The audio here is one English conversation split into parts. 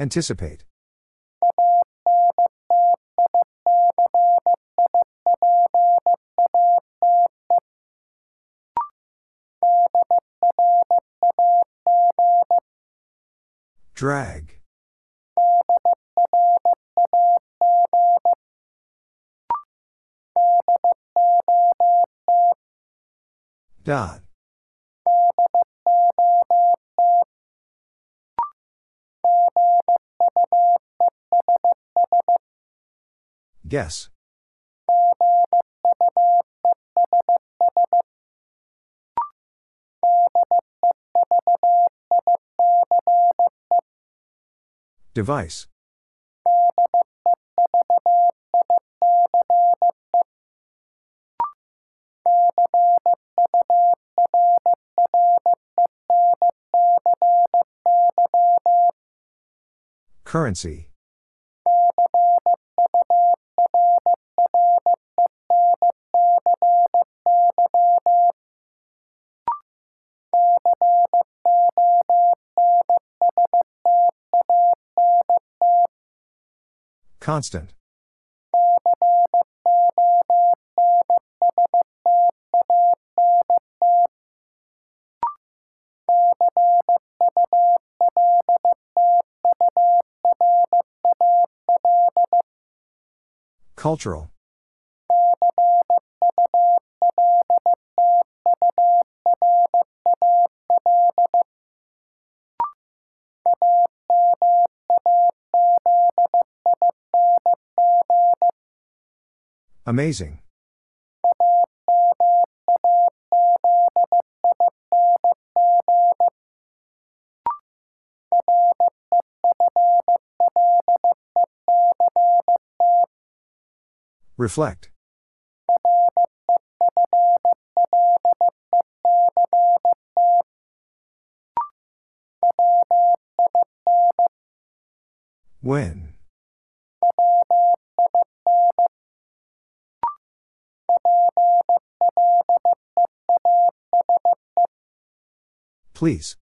Anticipate. Drag. Dot. Guess. Device. Currency. Constant. Cultural. Amazing. Reflect. Please.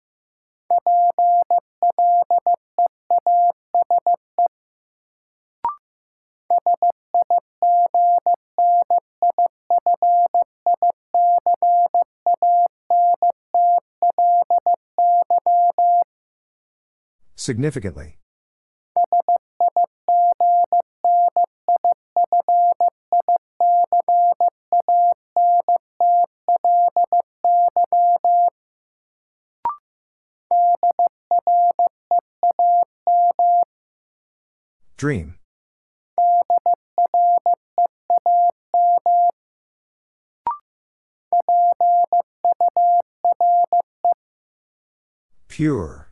Significantly. Dream. Pure.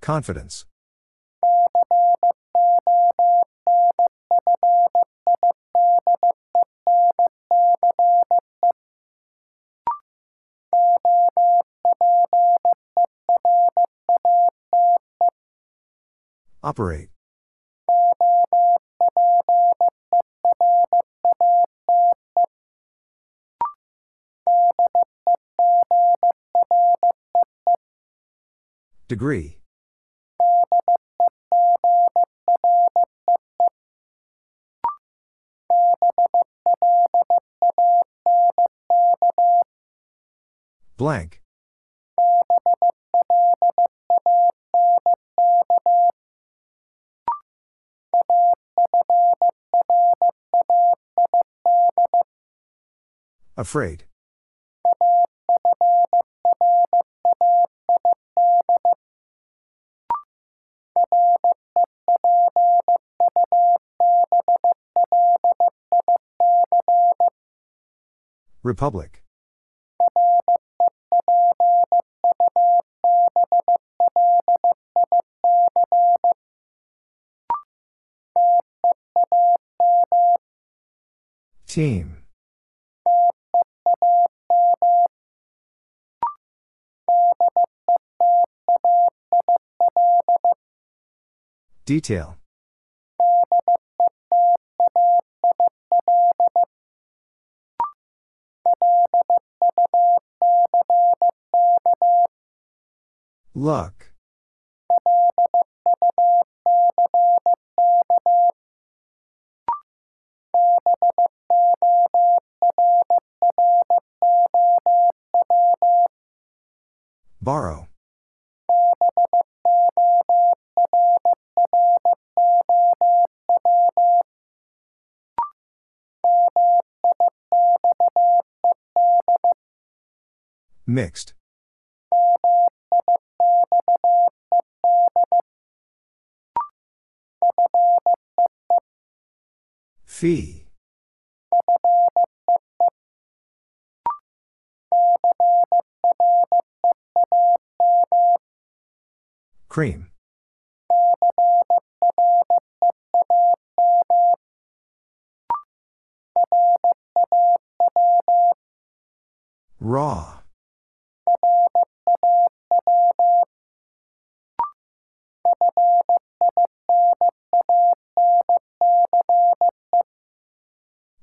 Confidence. Operate. Degree. Blank. Afraid. Republic. Team. Detail. Luck. Borrow. Mixed. Fee. Cream. Raw.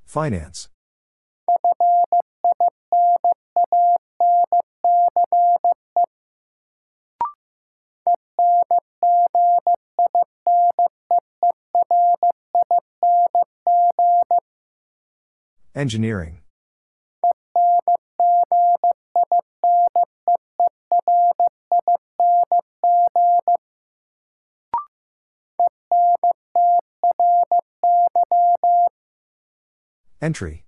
Finance. Engineering. Entry.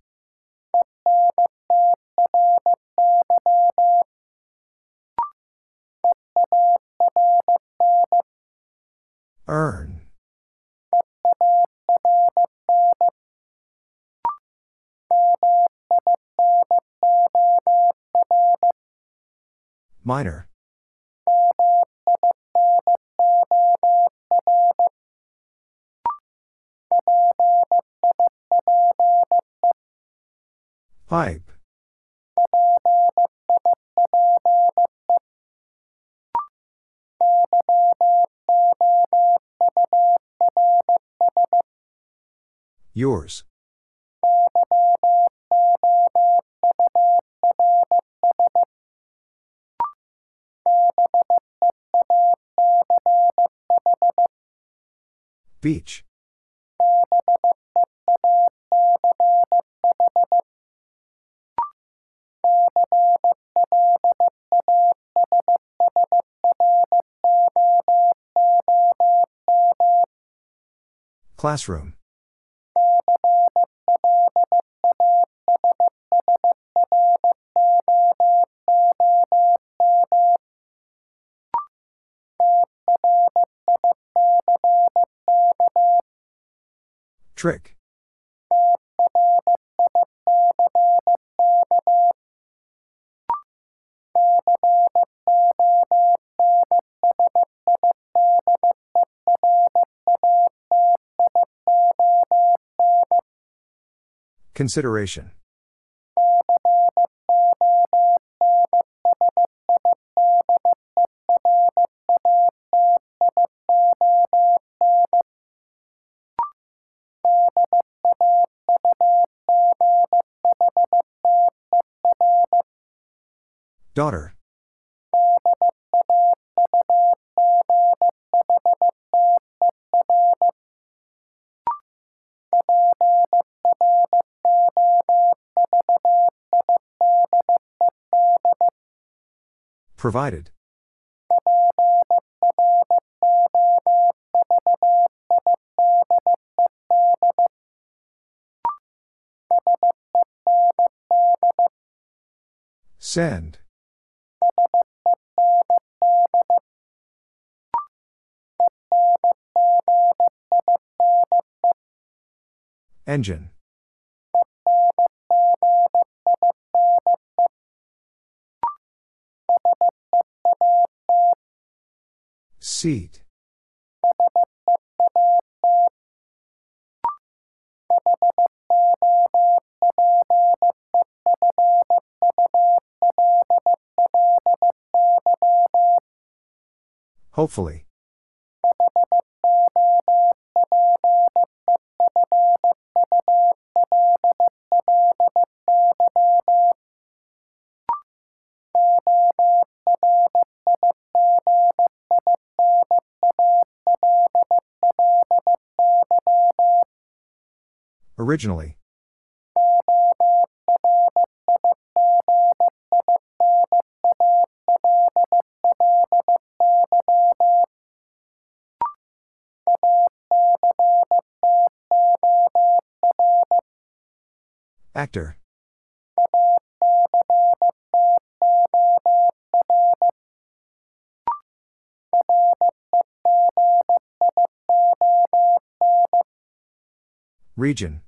Earn. Minor. Pipe. Yours. Beach. Classroom. Trick. Consideration. Daughter. Provided. Send. Engine. Seat. Hopefully. Originally. Actor. Region.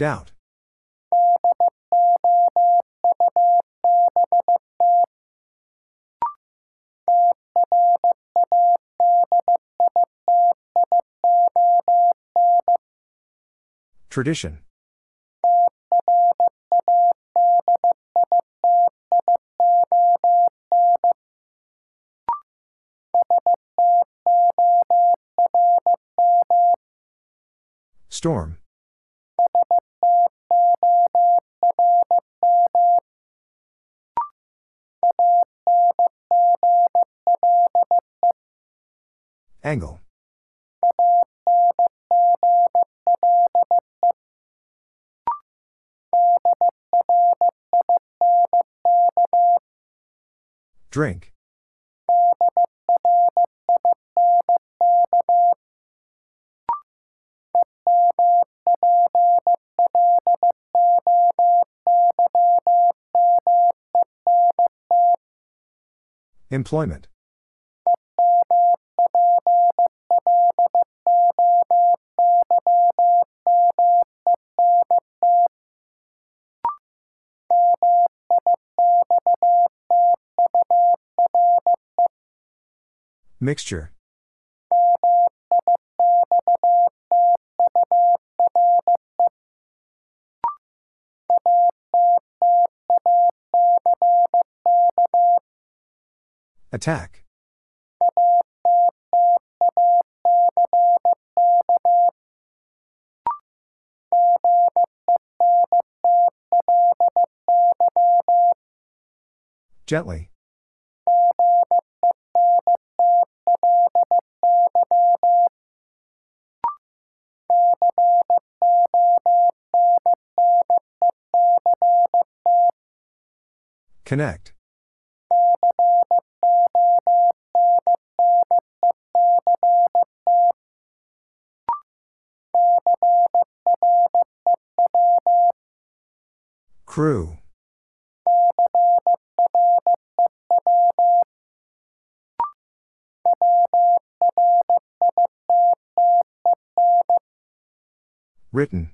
Doubt. Tradition. Storm. Angle. Drink. Employment. Mixture. Attack. Gently. Connect. Crew. Written.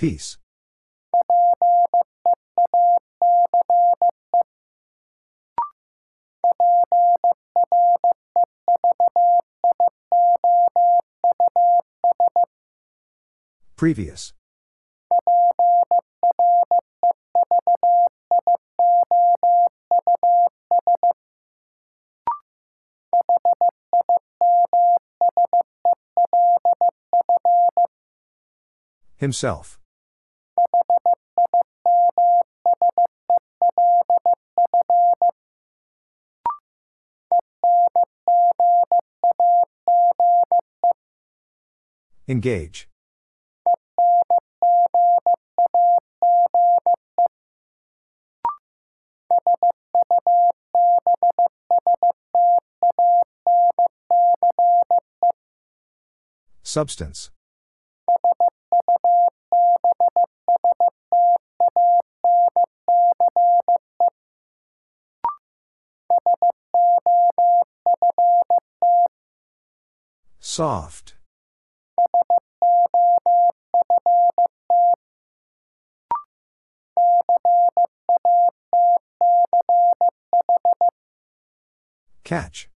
Peace. Previous. Himself. Engage. Substance. Soft. Catch.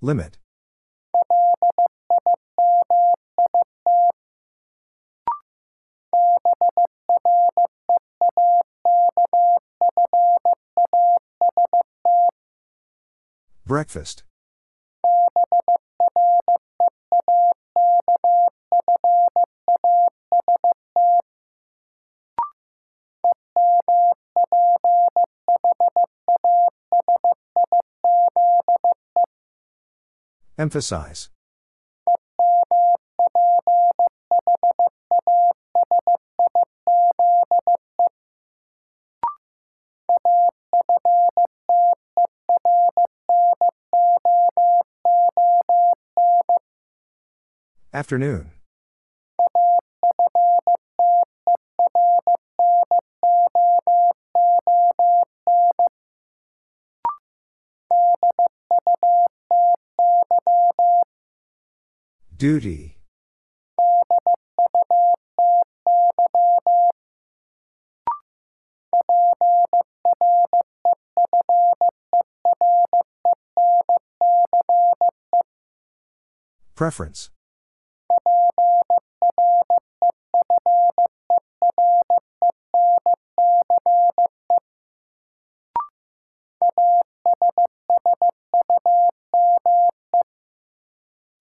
Limit. Breakfast. Emphasize. Afternoon. Duty. Preference.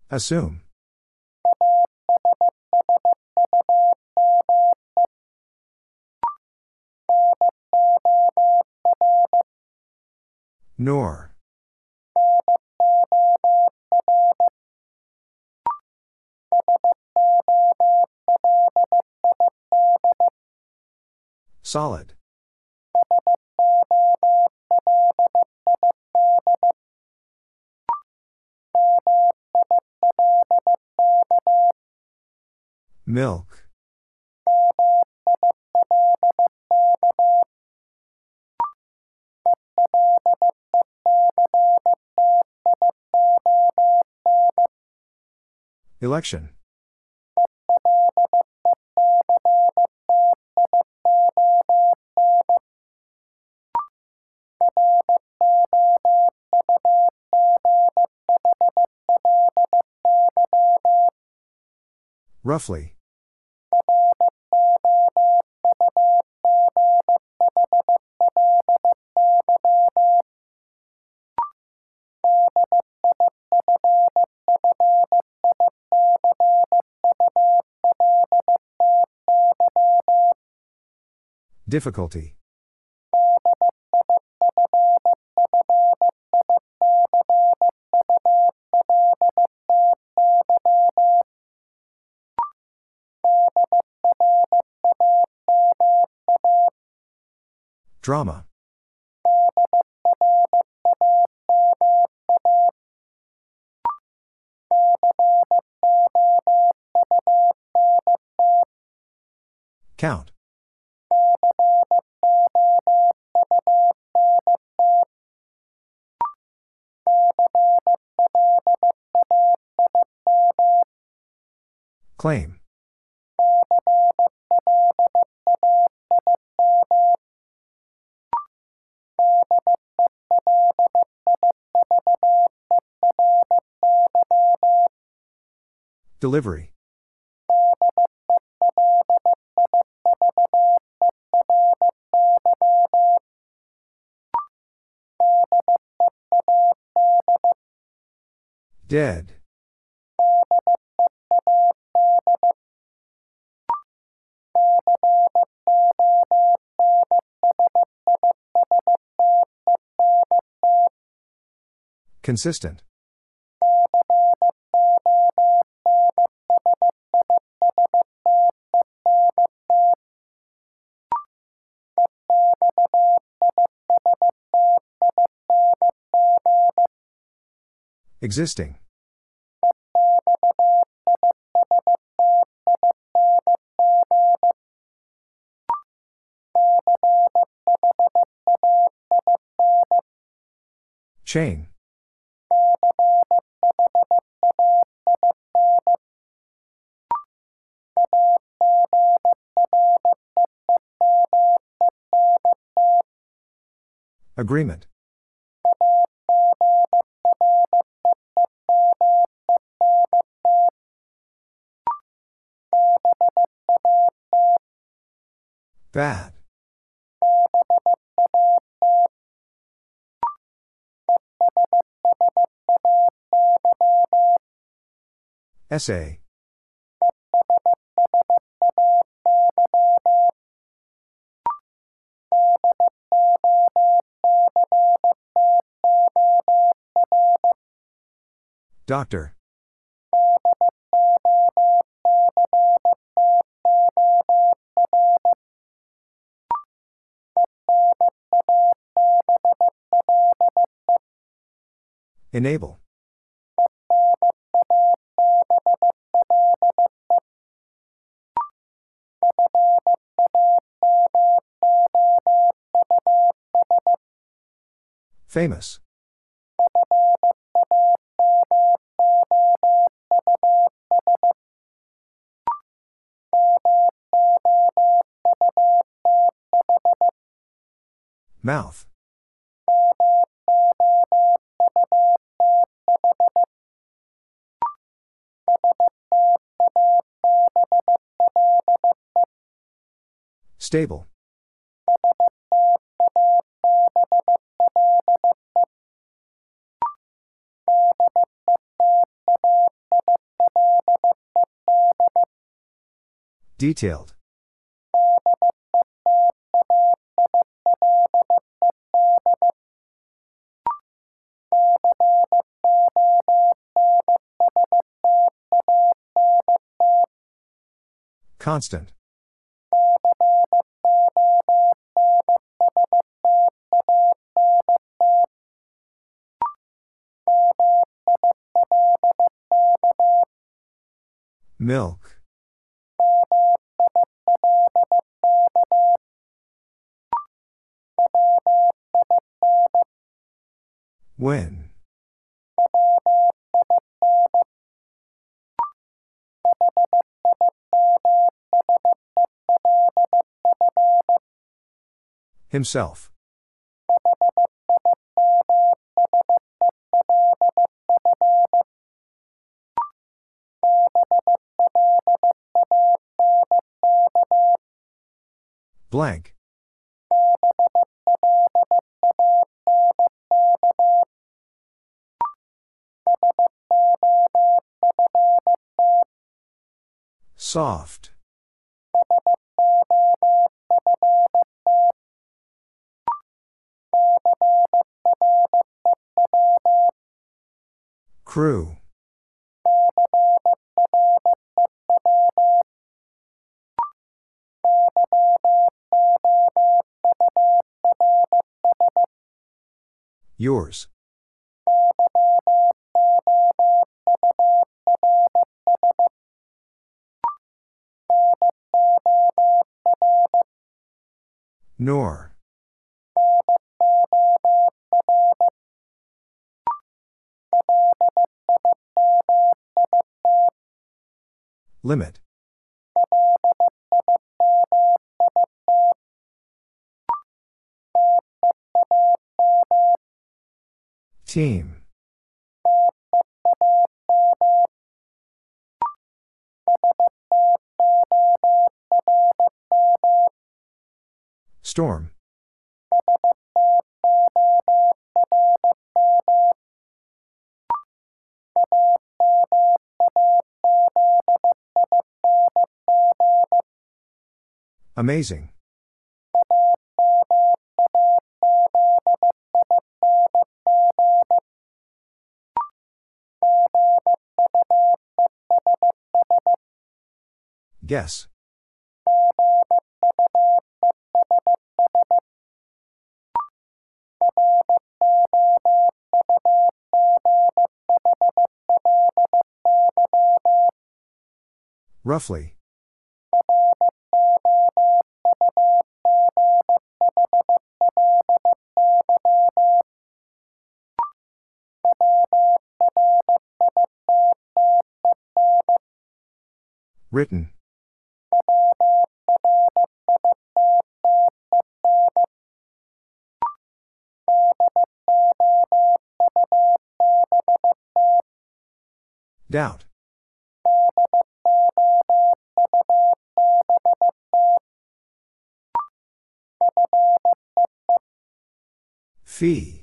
Assume. Nor. Solid. Milk. Election. Roughly. Difficulty. Drama. Count. Claim. Delivery. Dead. Consistent. Existing. Chain. Agreement. Bad. Essay. Doctor. Enable. Famous. Mouth. Stable. Detailed. Constant. Milk. When? Himself. Blank. Soft. Crew. Yours. Nor. Limit. Team. Storm. Amazing. Guess. Roughly. Written. Doubt. Fee.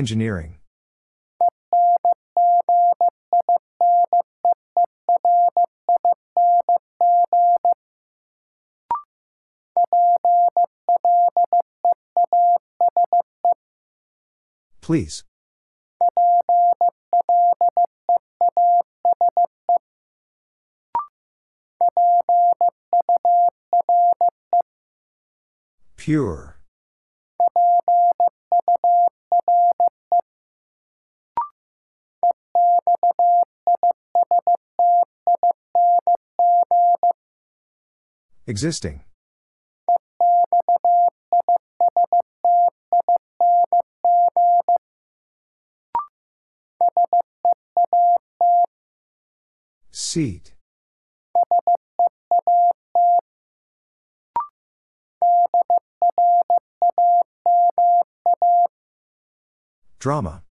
Engineering. Please. Pure. Existing. Seat. Drama.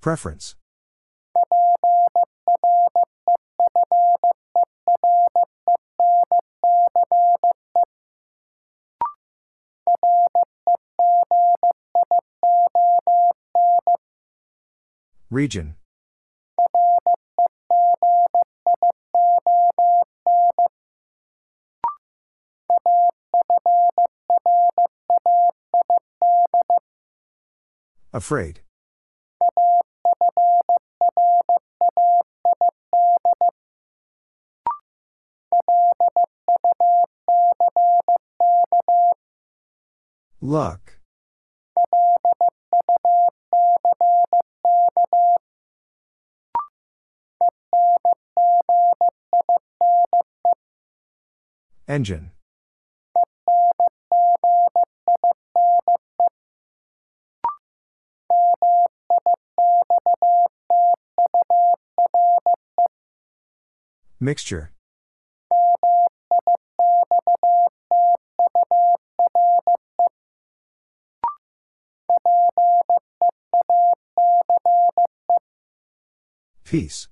Preference. Region. Afraid. Luck. Engine. Mixture. Peace.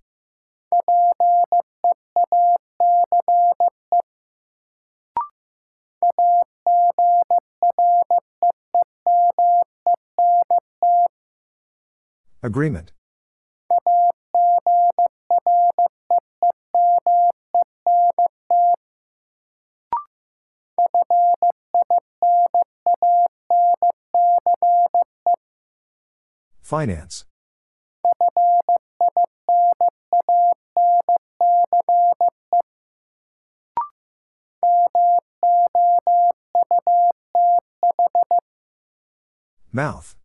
Agreement. Finance. Mouth.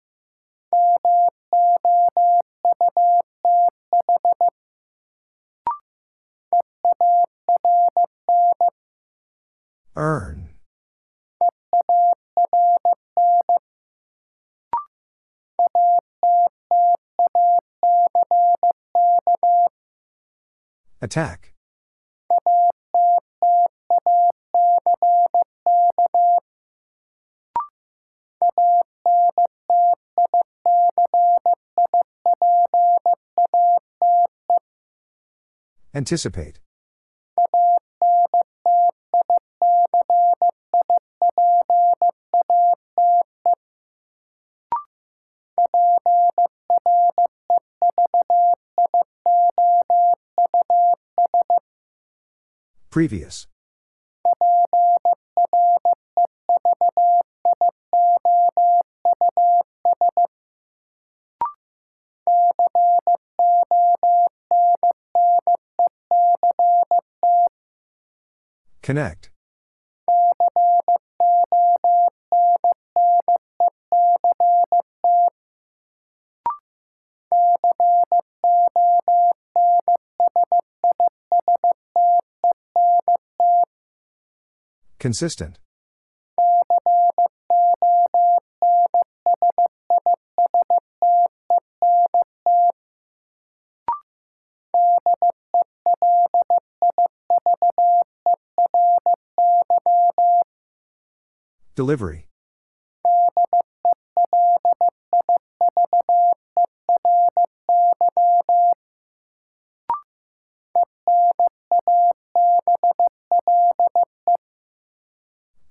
Earn. Attack. Anticipate. Previous. Connect. Consistent. Delivery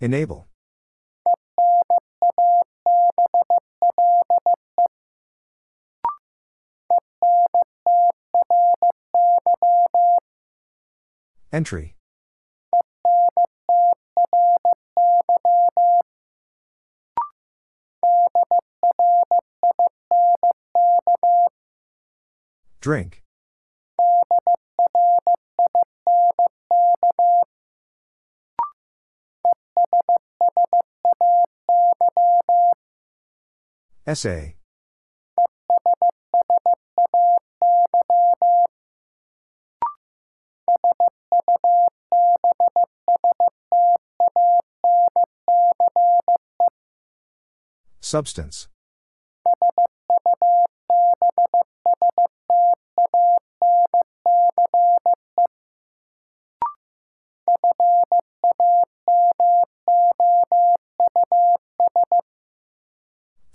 Enable. Entry. Drink. Essay. Substance.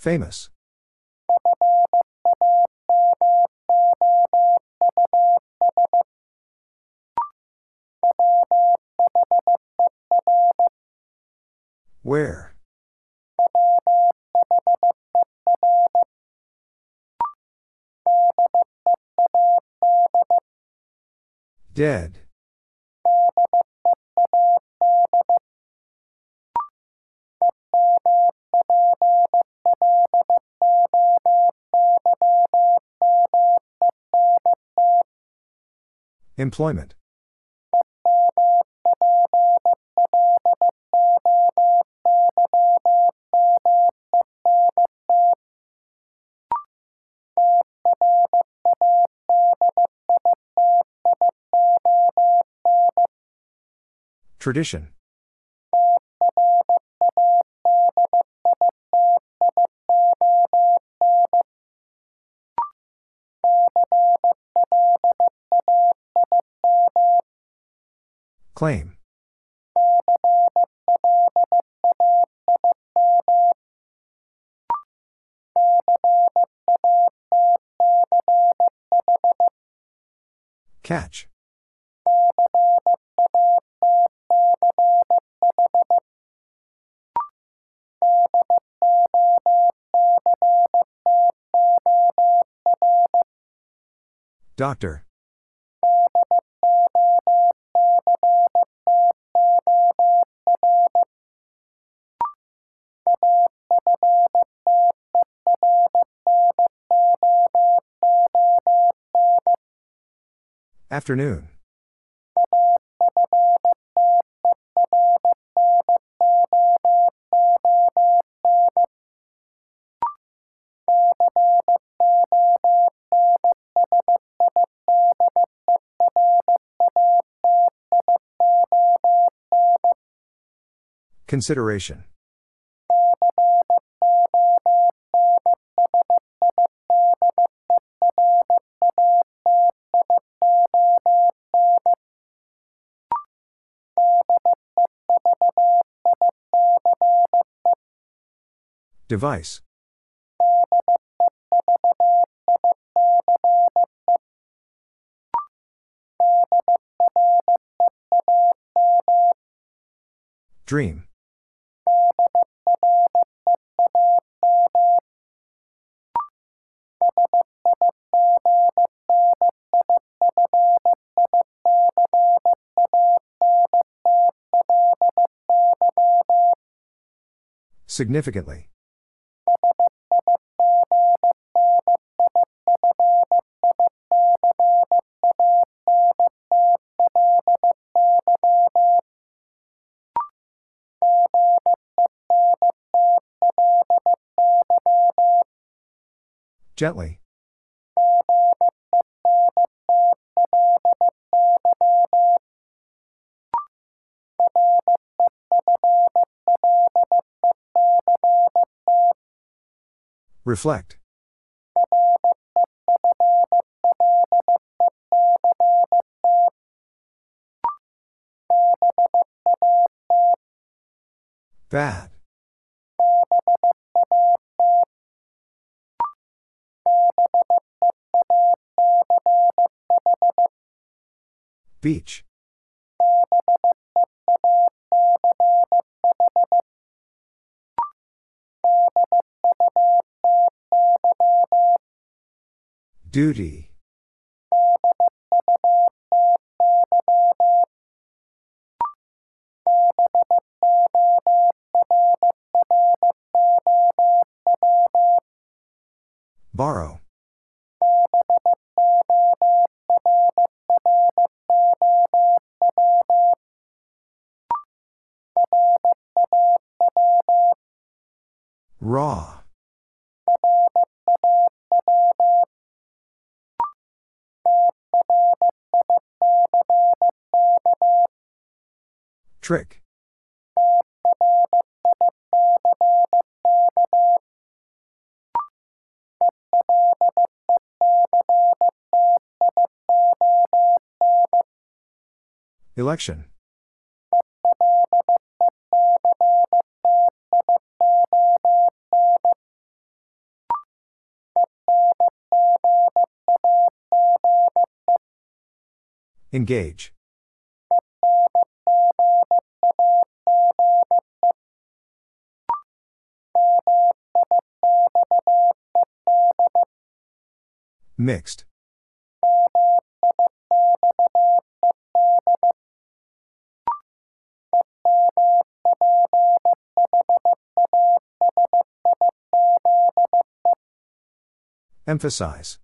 Famous. Where? Dead. Employment. Tradition. Claim. Catch. Doctor. Afternoon. Consideration. Device. Dream. Significantly. Gently. Reflect. Bad. Beach. Duty. Borrow. Trick. Election. Engage. Mixed. Emphasize.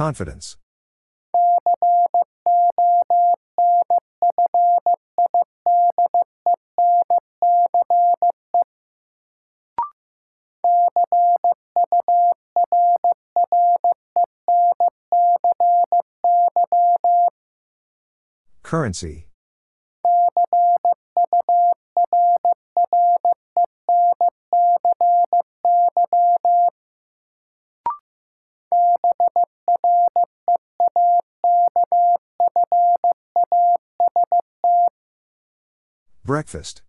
Confidence. Currency. Breakfast.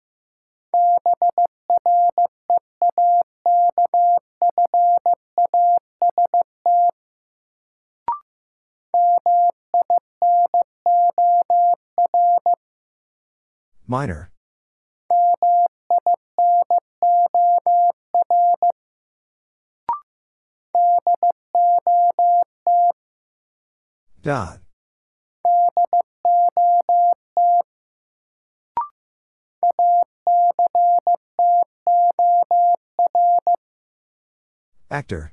Minor. Dot. Actor.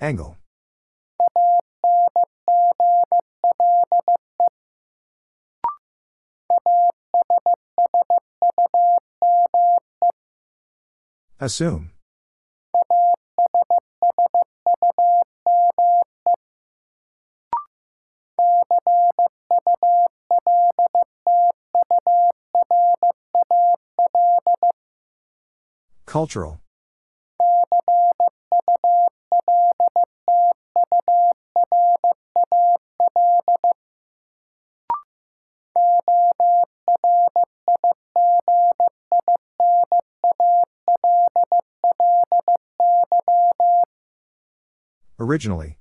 Angle. Assume. Cultural. Originally.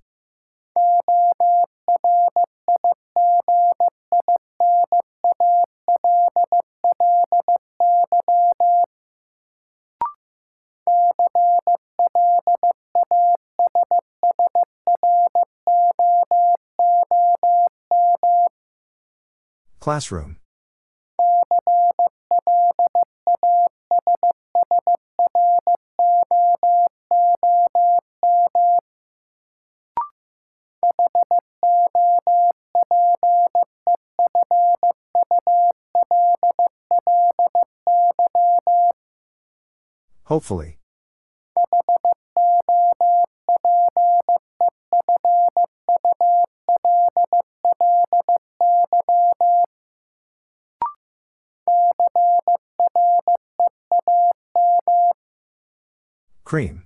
Classroom. Hopefully. Cream.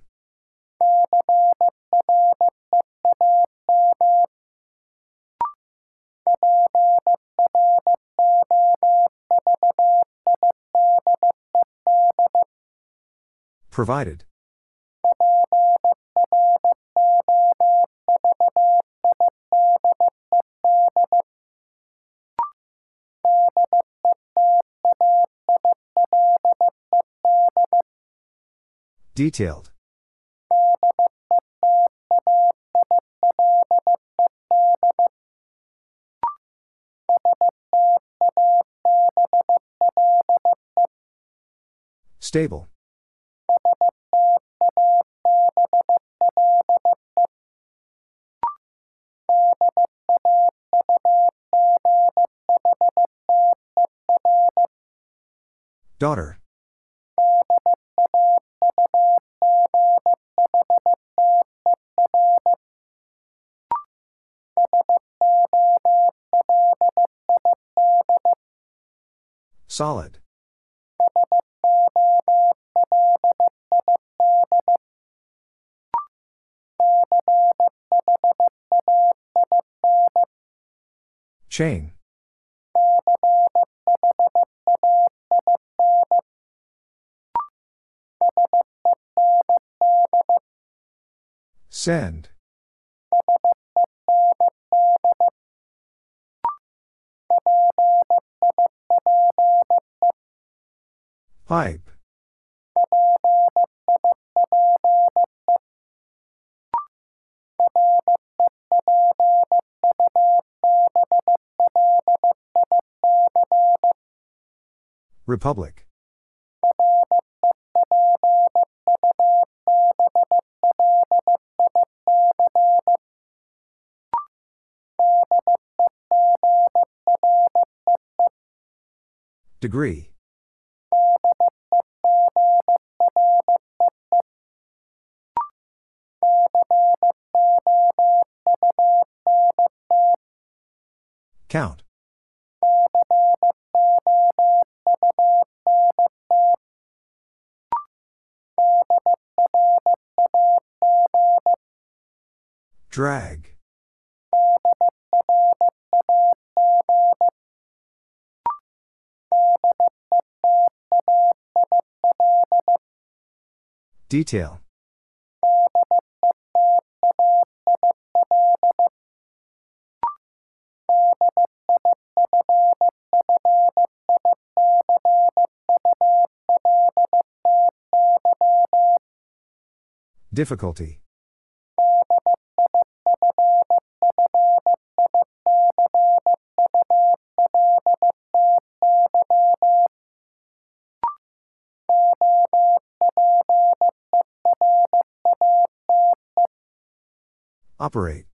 Provided. Detailed. Stable. Daughter. Solid. Chain. Send. Pipe. Republic. Degree. Count. Drag. Detail. Difficulty. Operate.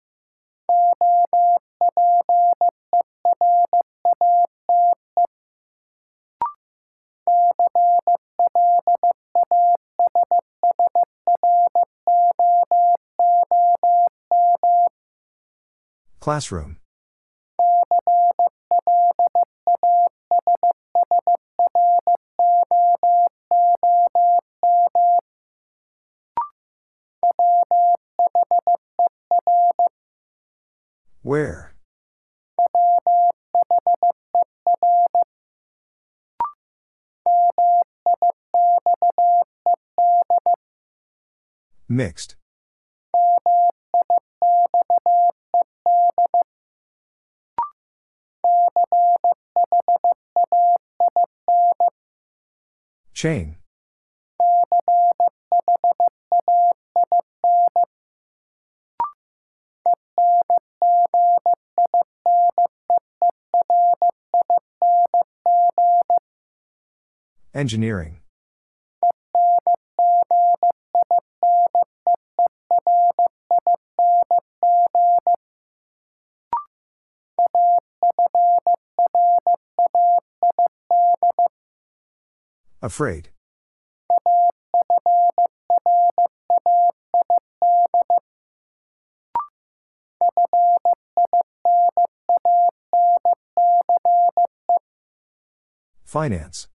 Classroom. Where? Mixed. Chain. Engineering. Afraid. Finance.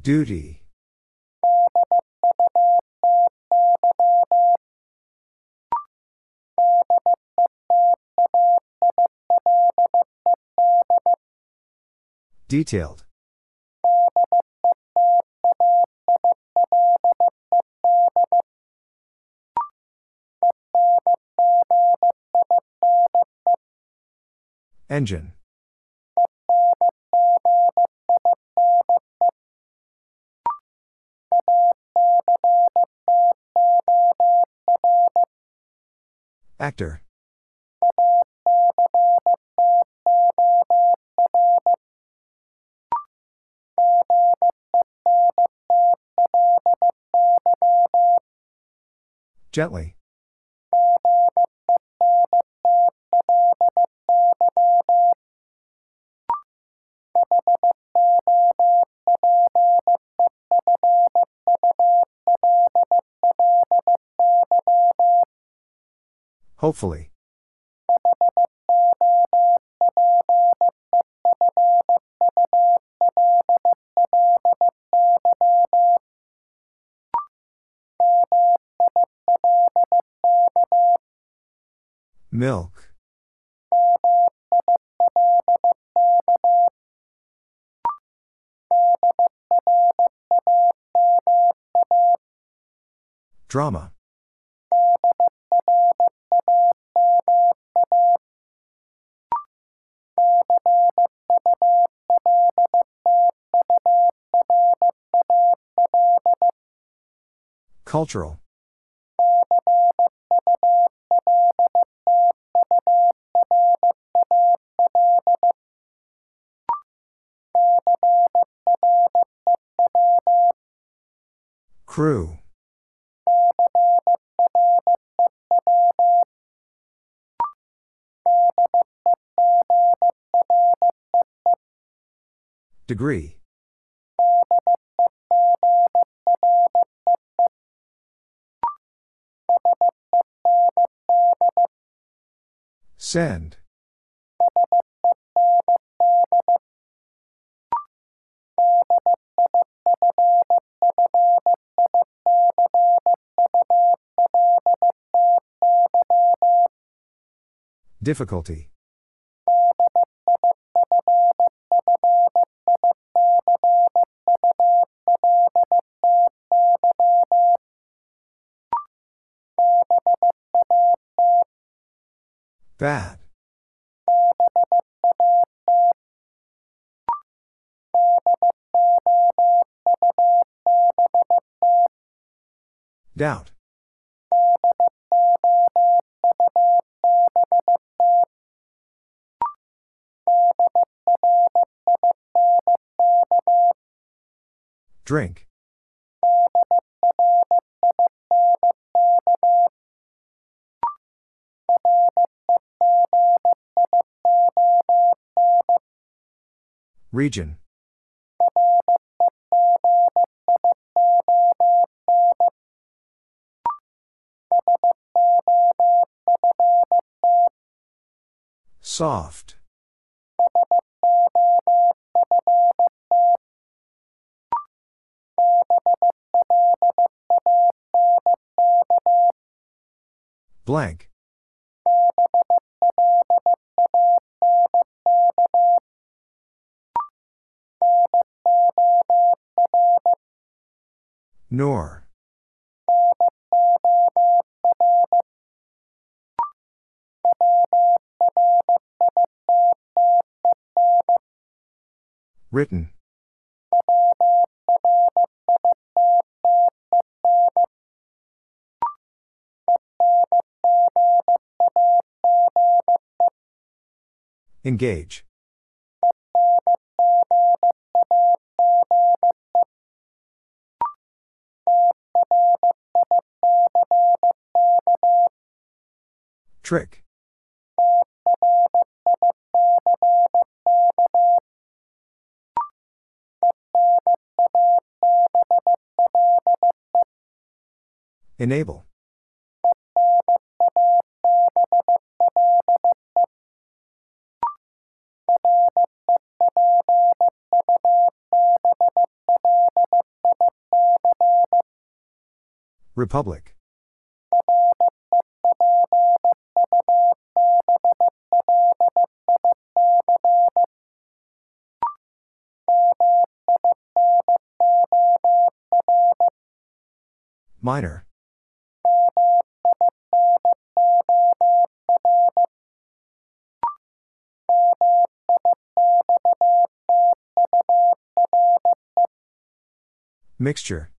Duty. Detailed. Engine. Actor. Gently. Hopefully. Milk. Drama. Cultural. Crew. Degree. Send. Difficulty. Bad. Doubt. Drink. Region. Soft. Blank. Nor. Written. Engage. Trick. Enable. Republic. Minor. Mixture.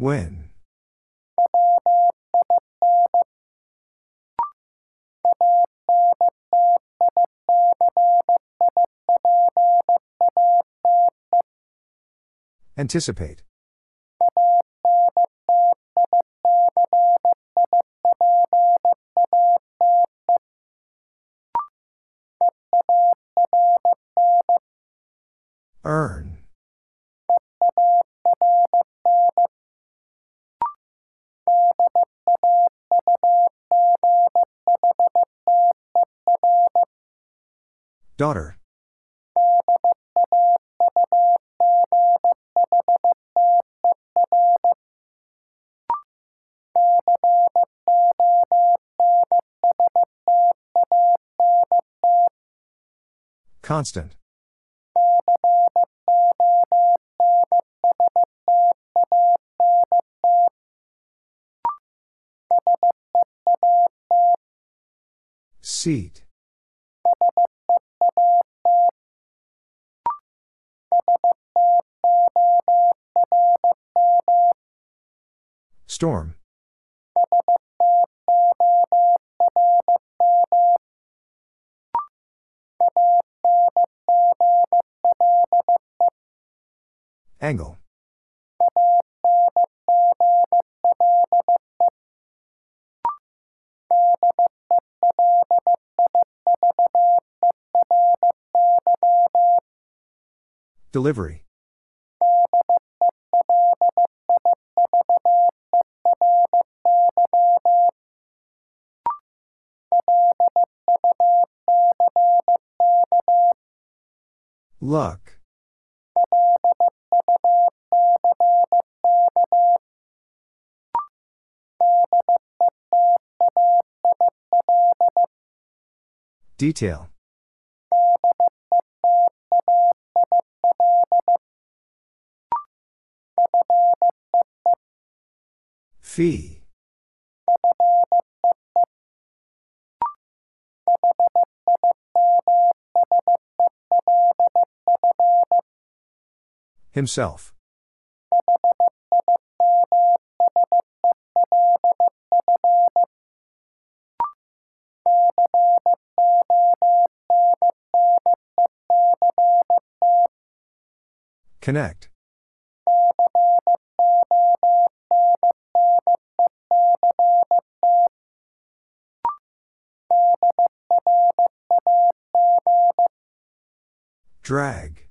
When? Anticipate. Daughter. Constant. Seat. Storm. Angle. Delivery. Luck. Detail. Fee. Himself. Connect. Drag.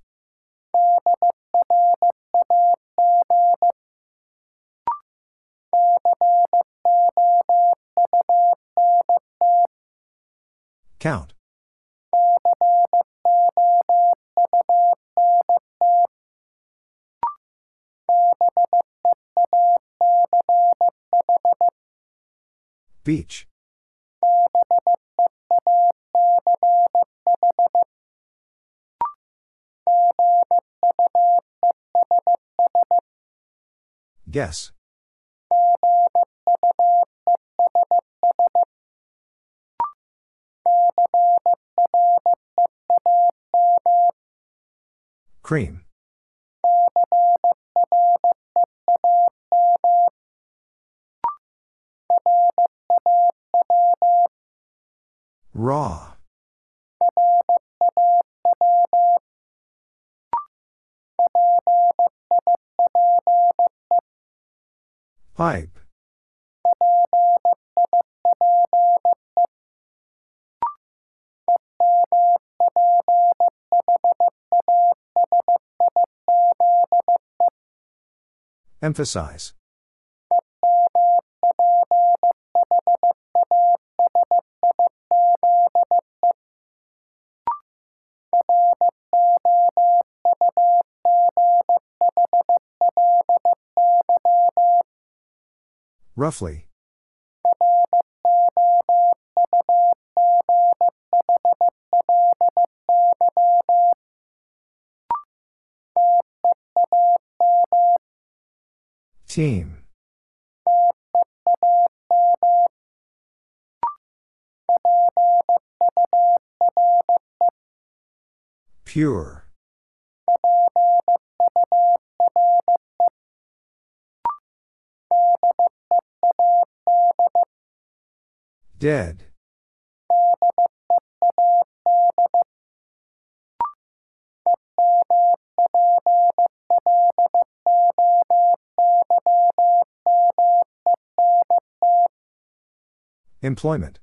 Count. Beach. Guess. Cream. Raw. Pipe. Emphasize. Roughly. Team. Pure. Dead. Employment.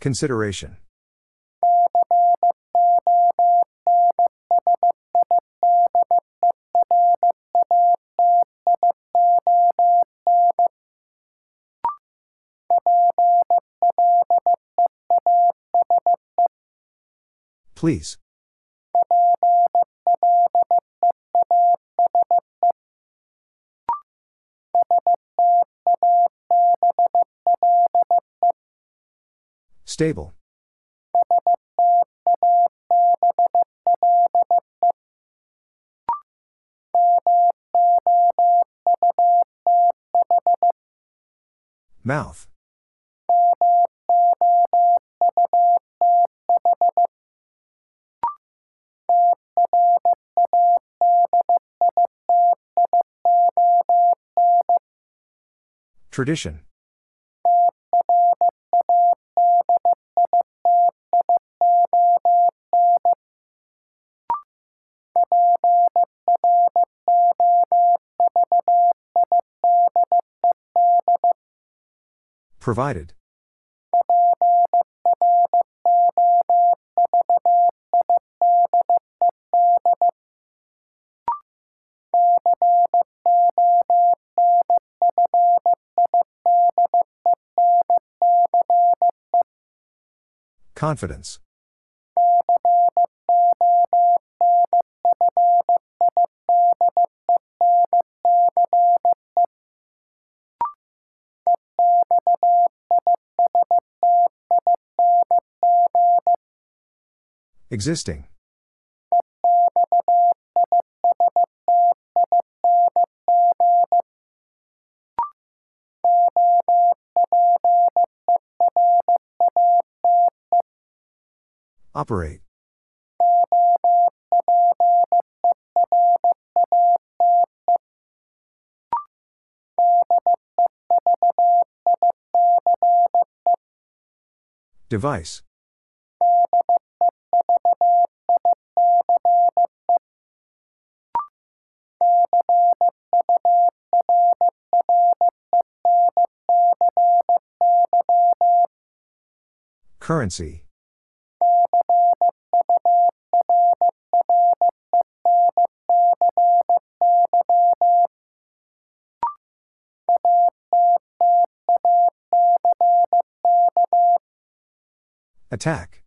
Consideration. Please. Stable. Mouth. Tradition. Provided. Confidence. Existing. Operate. Device. Currency. Attack.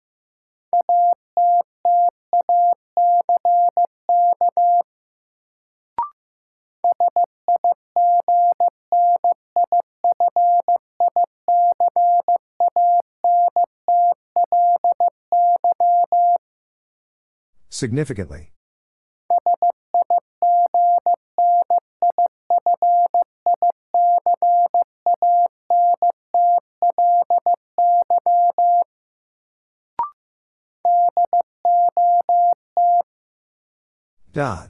Significantly. Dot.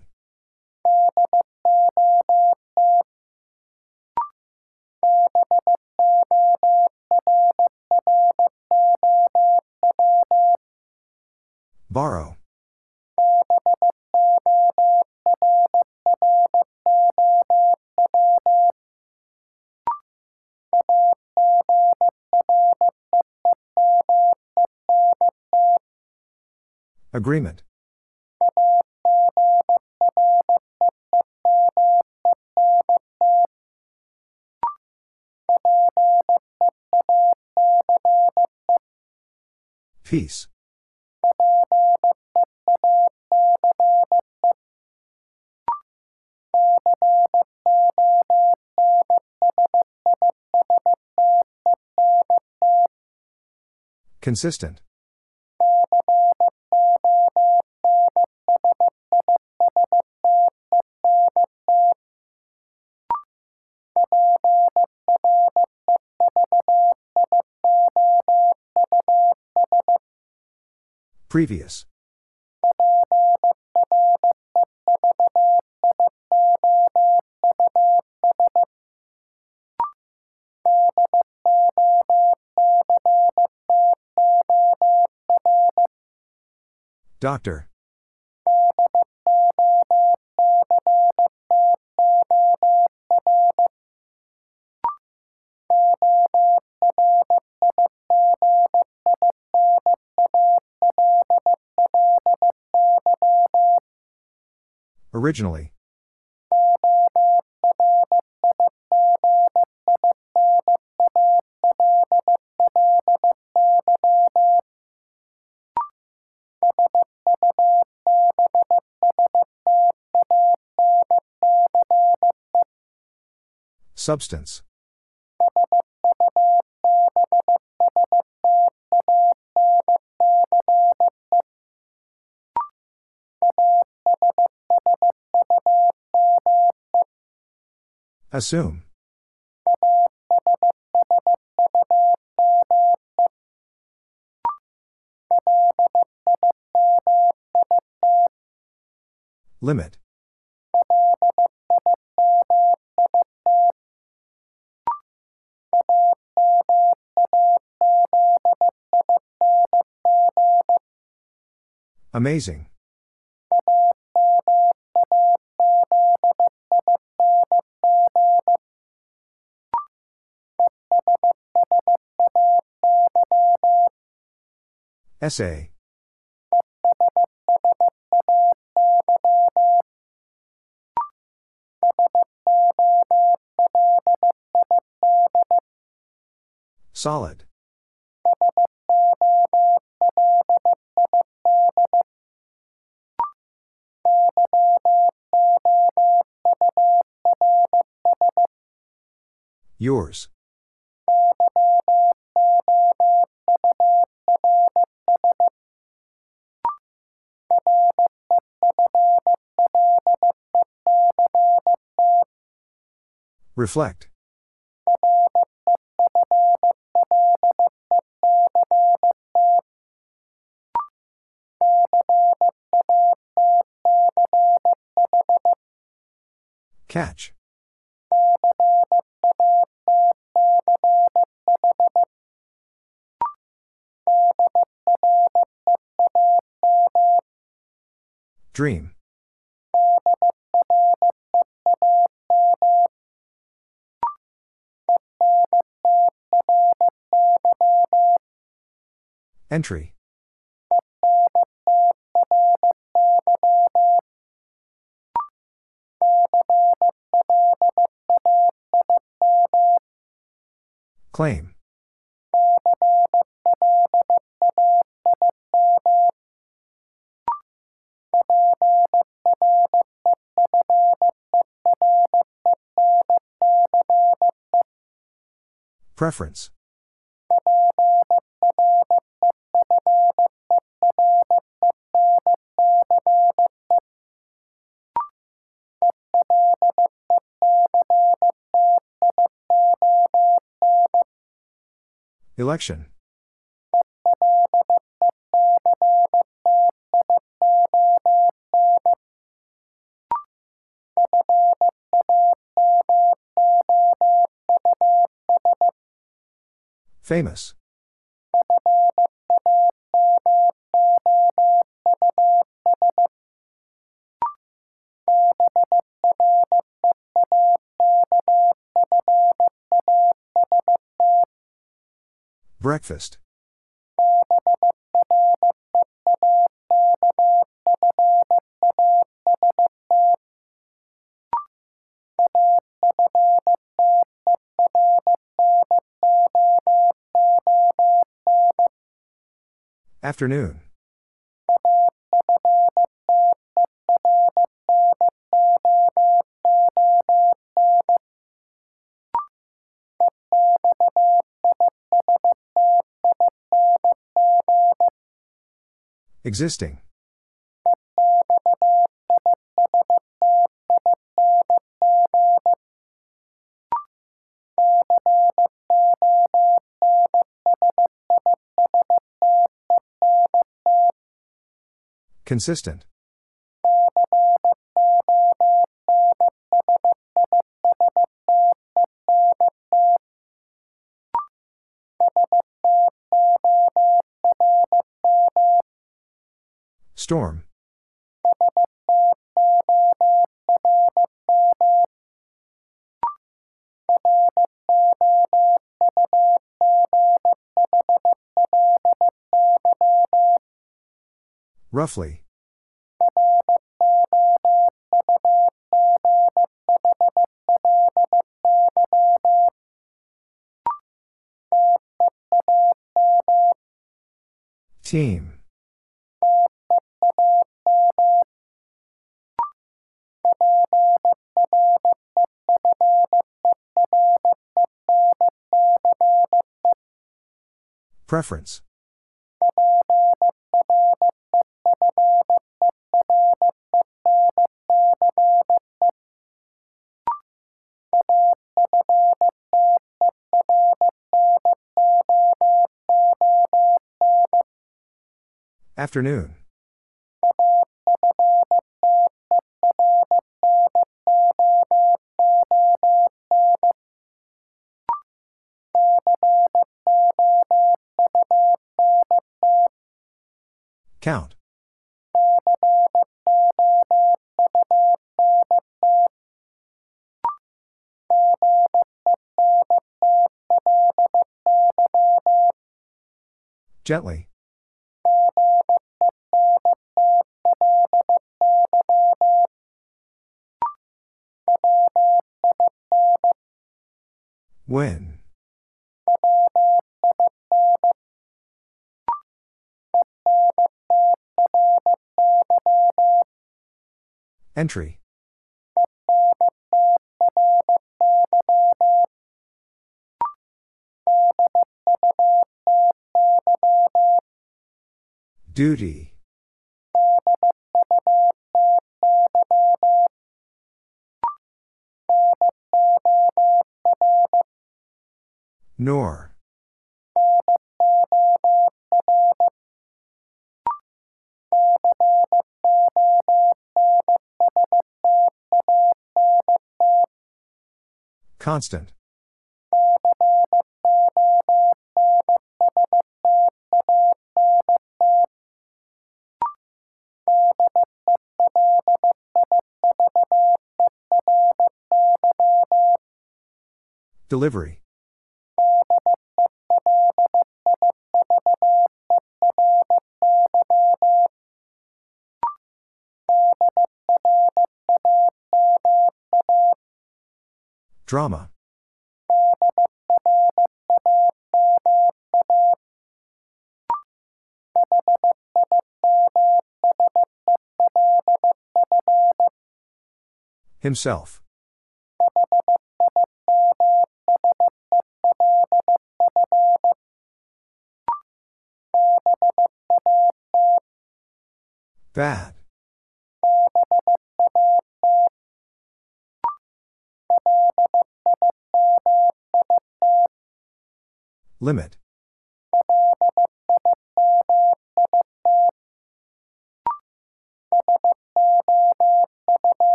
Borrow. Agreement. Peace. Consistent Previous. Doctor. Originally. Substance. Assume. Limit. Amazing. Essay. Solid. Yours. Reflect. Catch. Dream. Entry. Claim. Preference. Election. Famous. Breakfast. Afternoon. Existing. Consistent. Storm. Roughly. Team. Preference. Afternoon. Count. Gently. When? Entry. Duty. Nor. Constant. Delivery. Drama. Himself. Bad. Limit.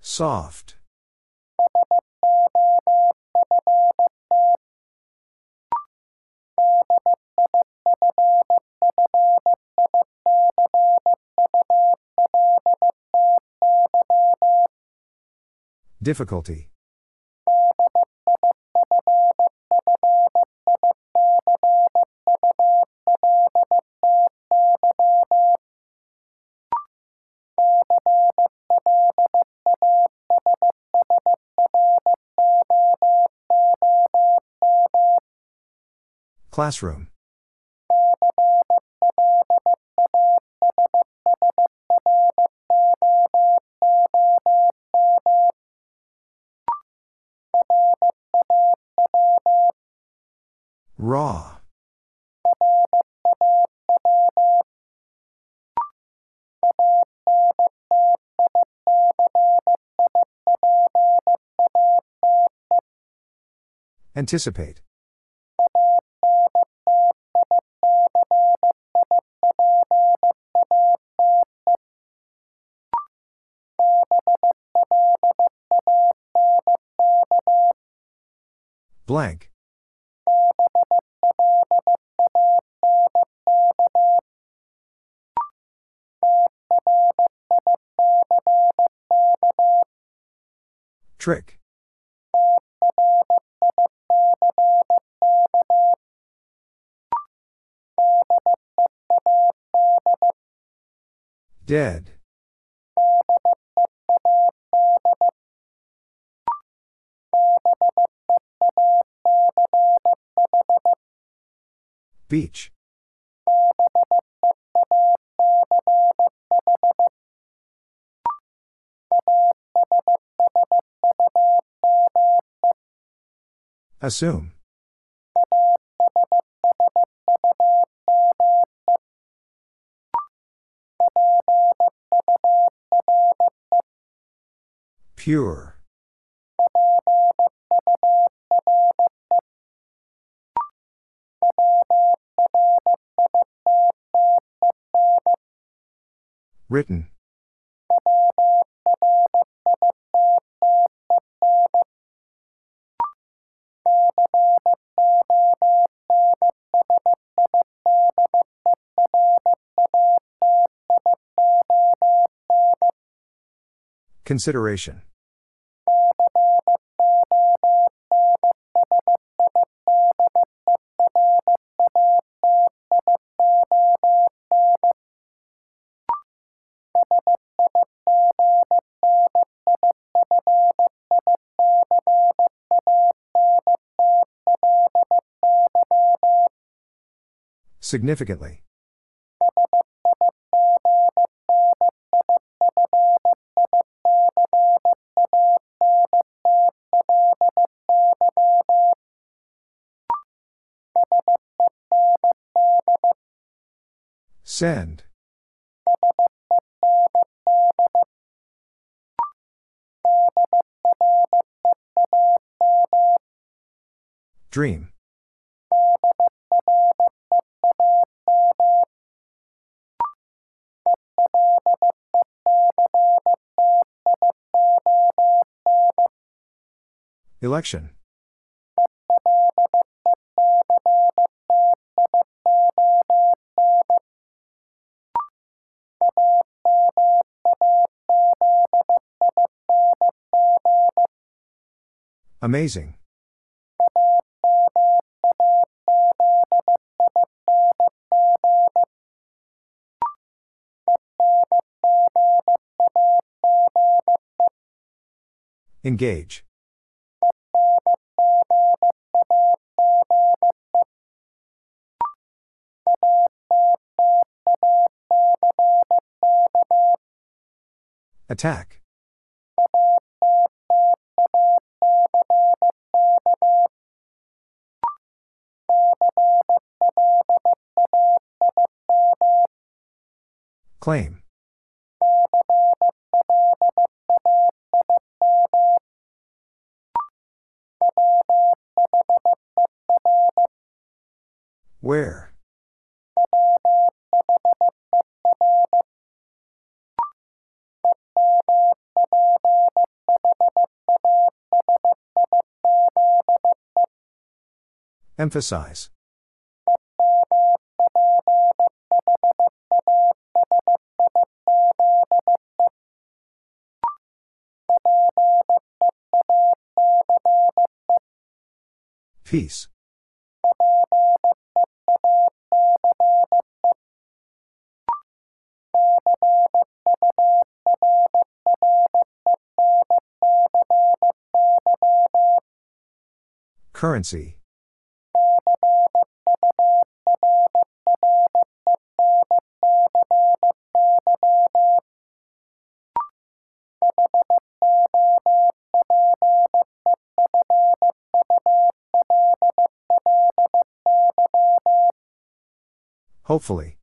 Soft. Difficulty. Classroom. Raw. Anticipate. Blank. Trick. Dead. Beach. Assume. Pure. Written. Consideration. Significantly. Send. Dream. Election. Amazing. Engage. Attack. Claim. Emphasize. Peace. Currency. Hopefully.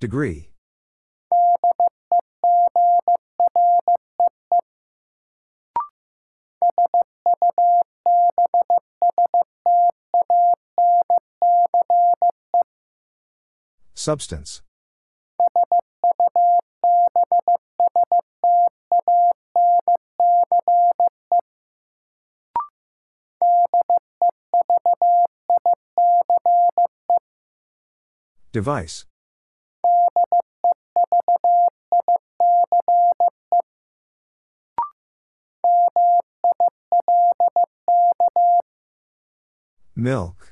Degree. Substance. Device. Milk.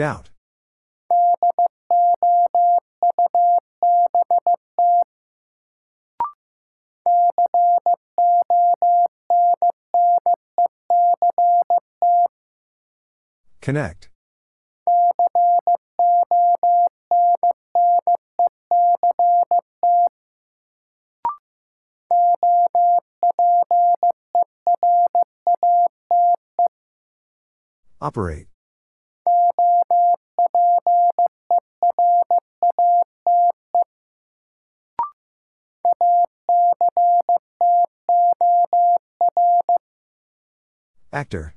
Doubt. Connect. Operate. Actor.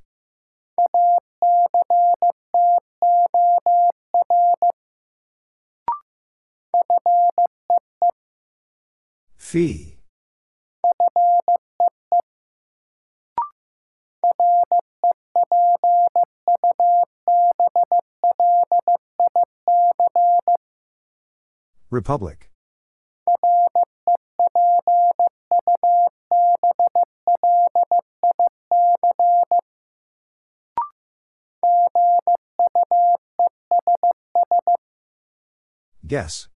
Fee. Republic. Guess.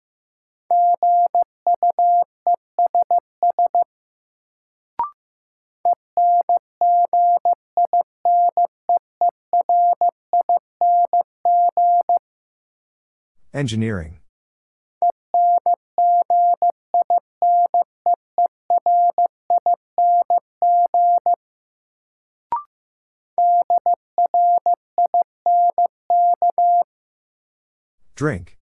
Engineering. Drink.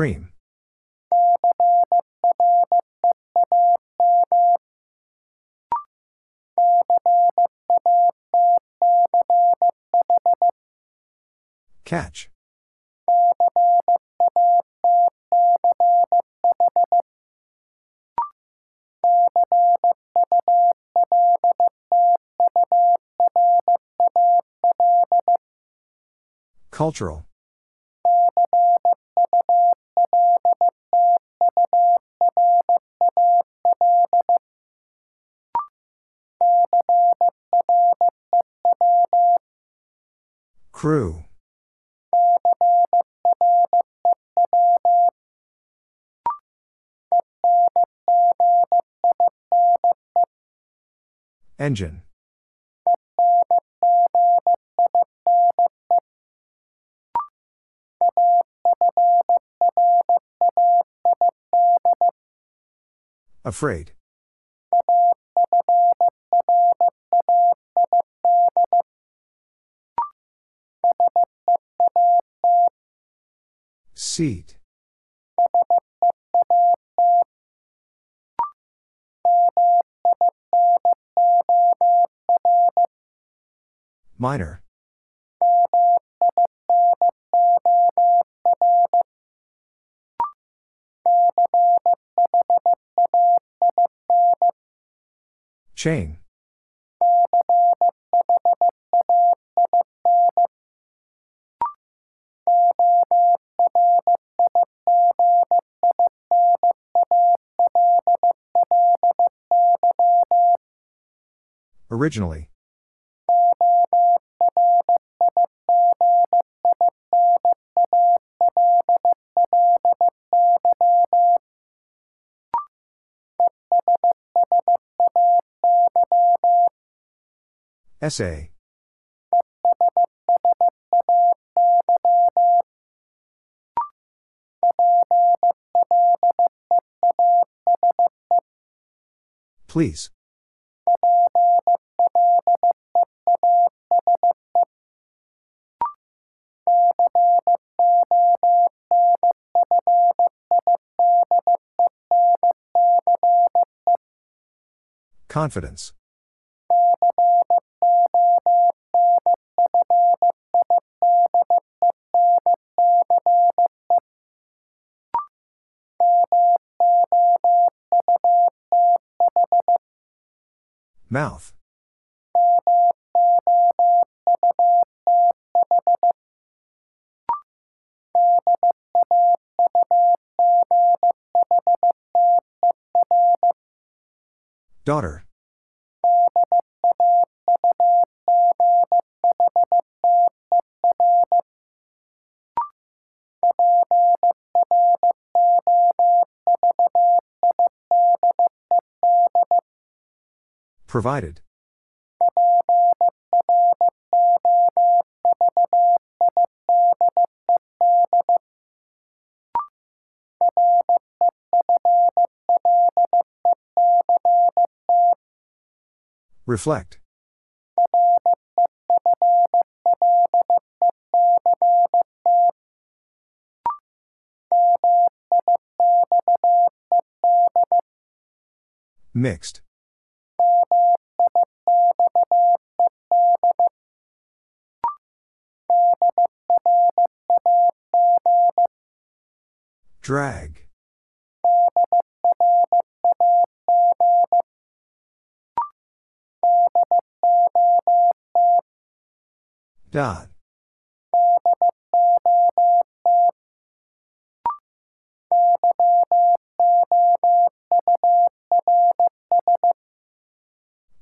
Cream. Catch. Cultural. Crew. Engine. Afraid. Seat. Minor. Chain. Originally. Essay. Please. Confidence. Mouth. Daughter. Provided. Reflect. Mixed. Drag. Dot.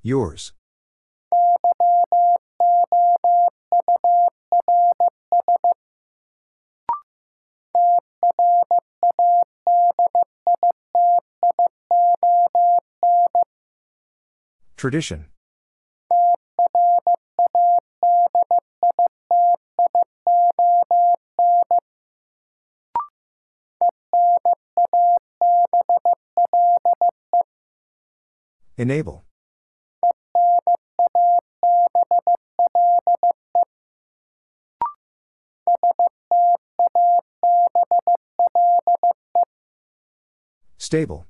Yours. Tradition. Enable. Stable.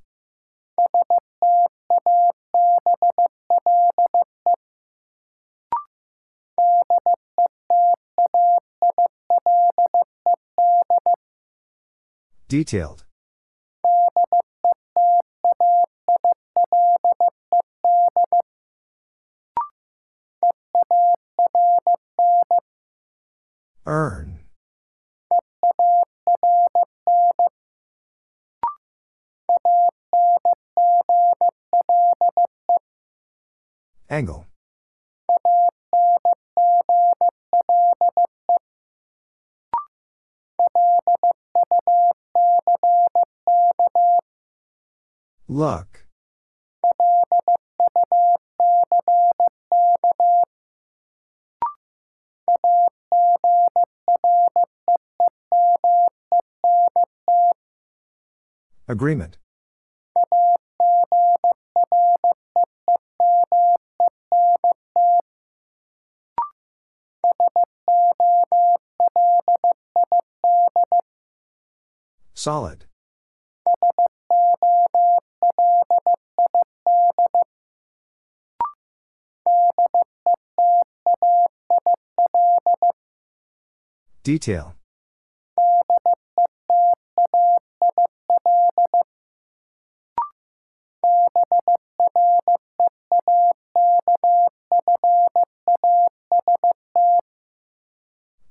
Detailed. Agreement. Solid. Detail.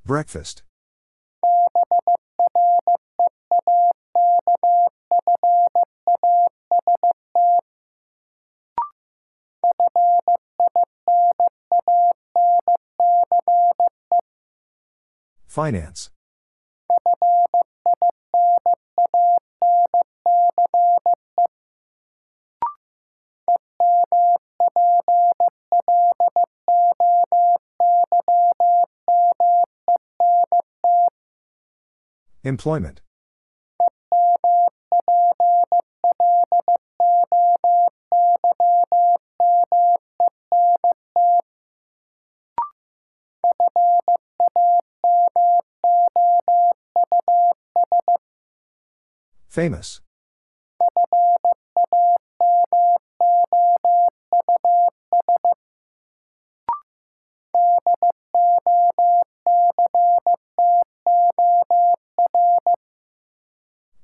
Breakfast. Finance. Employment. Famous.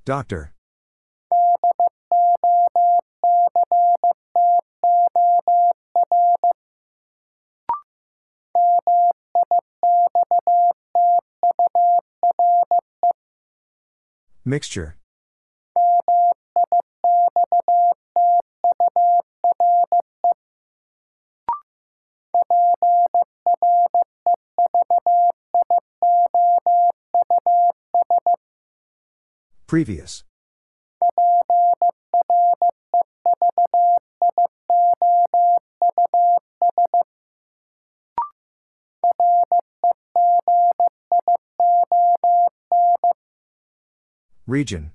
Doctor. Mixture. Previous. Region.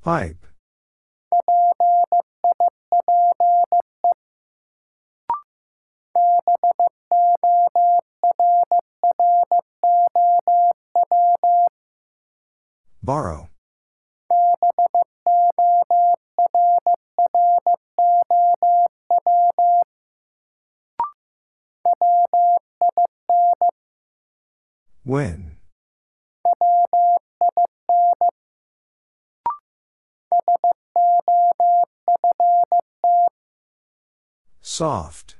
Pipe. Borrow. When? Soft.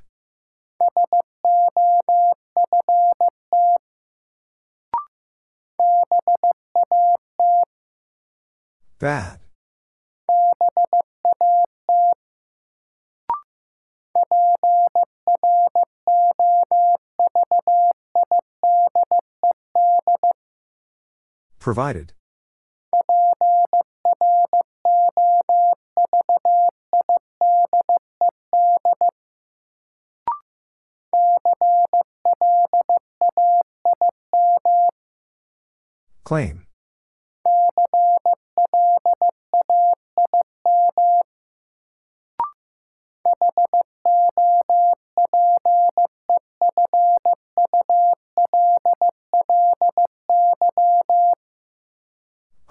Bad. Provided. Claim.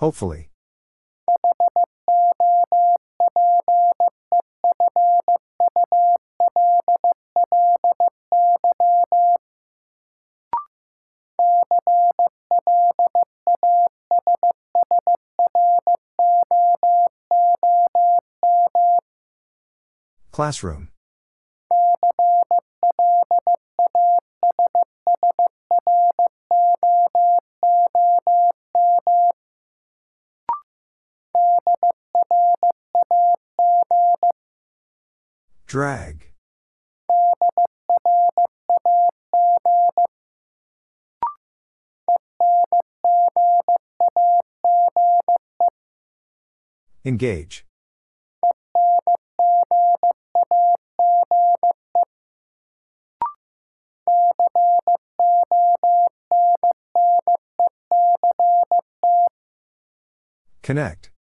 Hopefully. Classroom. Drag. Engage. Connect.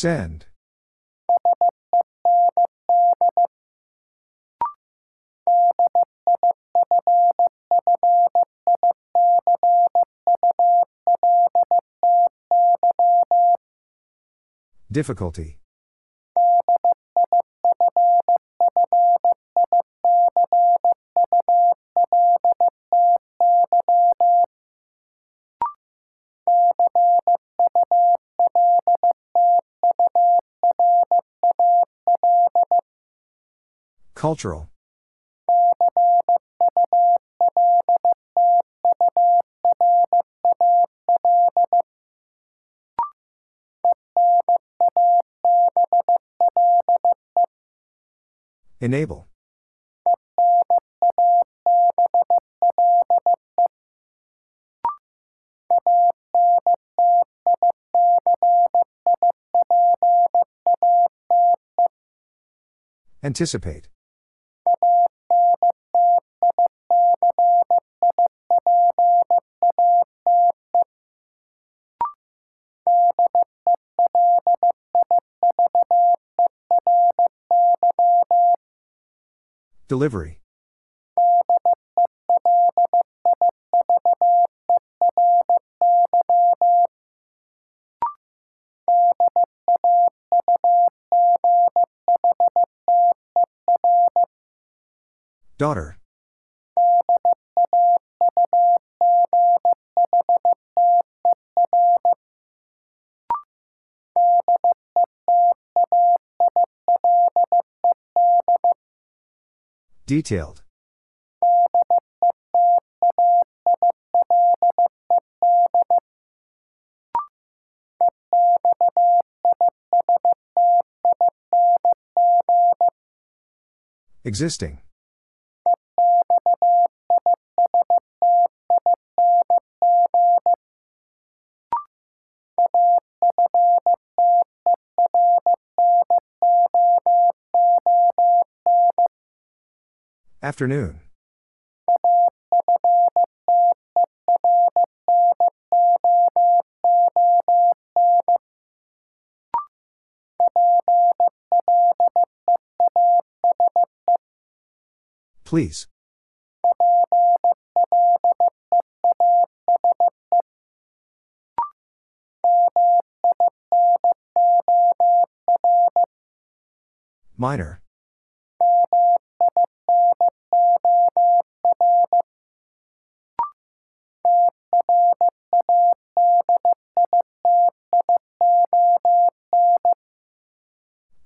Send. Difficulty. Cultural. Enable. Anticipate. Delivery. Daughter. Detailed. Existing. Afternoon. Please. Minor.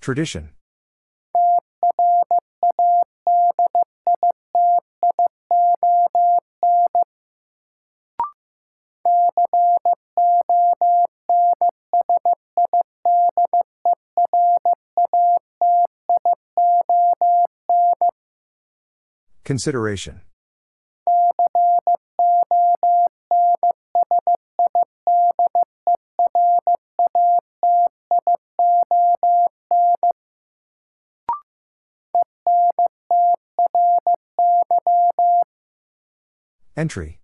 Tradition. Consideration. Entry.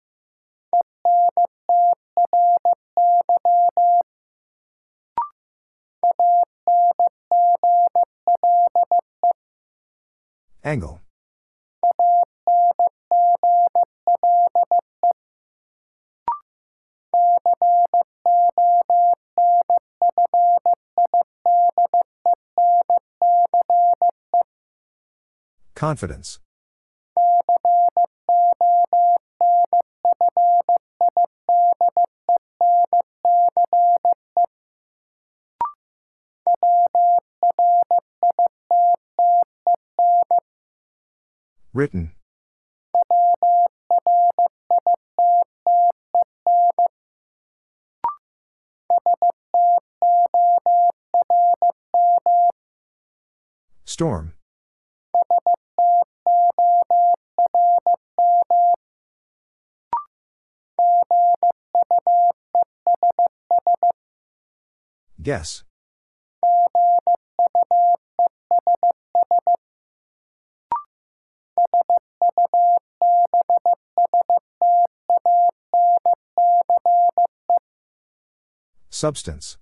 Angle. Confidence. Written. Storm. Guess. Substance.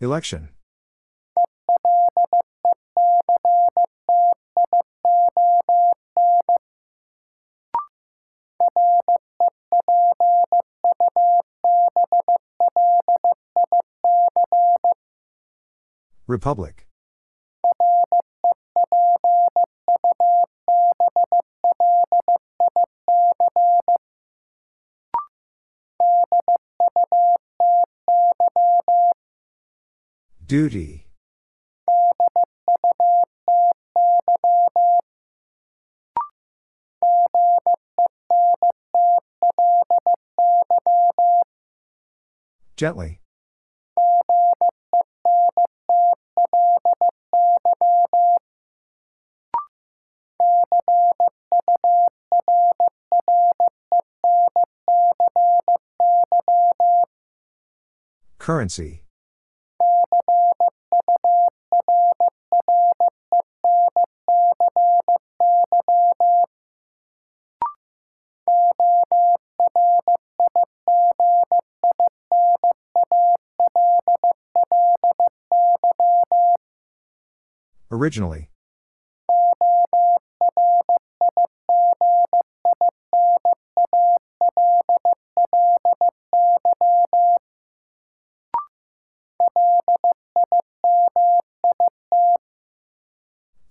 Election. Republic. Duty. Gently. Currency. Originally.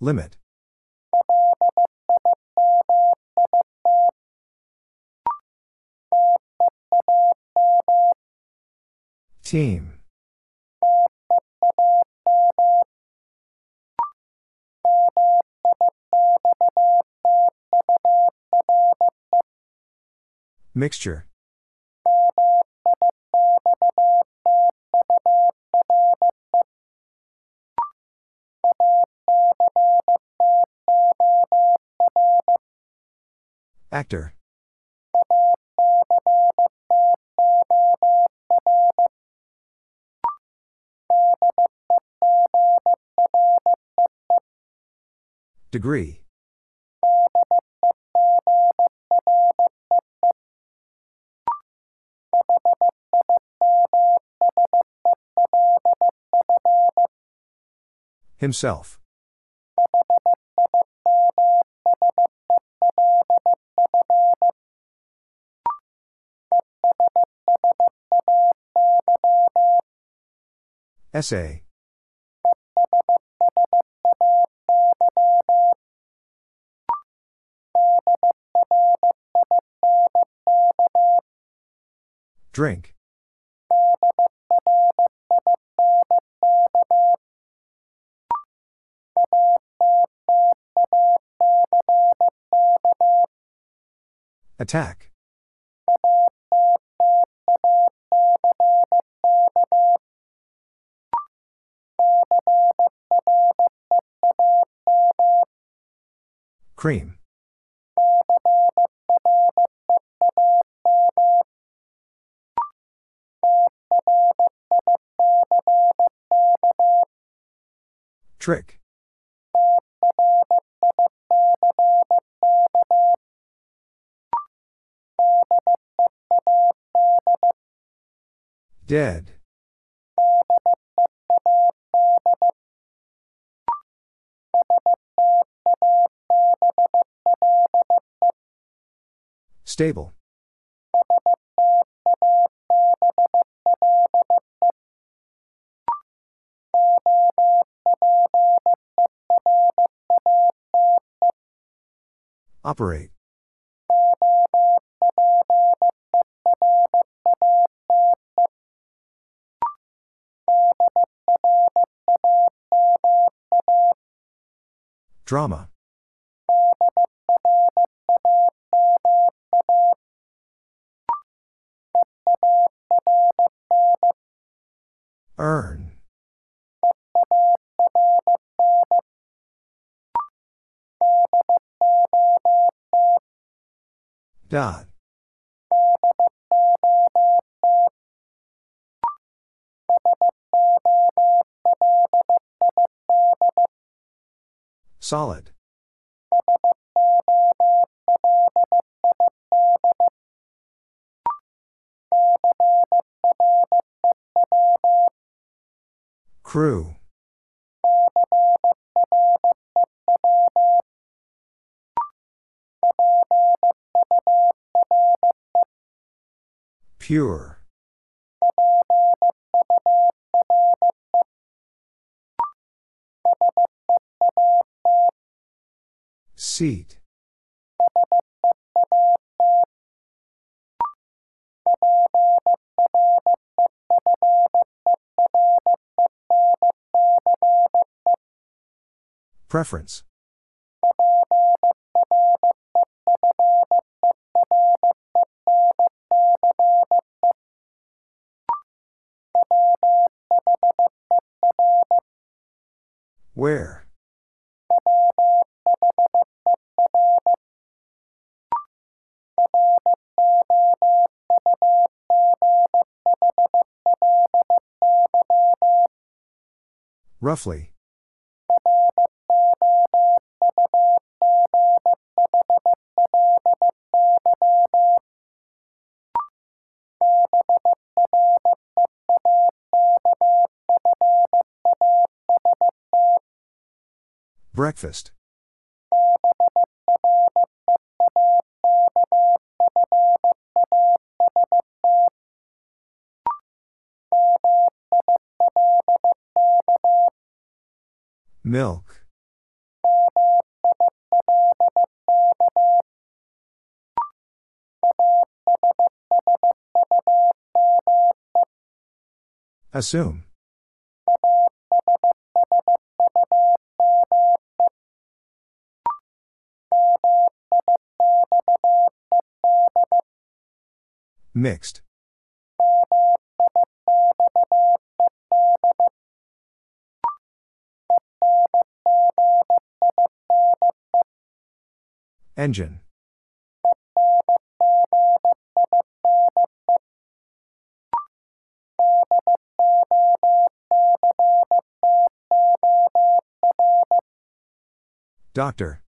Limit. Team. Mixture. Actor. Degree. Himself. Essay. Drink. Attack. Cream. Trick. Dead. Stable. Operate. Drama. Dot. Solid. Crew. Pure. Seat. Preference. Roughly. Breakfast. Milk. Assume. Mixed. Engine. Doctor.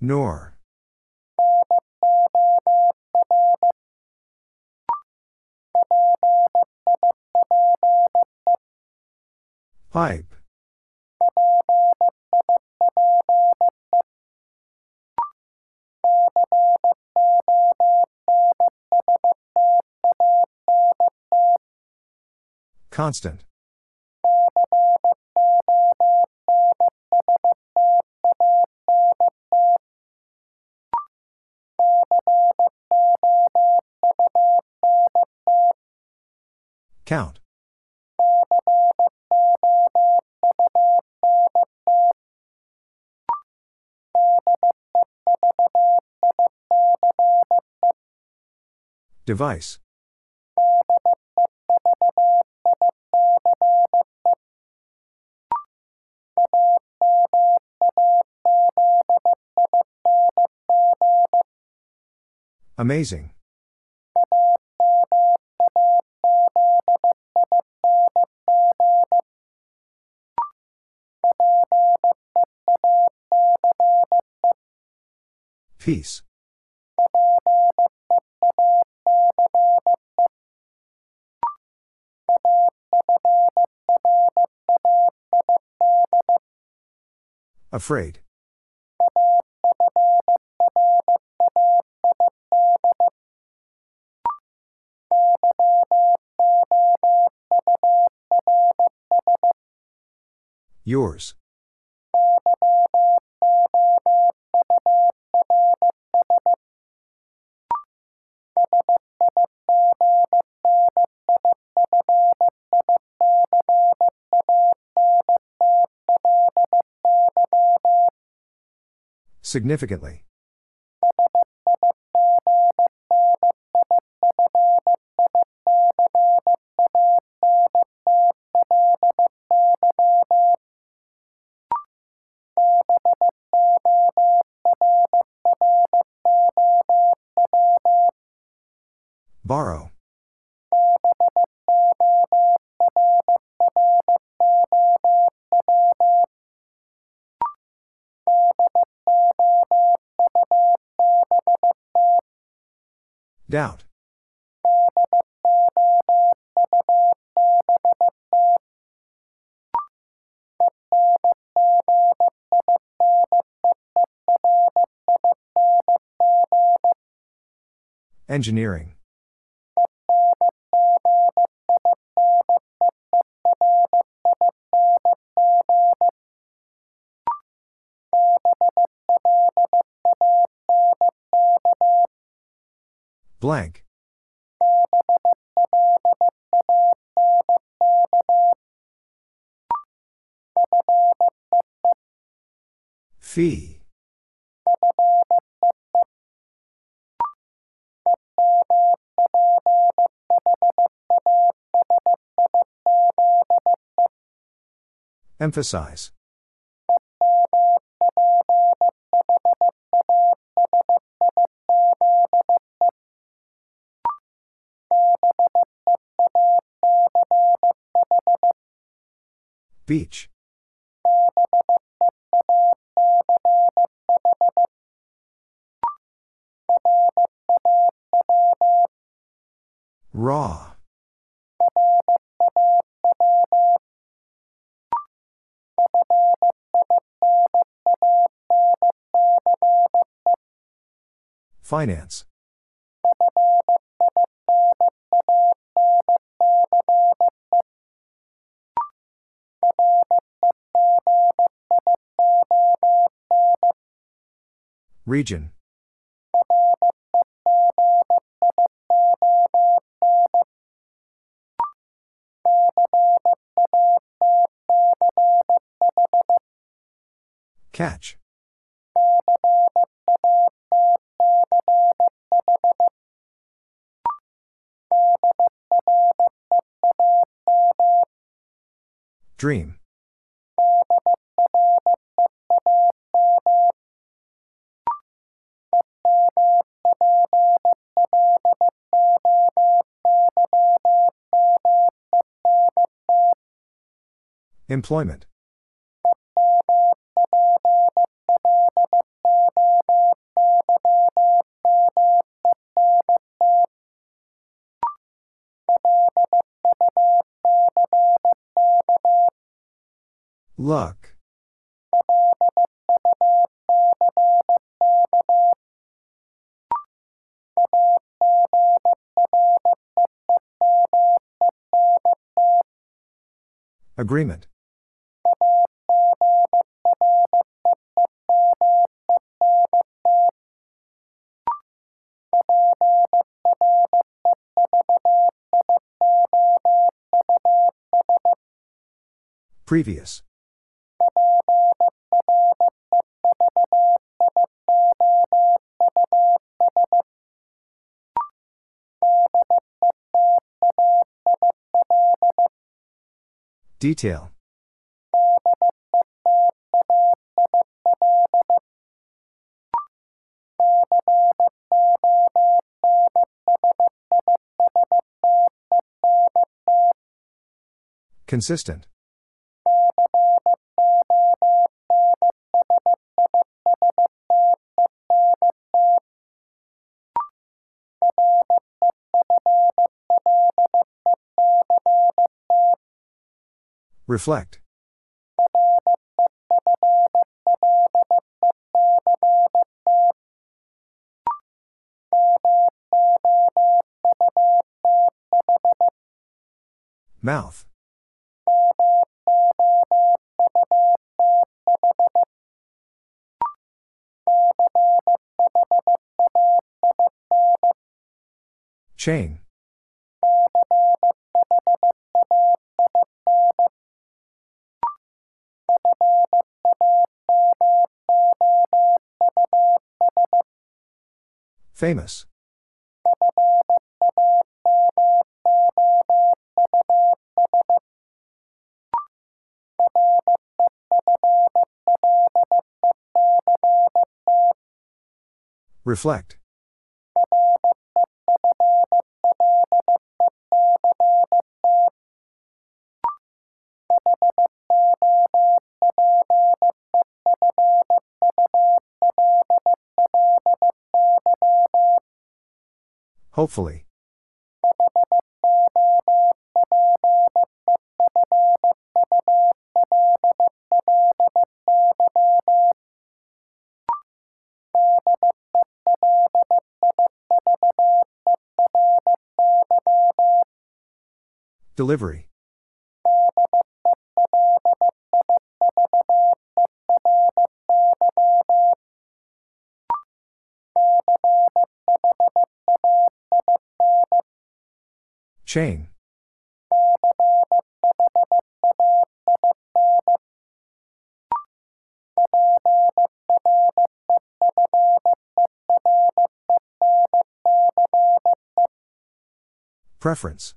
Nor. Pipe. Constant. Count. Device. Amazing. Peace. Afraid. Yours. Significantly. Doubt. Engineering. Blank. Fee. Emphasize. Beach. Raw. Finance. Region. Catch. Dream. Employment. Luck. Agreement. Previous. Detail. Consistent. Reflect. Mouth. Chain. Famous. Reflect. Hopefully. Delivery. Chain. Preference.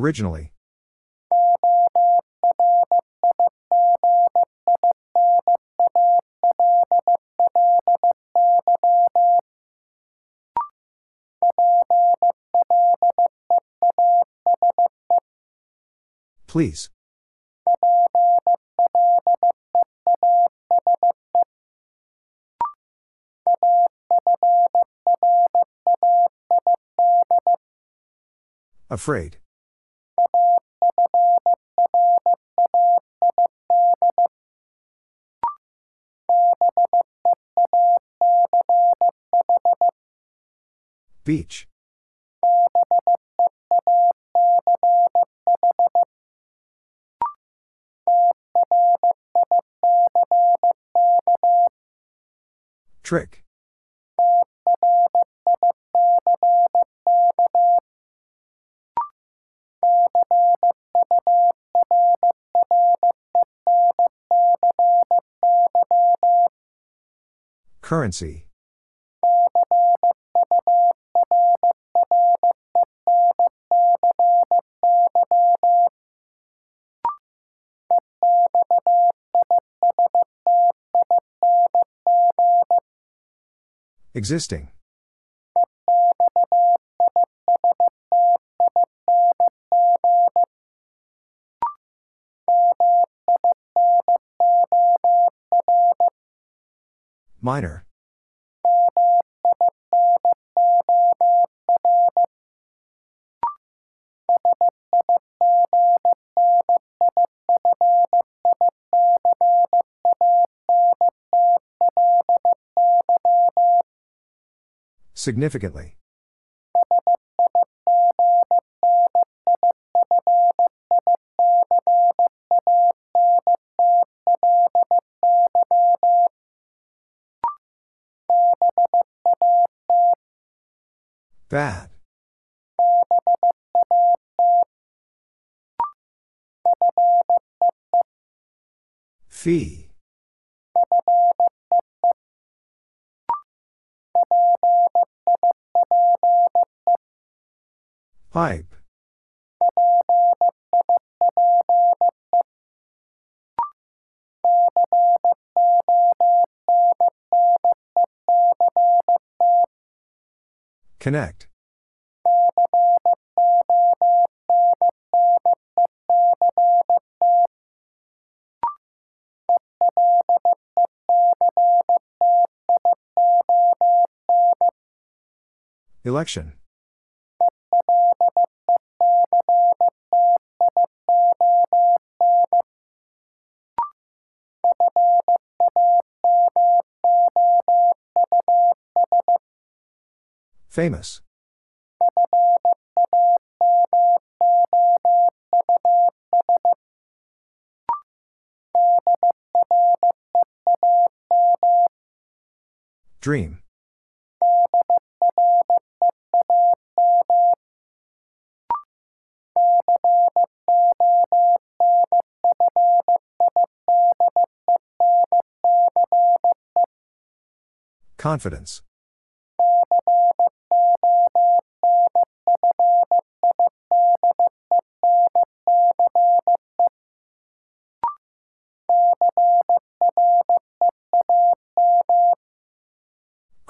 Originally. Please. Afraid. Beach. Trick. Currency. Existing. Minor. Significantly. Bad. Fee. Pipe. Connect. Election. Famous. Dream. Confidence.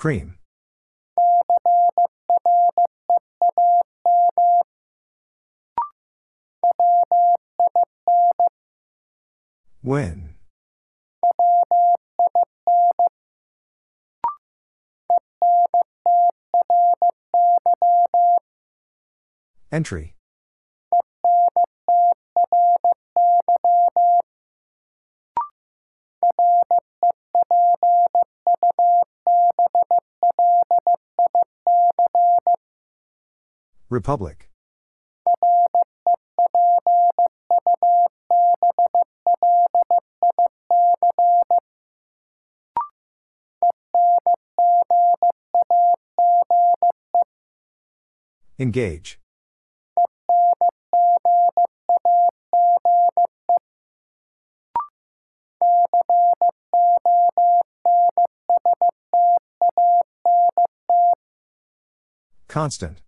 Cream. When? Entry. Republic. Engage. Constant.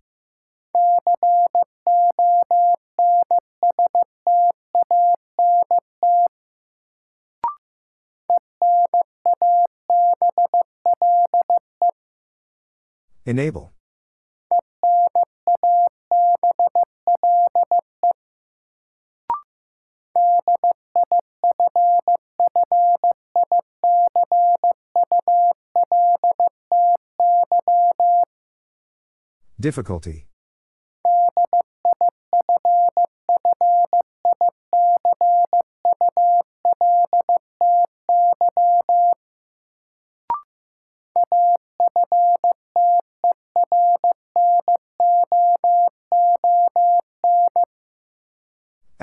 Enable. Difficulty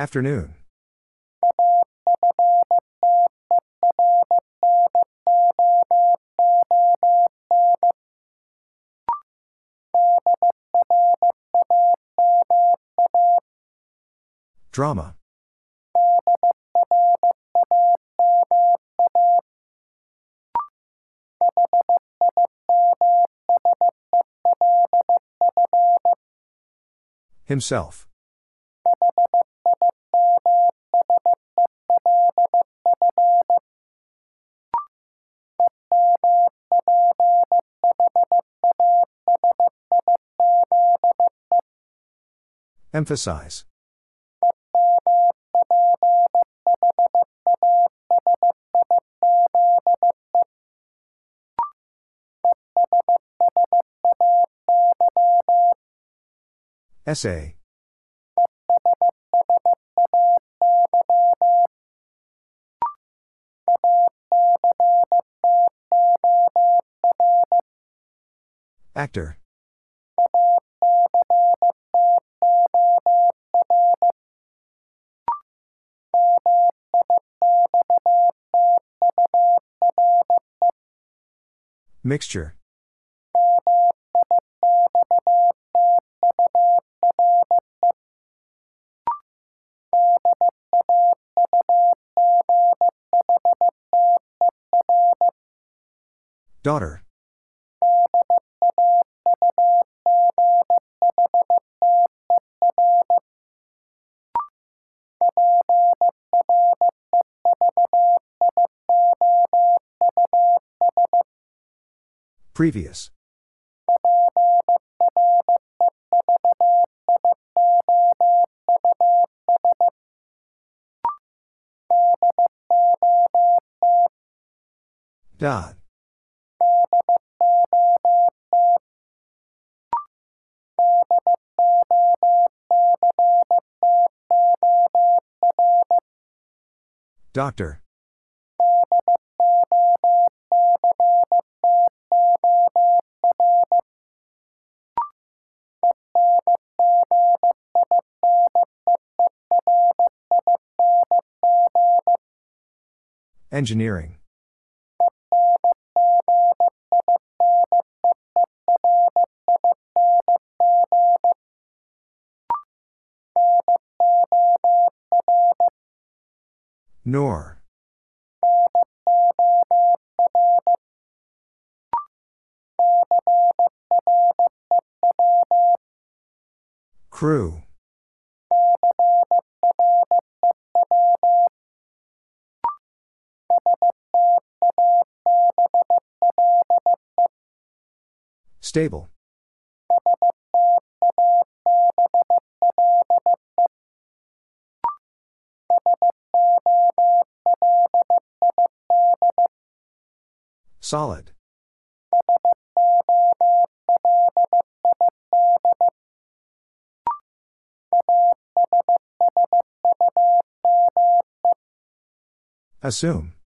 Afternoon. Drama. Himself. Emphasize. Essay. Actor. Mixture. Daughter. Previous. Dot. Doctor. Engineering. Nor. Crew. Stable. Solid. Assume.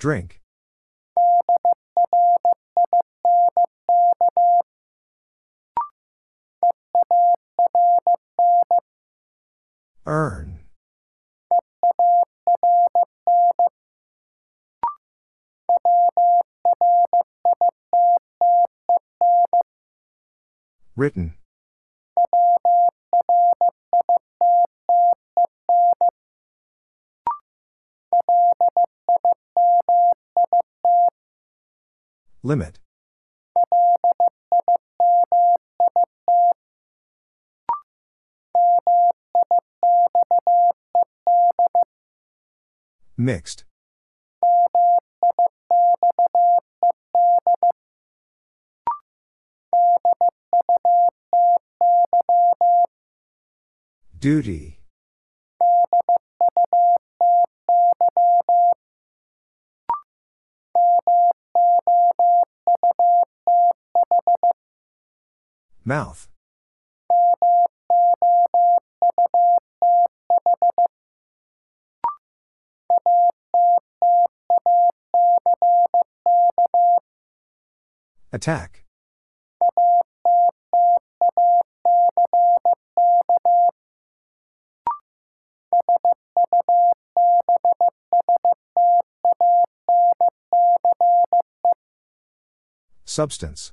Drink. Earn. Written. Limit. Mixed. Duty. Mouth. Attack. Substance.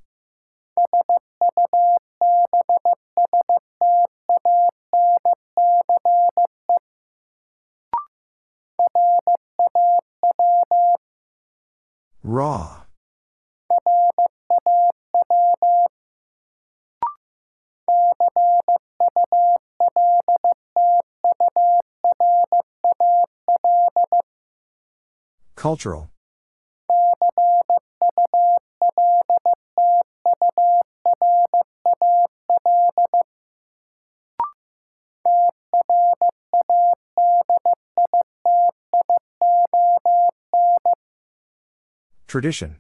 Cultural. Tradition.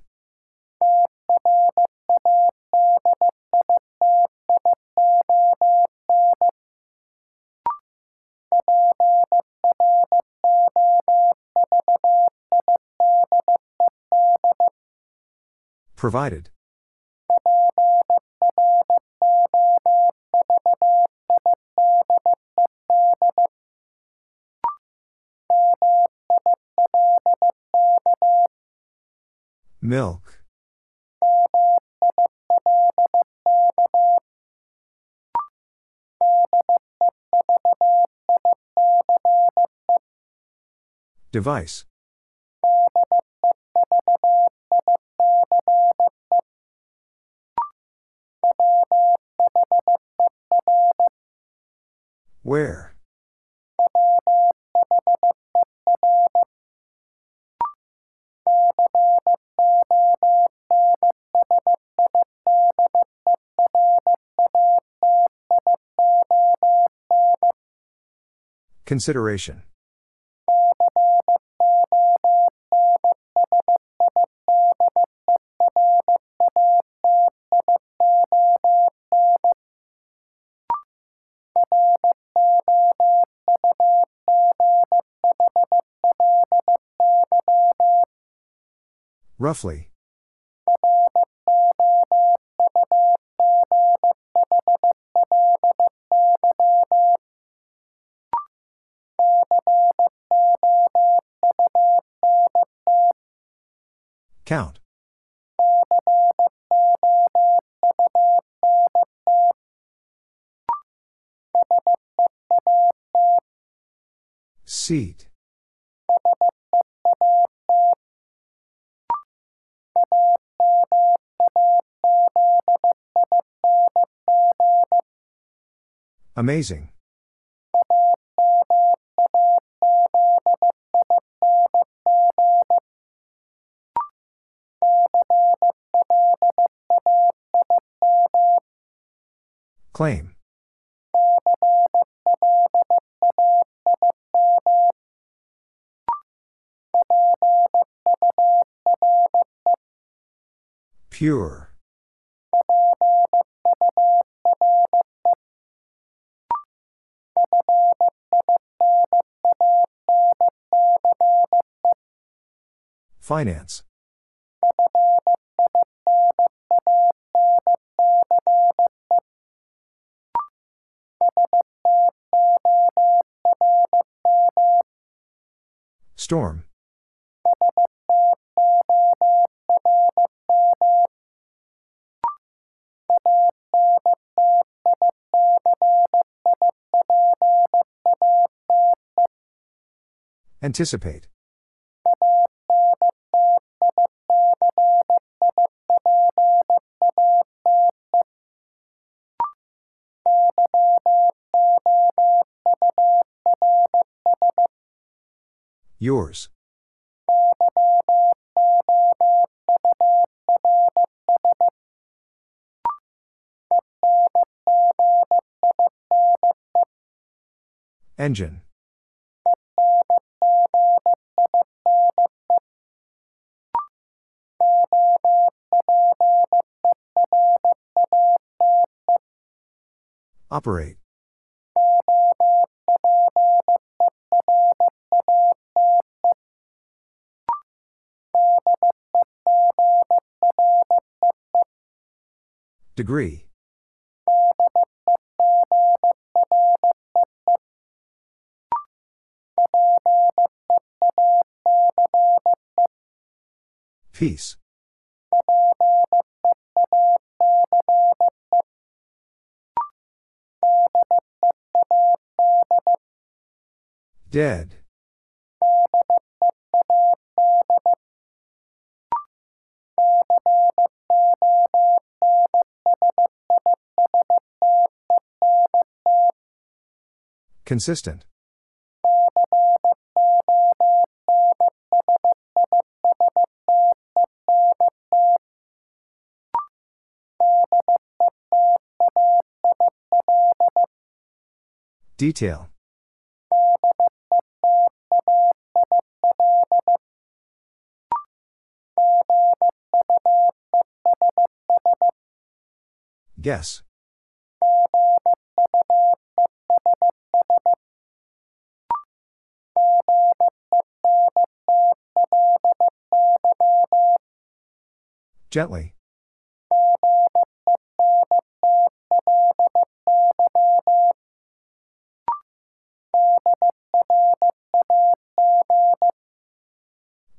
Provided. Milk. Device. Where? Consideration. Roughly. Count. Seat. Amazing. Claim. Pure. Finance. Storm. Anticipate. Yours. Engine. Operate. Degree. Peace. Dead. Consistent. Detail. Guess. Gently.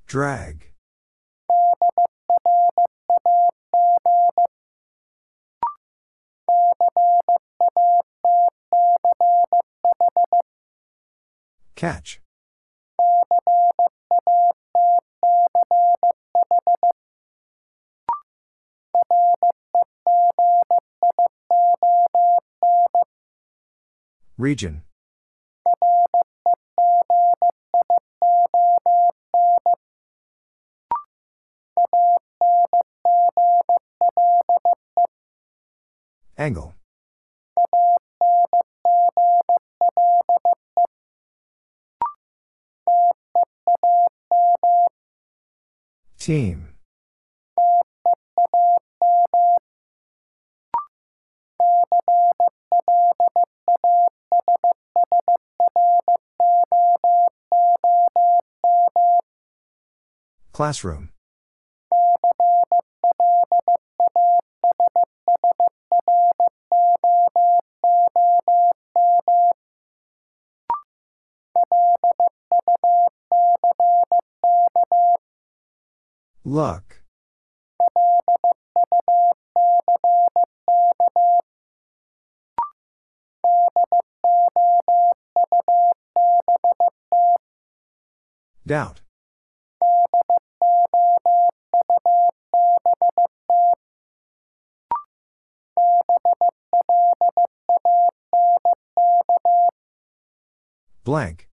Drag. Catch. Region. Angle. Team. Classroom. Luck. Doubt. Blank.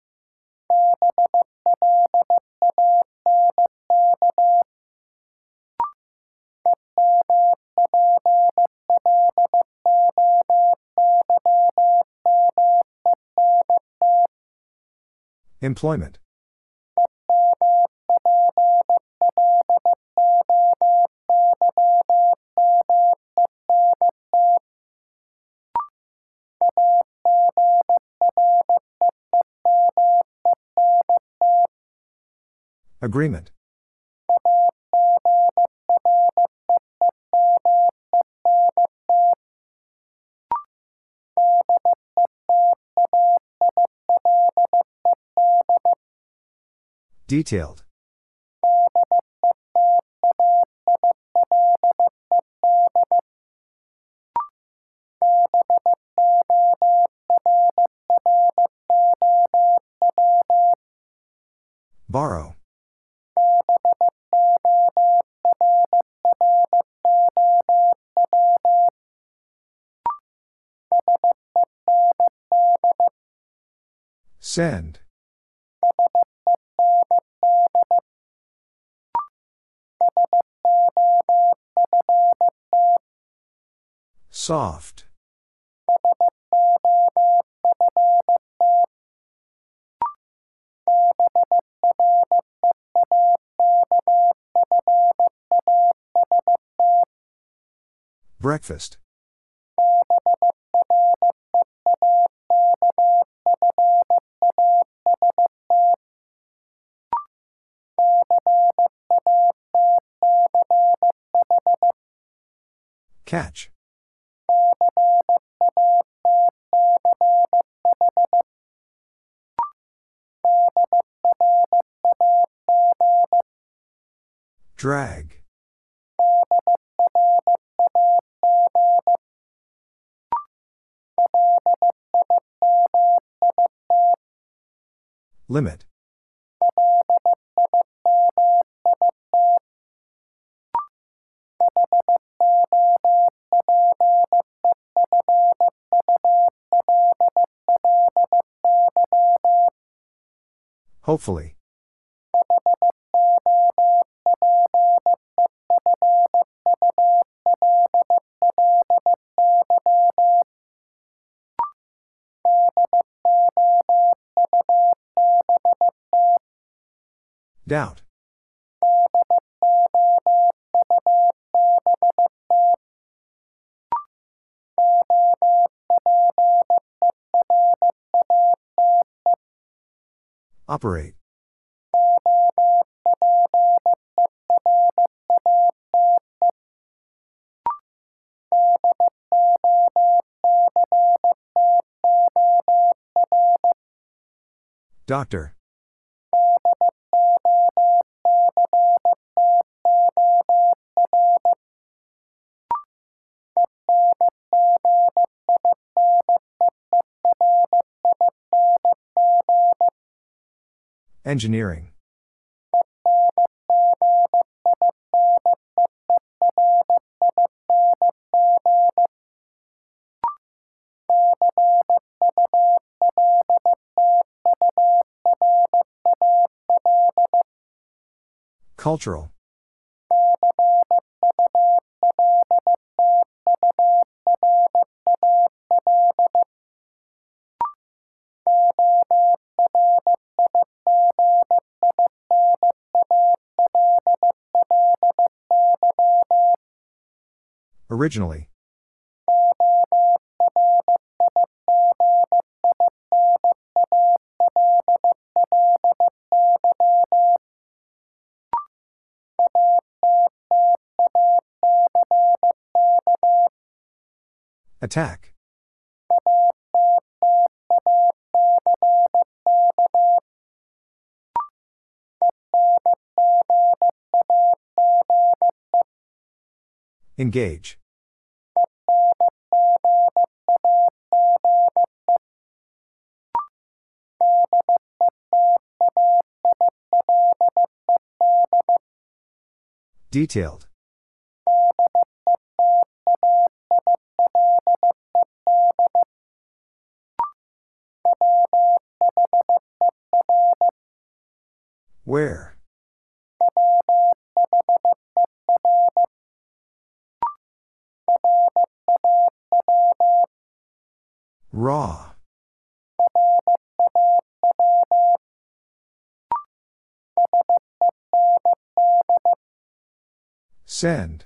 Employment. Agreement. Detailed. Send. Soft. Breakfast. Catch. Drag. Limit. Hopefully. Doubt. Operate. Doctor. Engineering. Cultural. Originally. Attack. Engage. Detailed. Where? Raw. Send.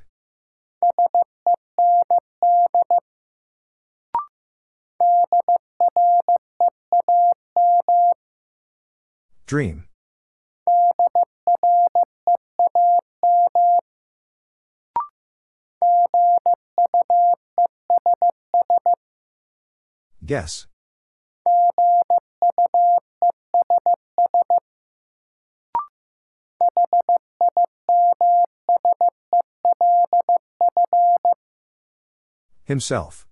Dream. Guess. Himself.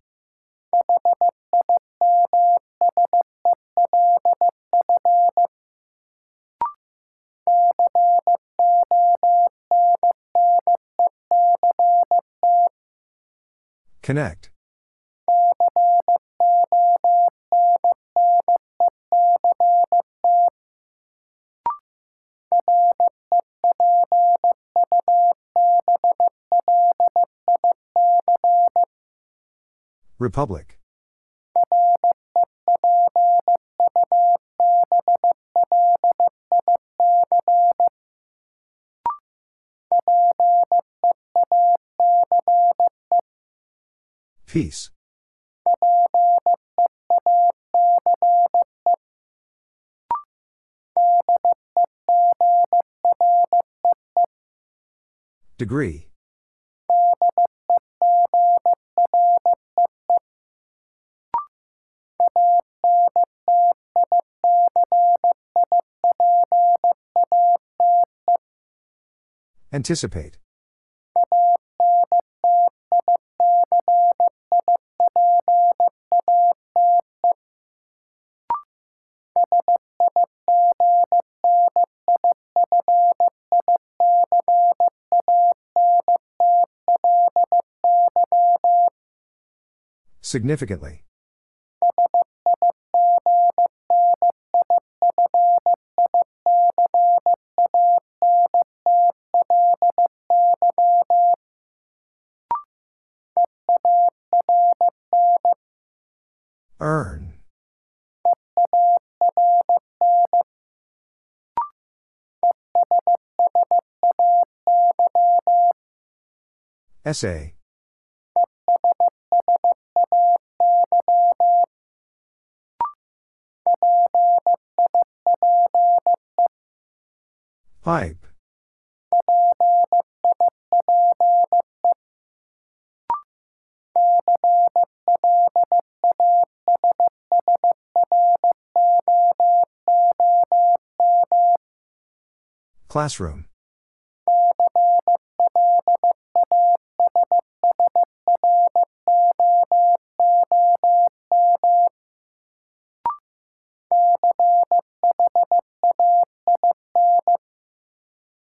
Connect. Republic. Peace. Degree. Anticipate. Significantly. Earn. Essay. Pipe. Classroom.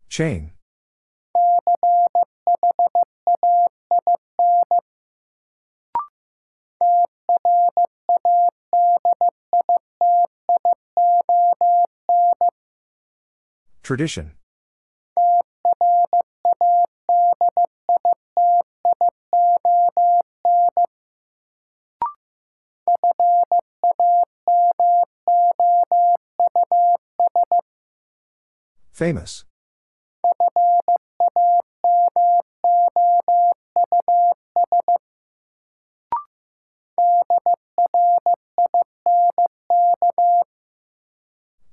Chain. Tradition. Famous.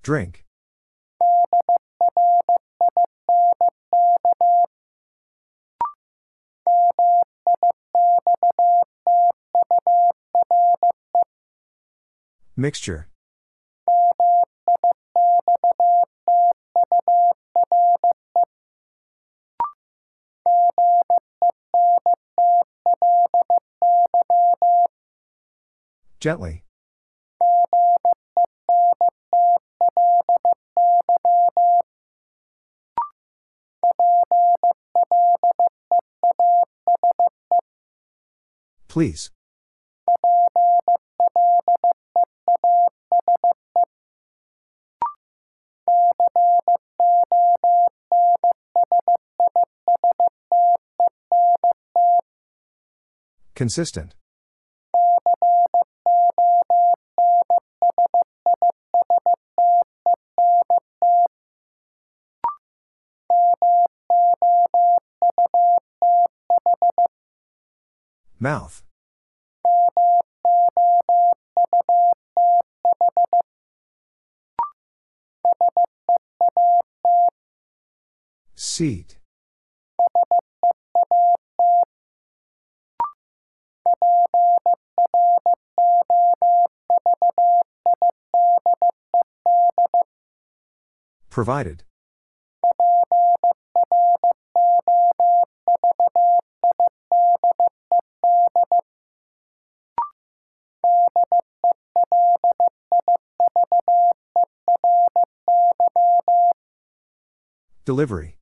Drink. Mixture. Gently. Please. Consistent. Mouth. Seat. Provided. Delivery.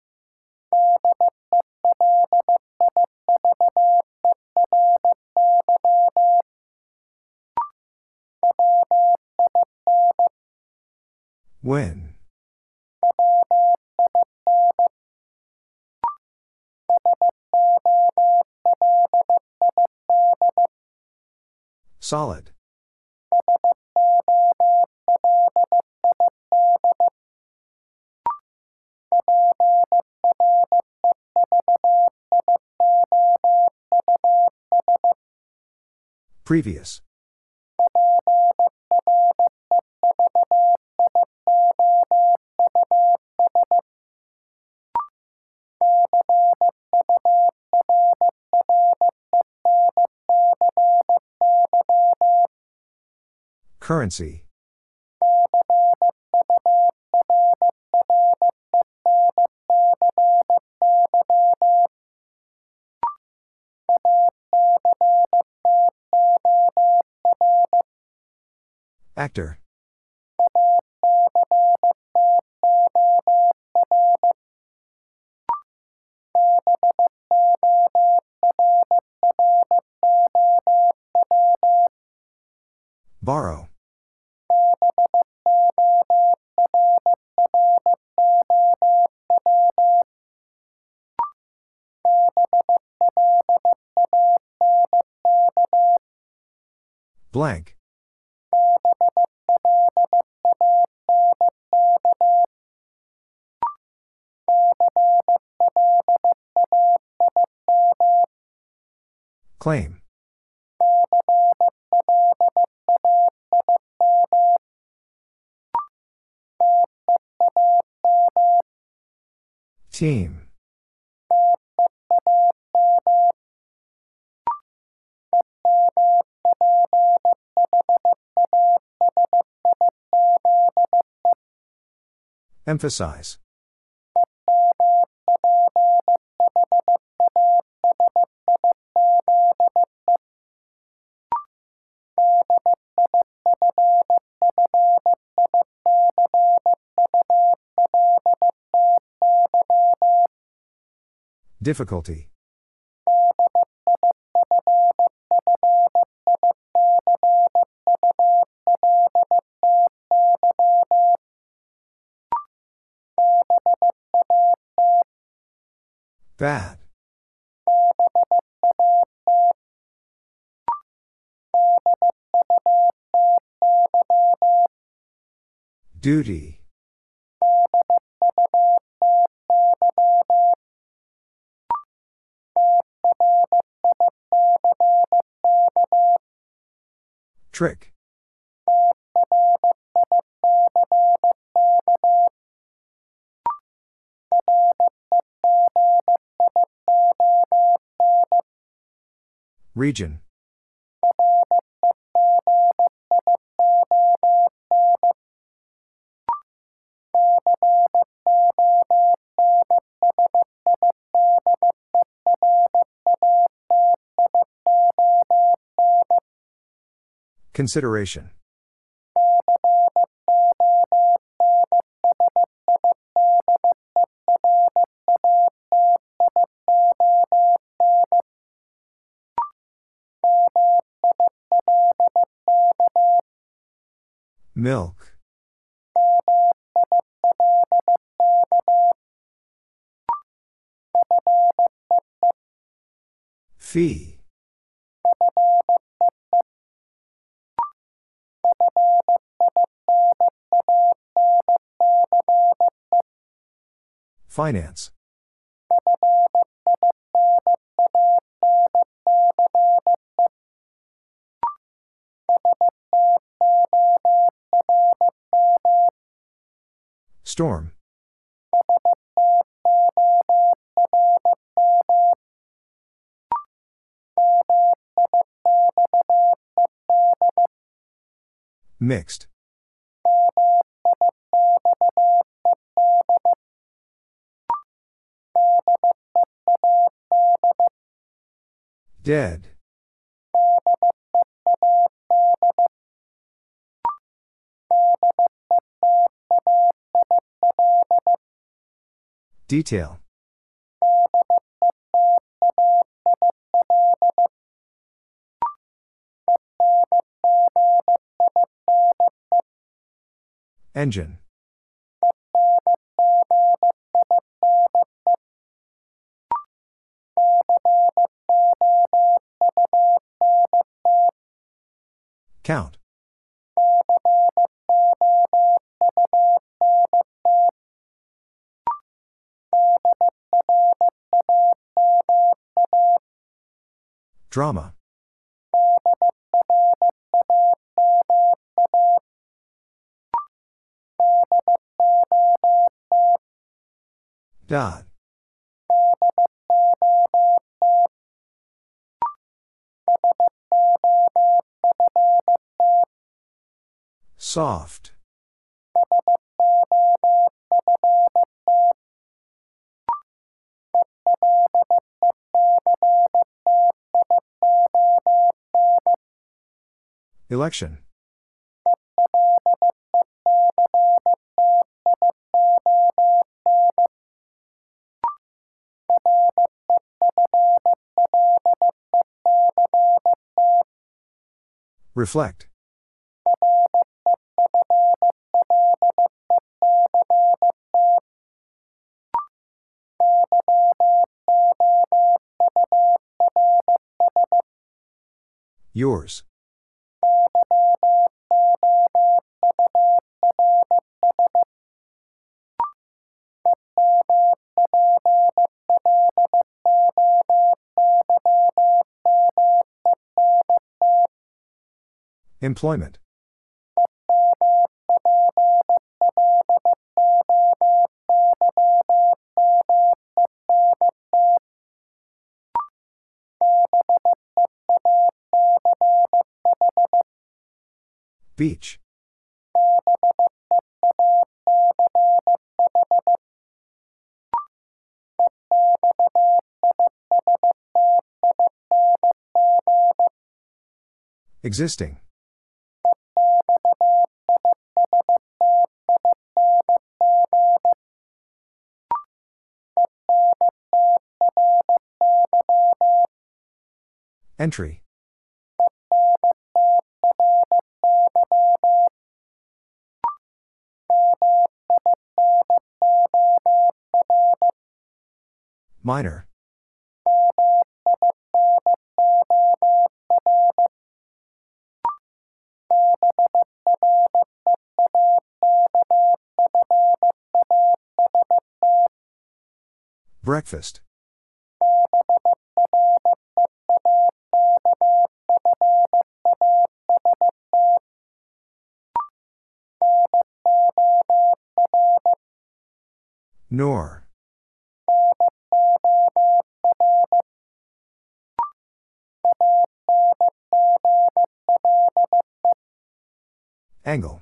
When? Solid. Previous. Currency. Actor. Borrow. Blank. Claim. Team. Emphasize. Difficulty. Bad. Duty. Trick. Region. Consideration. Milk. Fee. Finance. Storm. Mixed. Dead. Detail. Engine. Count. Drama. Dot. Soft. Election. Reflect. Yours. Employment. Beach. Existing. Entry. Minor. Breakfast. Nor. Angle.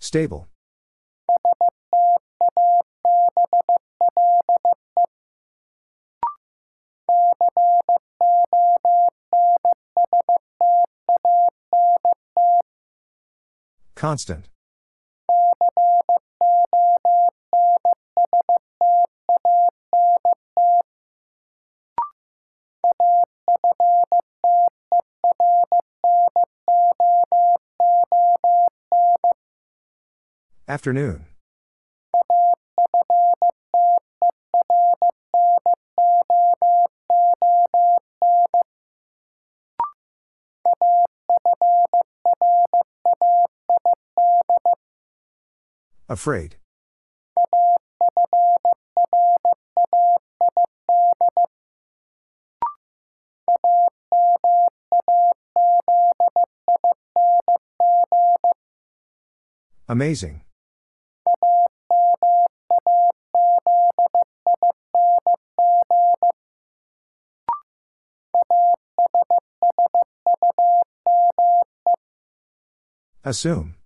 Stable. Constant. Afternoon. Afraid. Amazing. Assume.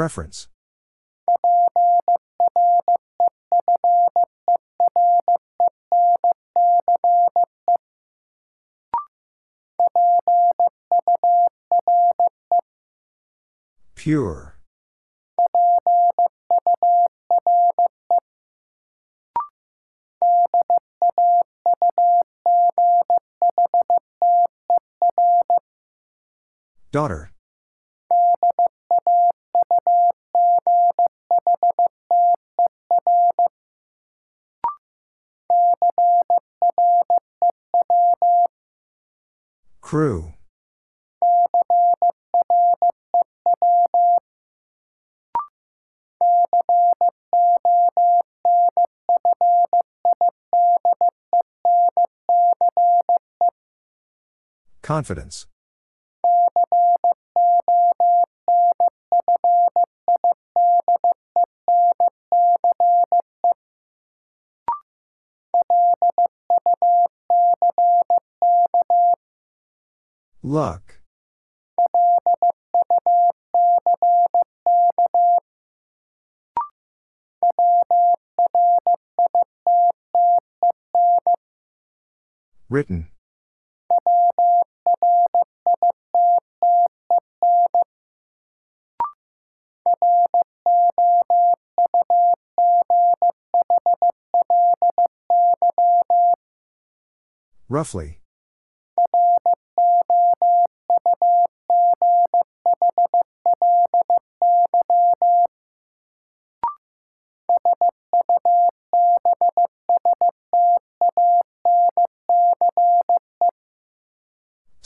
Preference. Pure. Daughter. Crew. Confidence Luck. Written. Roughly.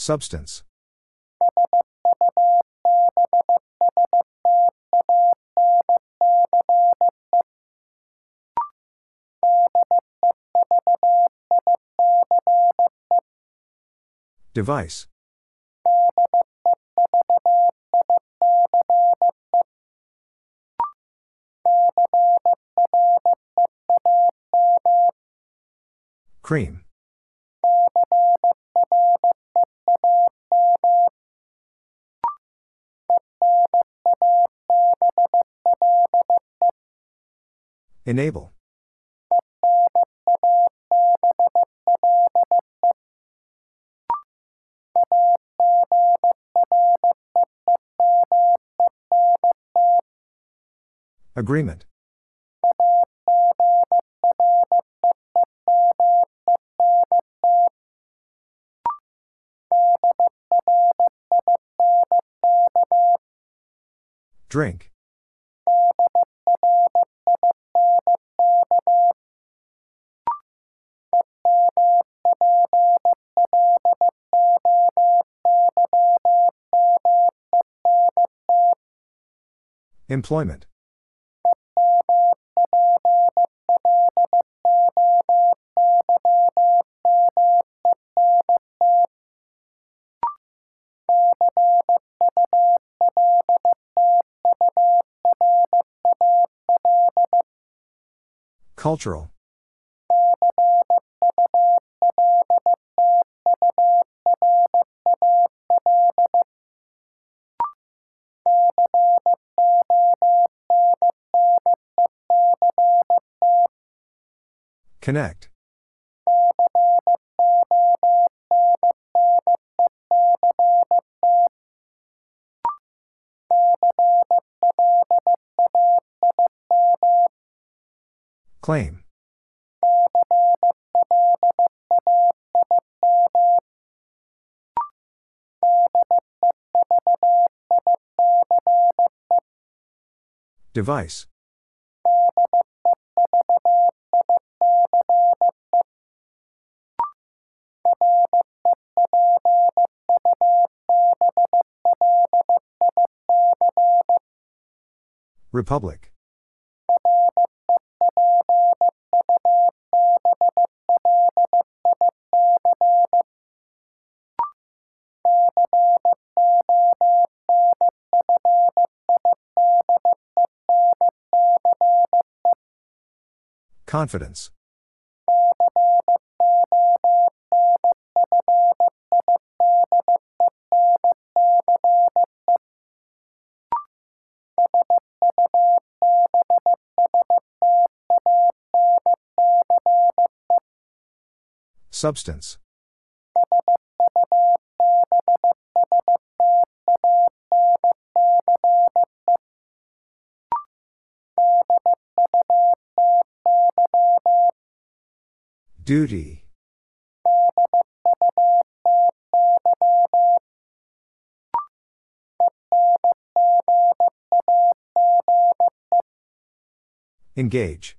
Substance. Device. Cream. Enable. Agreement. Drink. Employment. Cultural. Connect. Claim. Device. Republic. Confidence. Substance. Duty. Engage.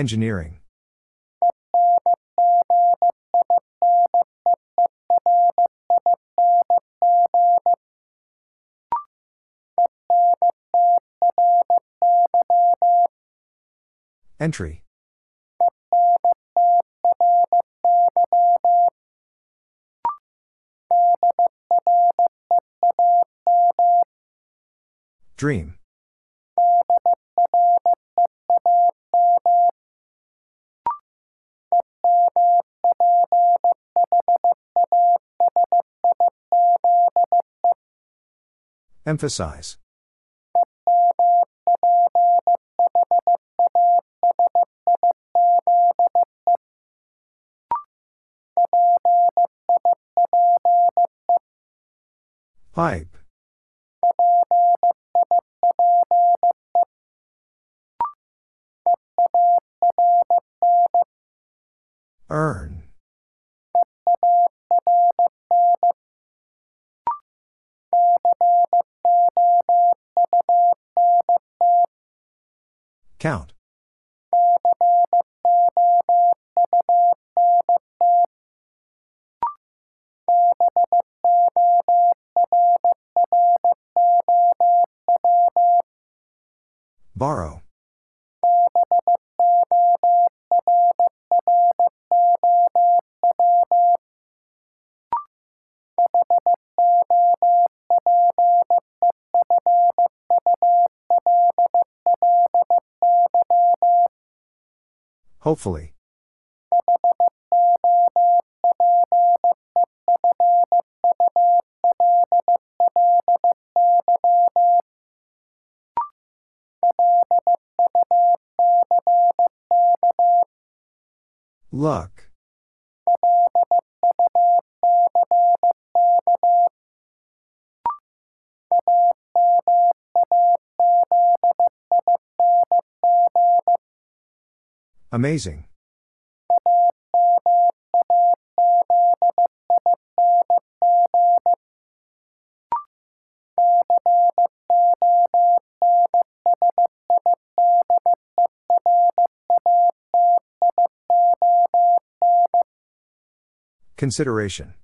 Engineering. Entry. Dream. Emphasize. Pipe. Hopefully. Luck. Amazing. Consideration.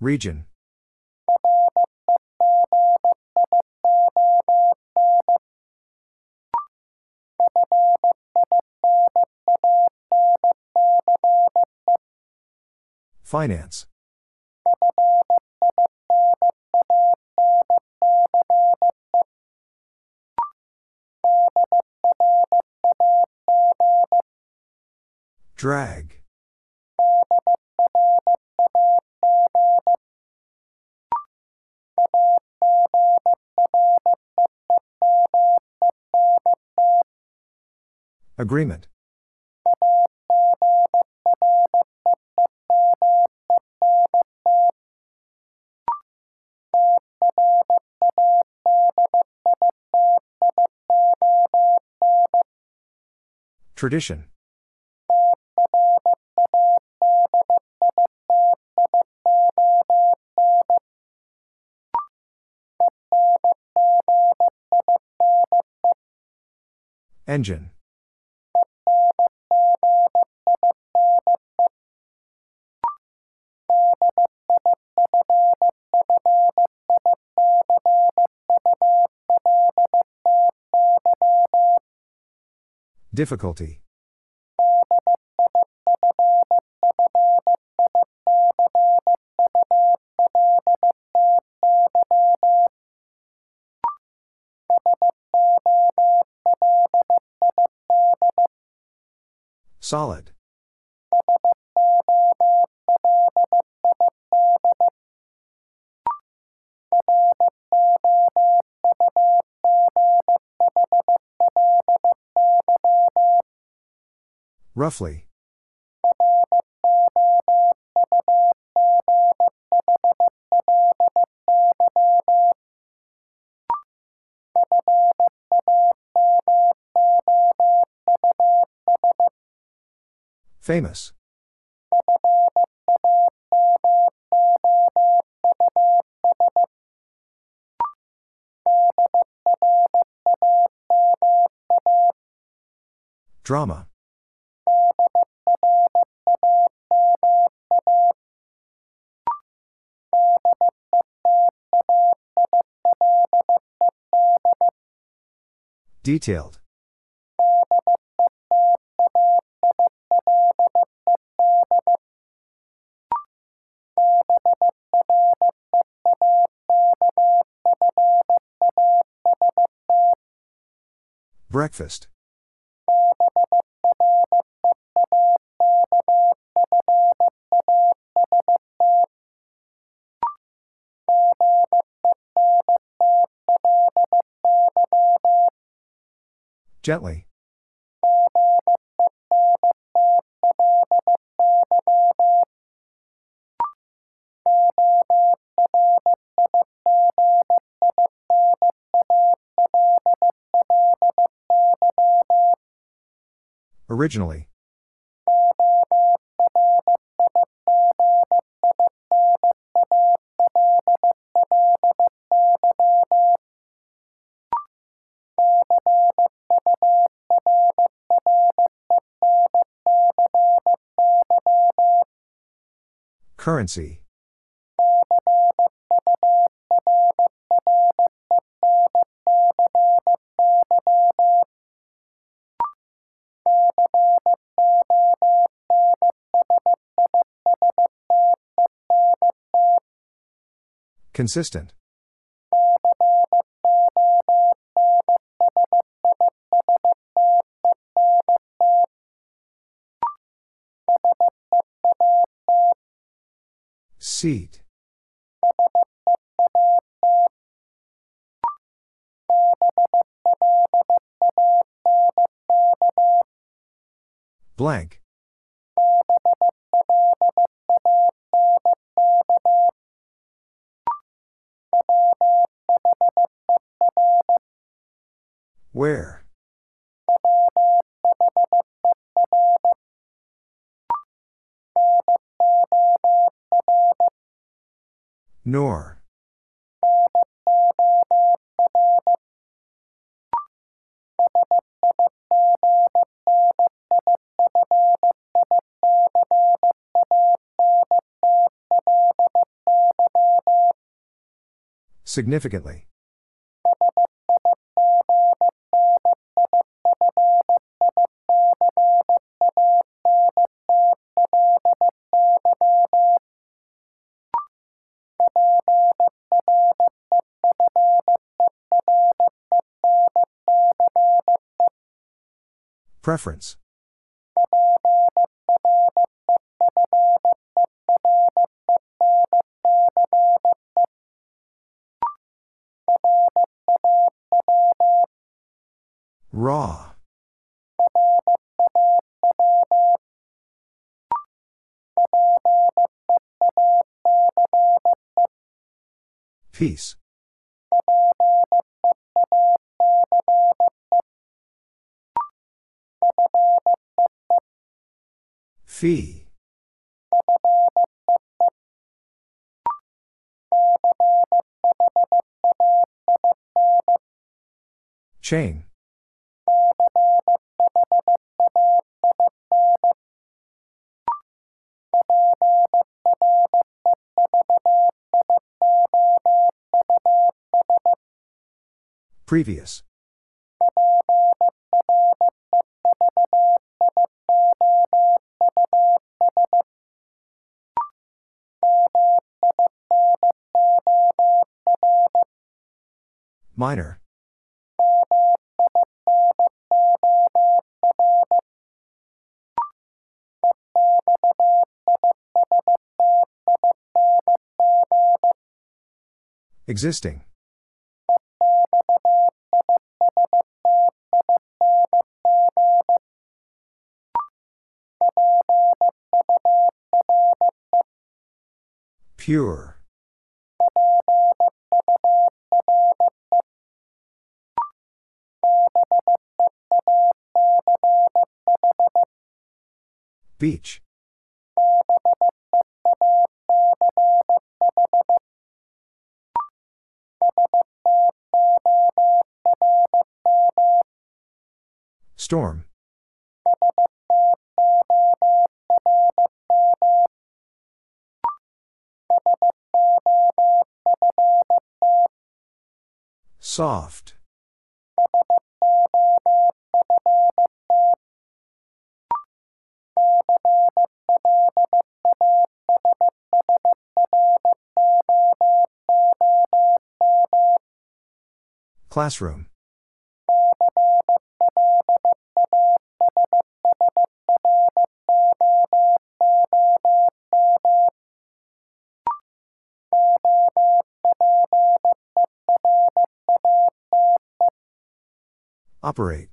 Region. Finance. Drag. Agreement. Tradition. Engine. Difficulty. Solid. Roughly. Famous. Drama. Detailed. Breakfast. Gently. Originally. Currency. Consistent. Seat. Blank. Where? Nor. Significantly. Preference. Raw. Peace. Fee. Chain. Previous. Minor. Existing. Pure. Beach. Storm. Soft. Classroom. Operate.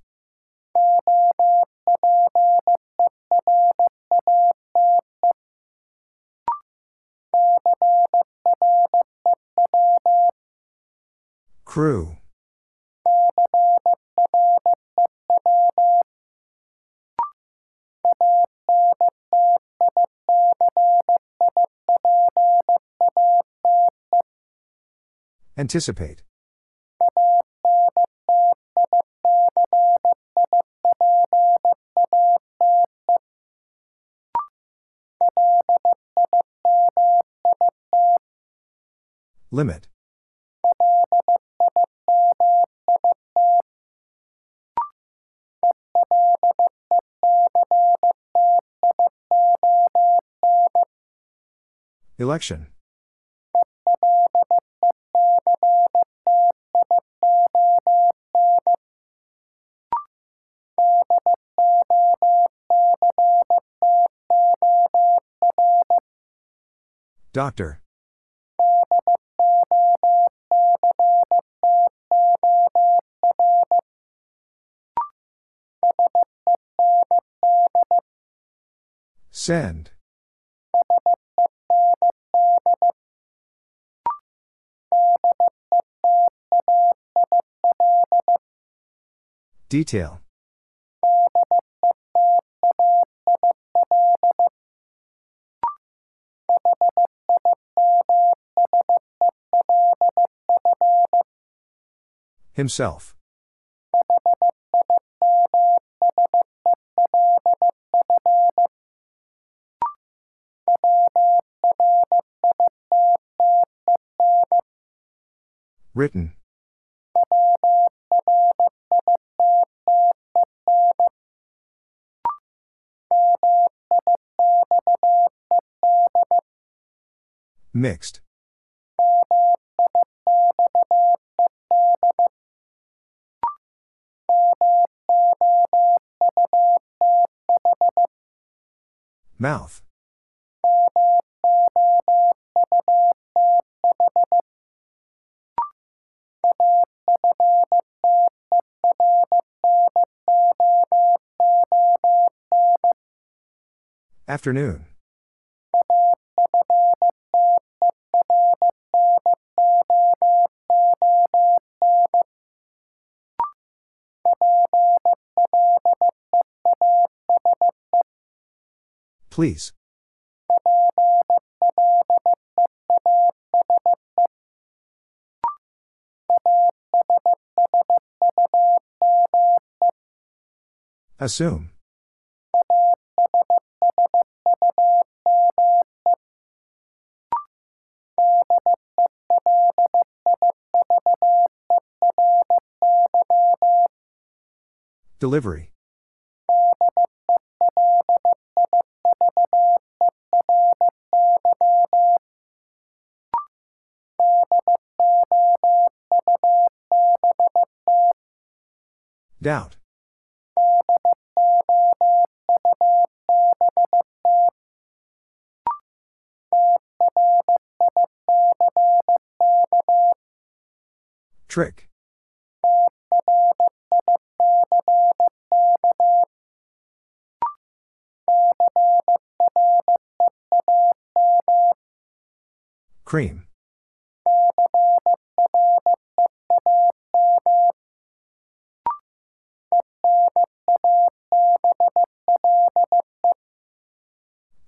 Crew. Anticipate. Limit. Election. Doctor. Send. Detail. Himself. Written. Mixed. Mouth. Afternoon. Please. Assume. Delivery. Doubt. Trick. Cream.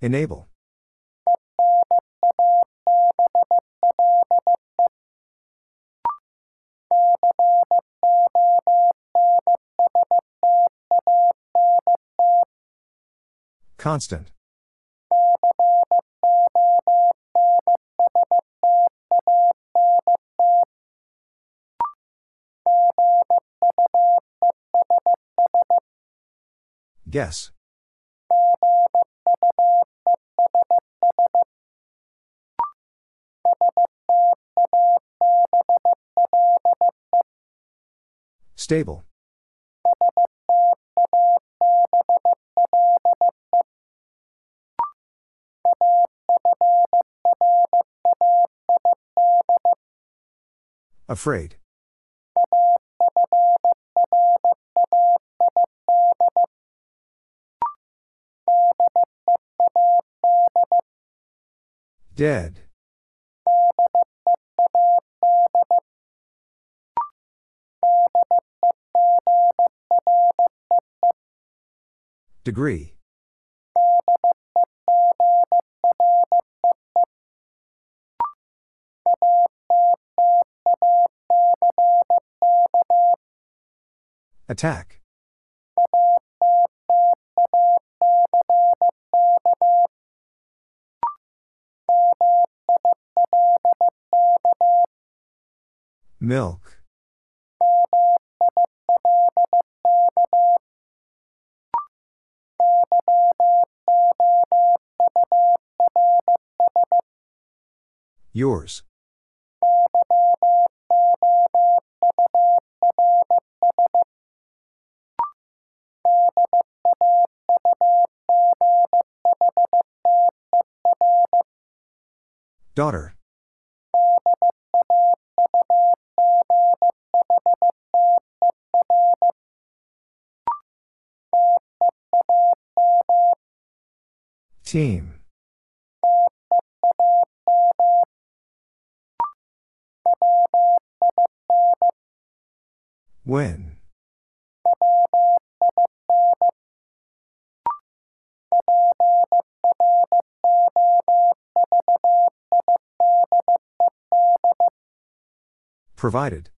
Enable. Constant. Guess. Stable. Afraid. Dead. Degree. Attack. Milk. Yours. Daughter. Team. When? Provided.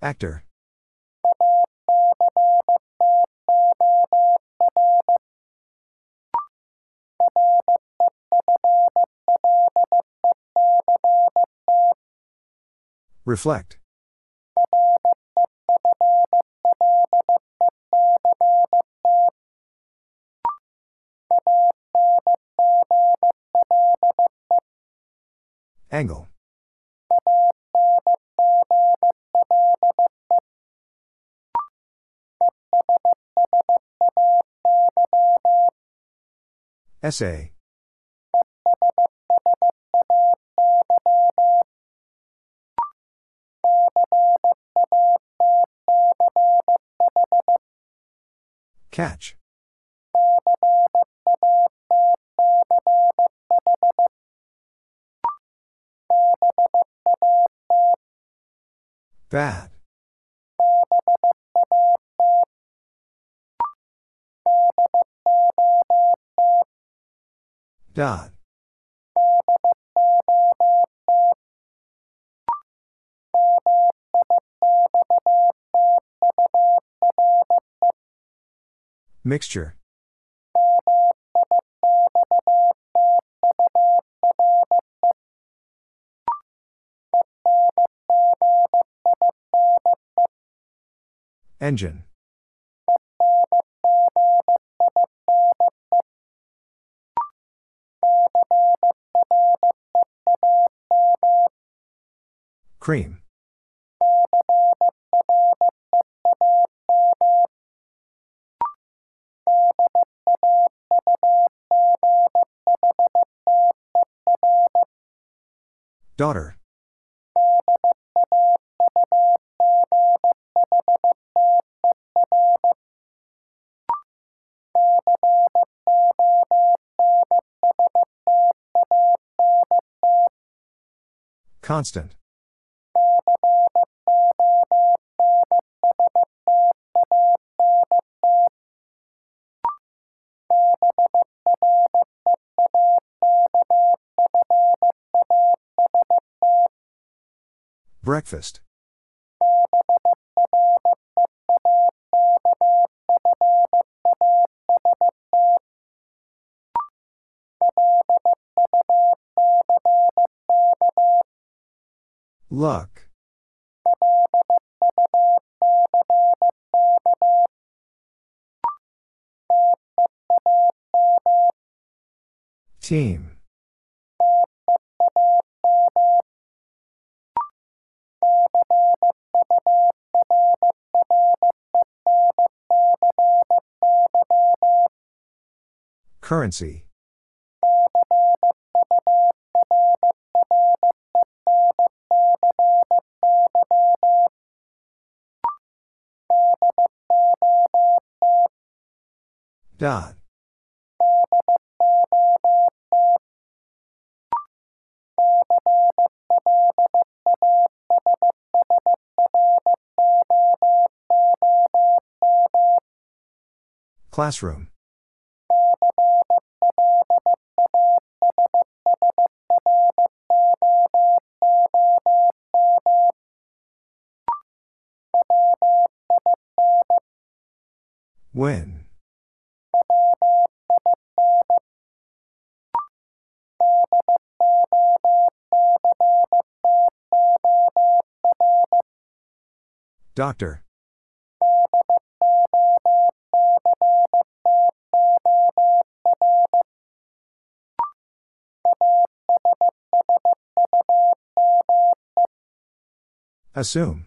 Actor. Reflect. Angle. Essay. Catch. Bad. Dot. Mixture. Engine. Cream. Daughter. Constant. Breakfast. Luck. Team. Currency. Dot. Classroom. When? Doctor. Assume.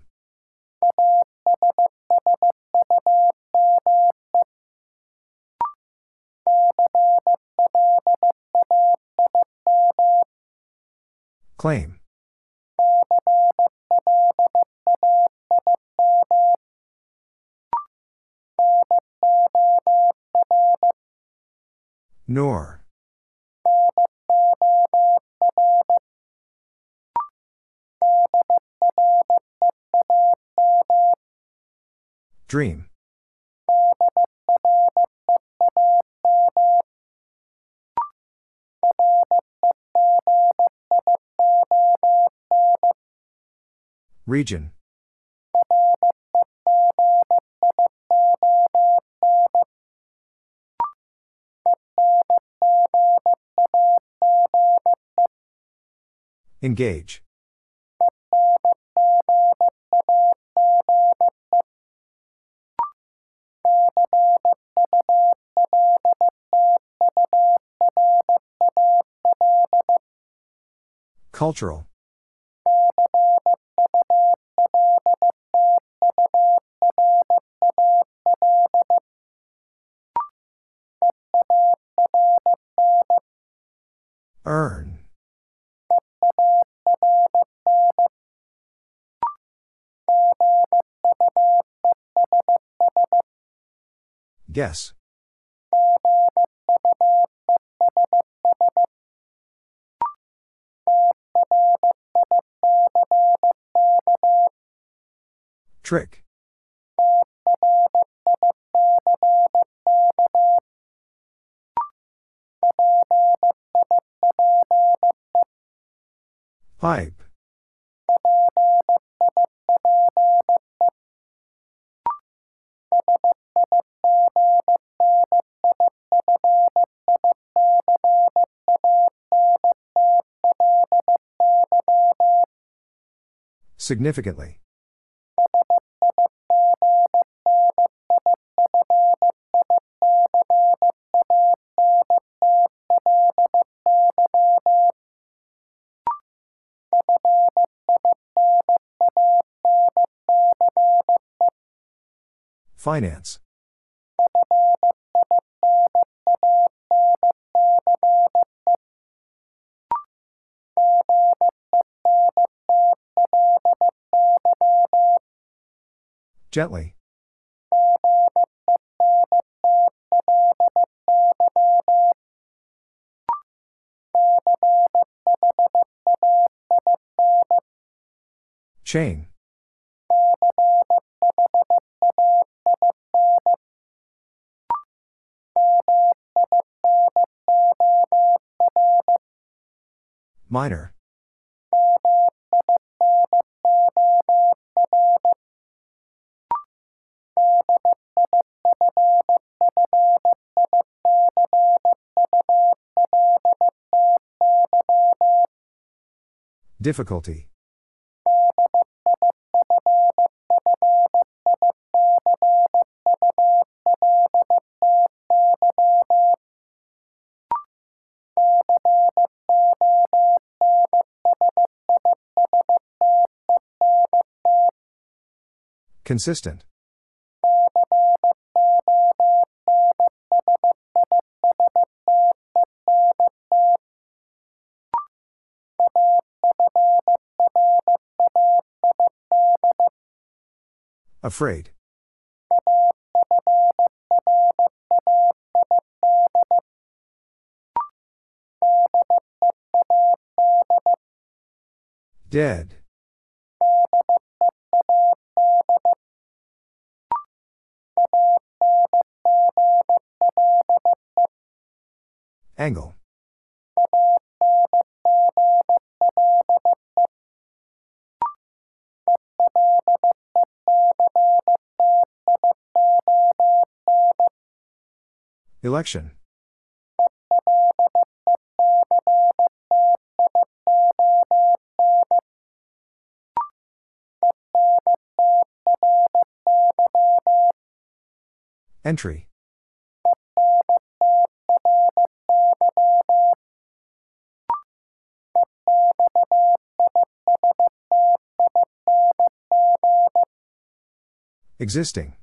Claim. Nor. Dream. Region. Engage. Cultural. Guess. Trick. Pipe. Significantly. Finance. Gently. Chain. Minor. Difficulty. Consistent. Afraid. Dead. Angle. Election. Entry. Existing.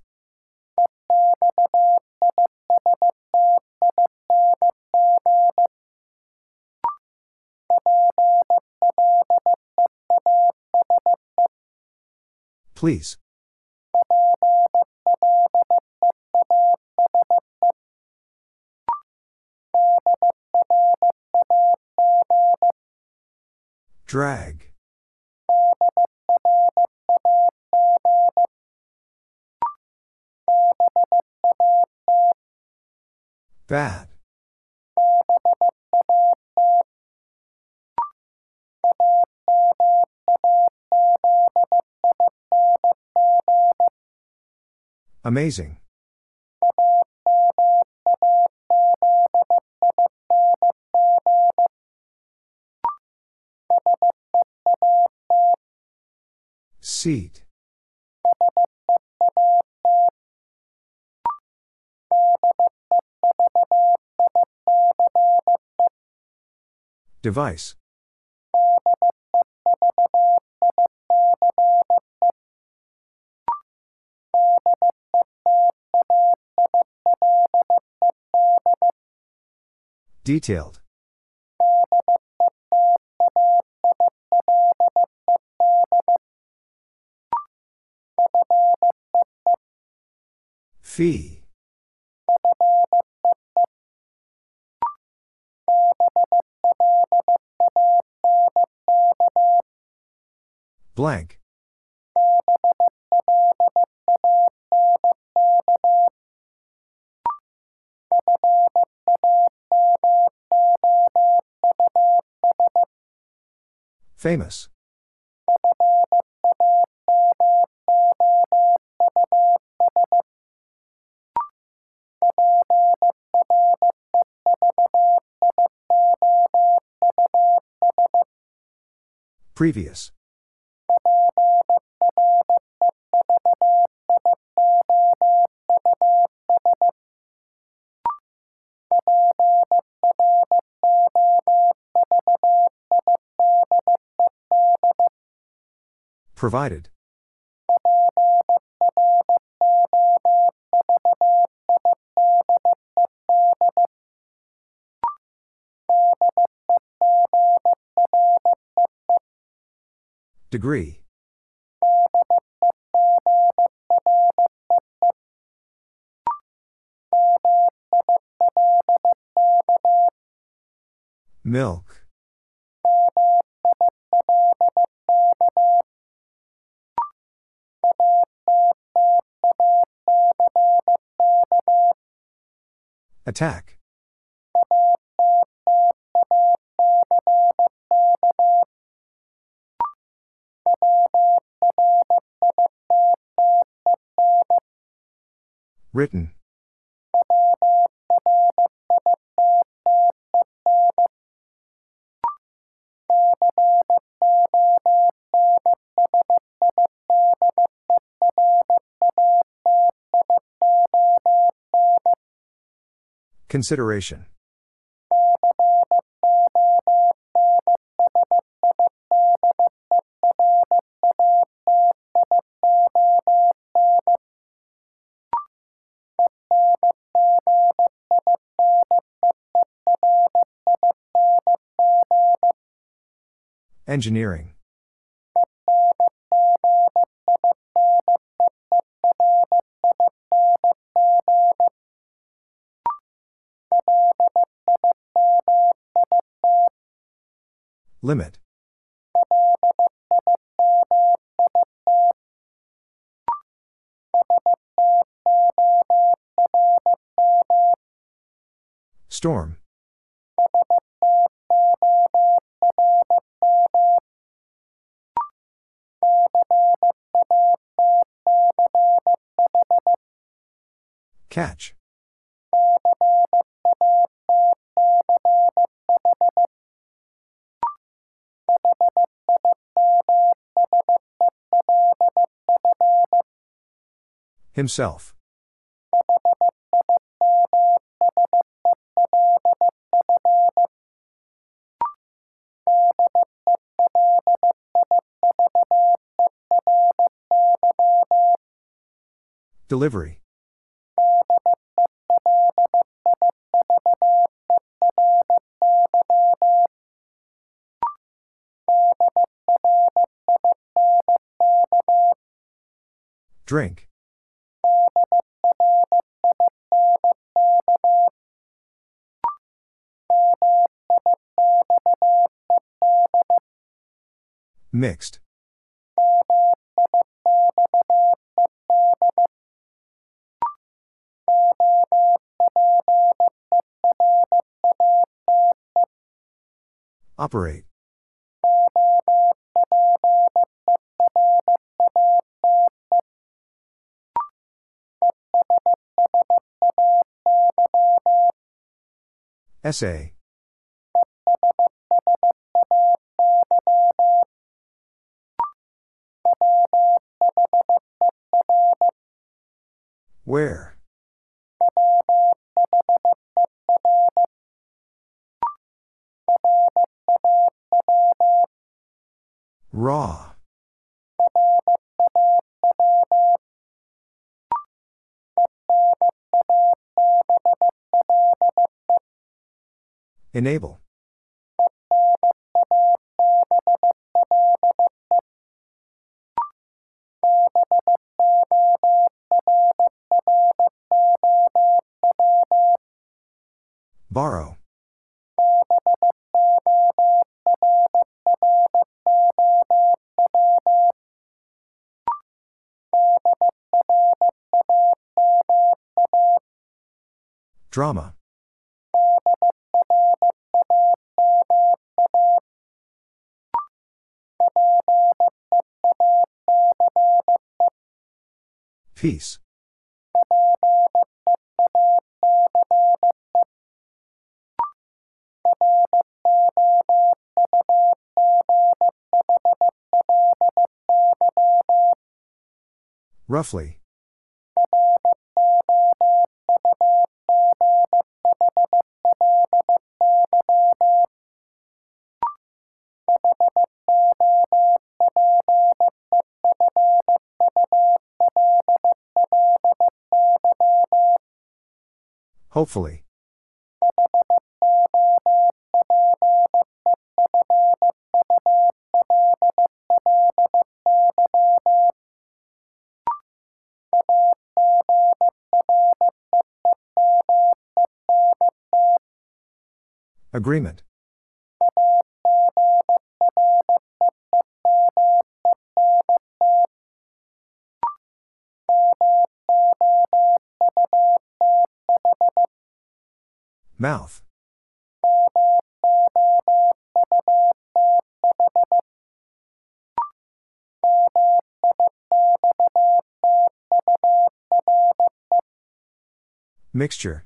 Please. Drag. Bad. Amazing. Seat. Device. Detailed. Fee. Blank. Famous. Previous. Provided. Degree. Milk. Attack. Written. Consideration. Engineering. Limit. Storm. Catch. Himself. Delivery. Drink. Mixed. Operate. Essay. Enable. Borrow. Drama. Peace. Roughly. Hopefully. Agreement. Mouth. Mixture.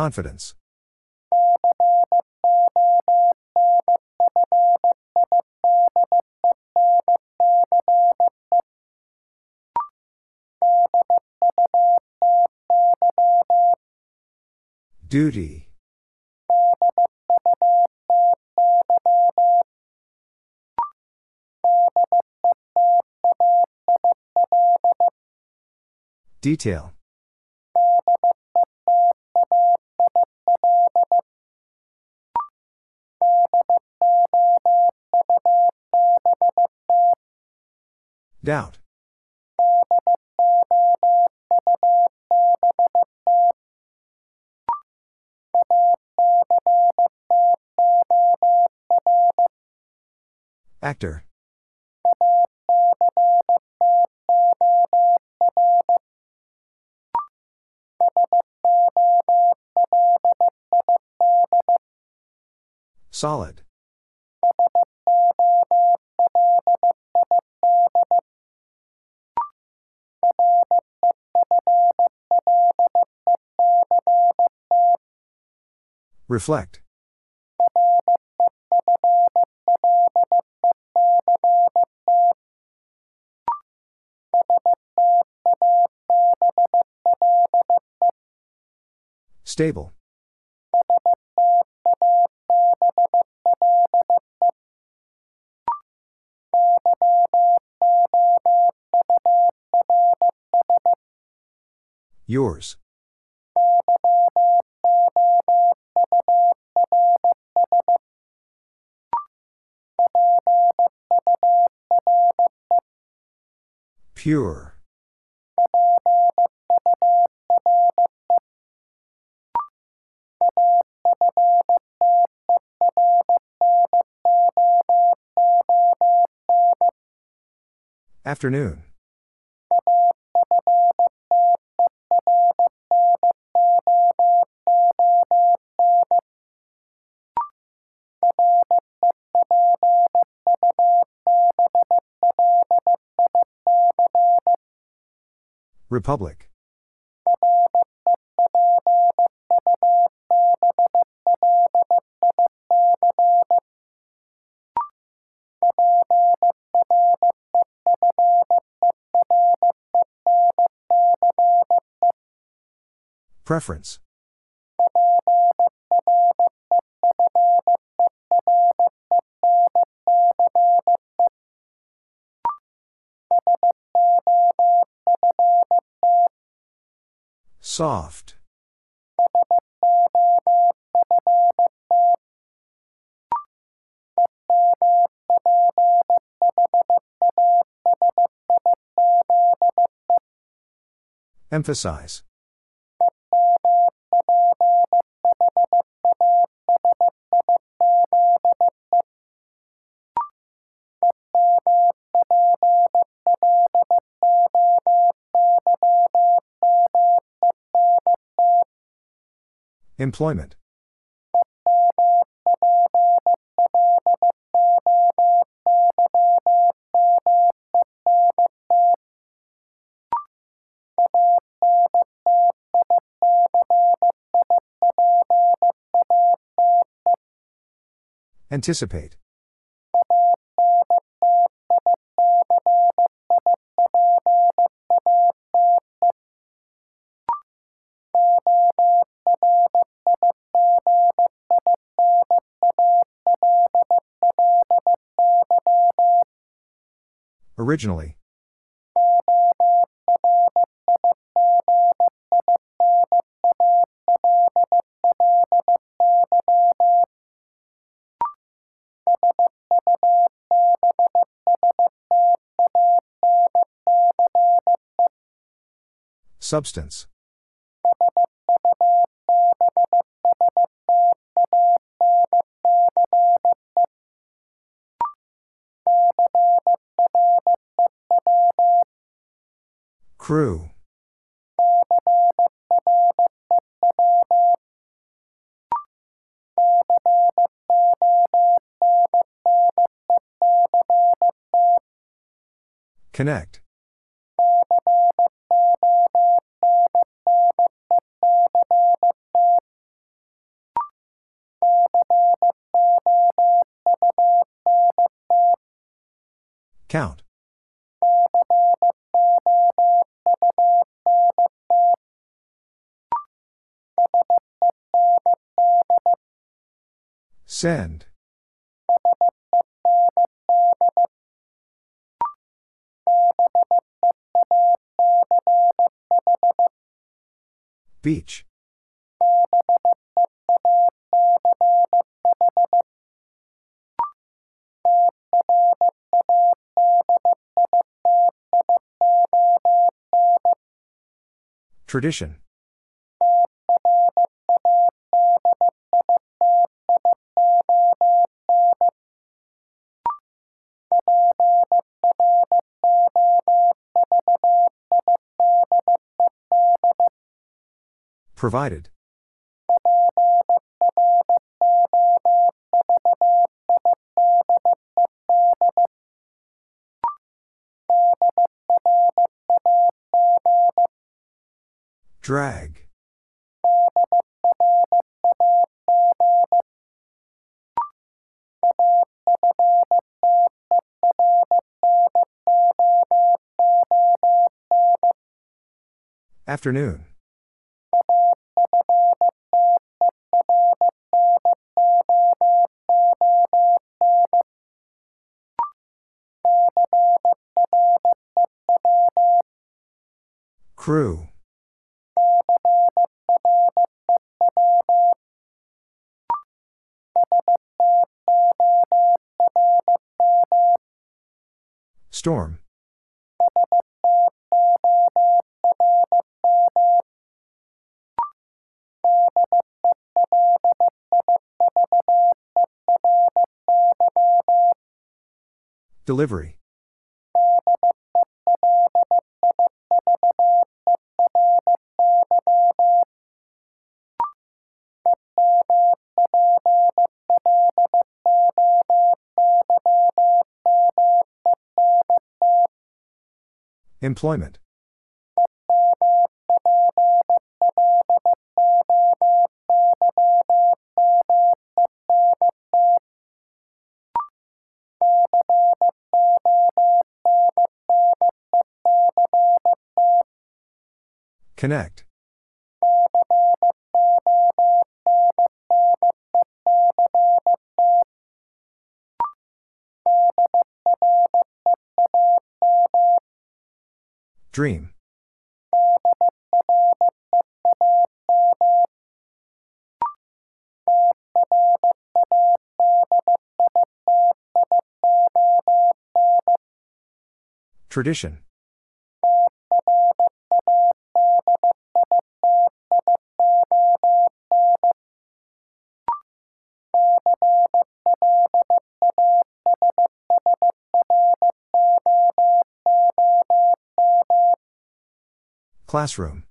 Confidence. Duty. Detail. Doubt. Actor. Solid. Reflect. Stable. Yours. Pure. Afternoon. Republic. Preference. Soft. Emphasize. Employment. Anticipate. Originally. Substance. Crew. Connect. Count. Send. Beach. Tradition. Provided. Drag. Afternoon. Crew. Storm. Delivery. Employment. Connect. Dream. Tradition. Classroom.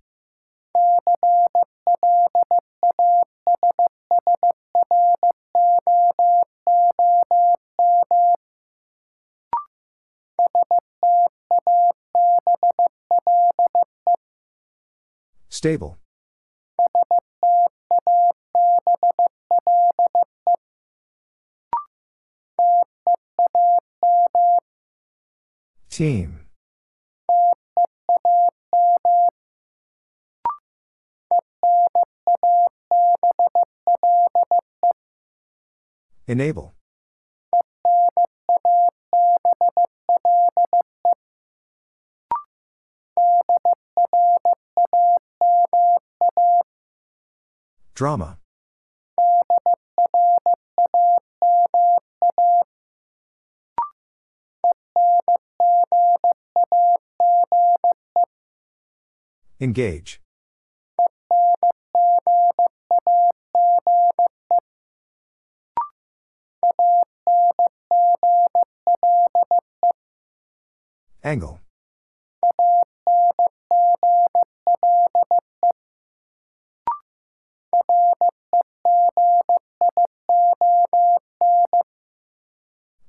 Stable. Team. Enable. Drama. Engage. Angle.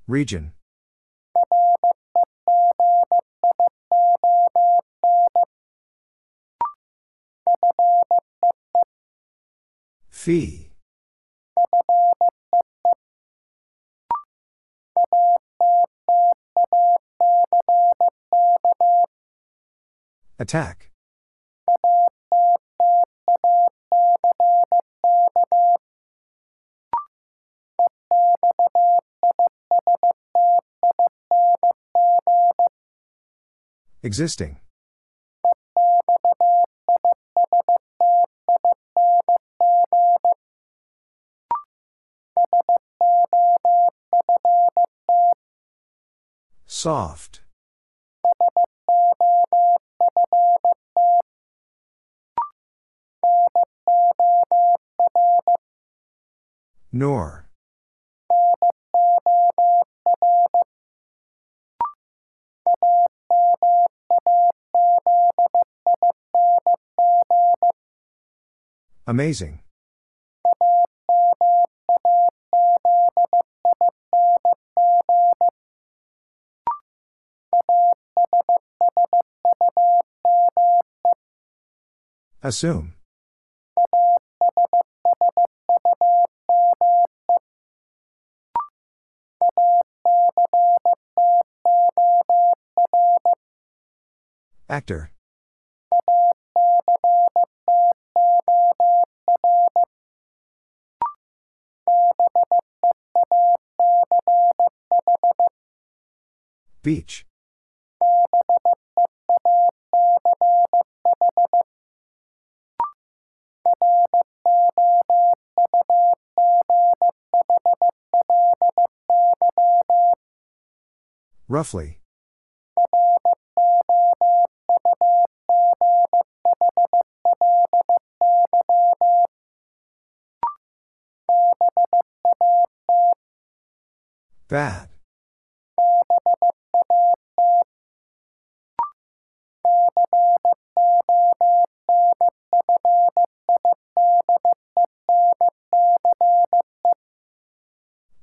Region. Fee. Attack. Existing. Soft. Nor. Amazing. Assume. Actor. Beach. Roughly. Bad.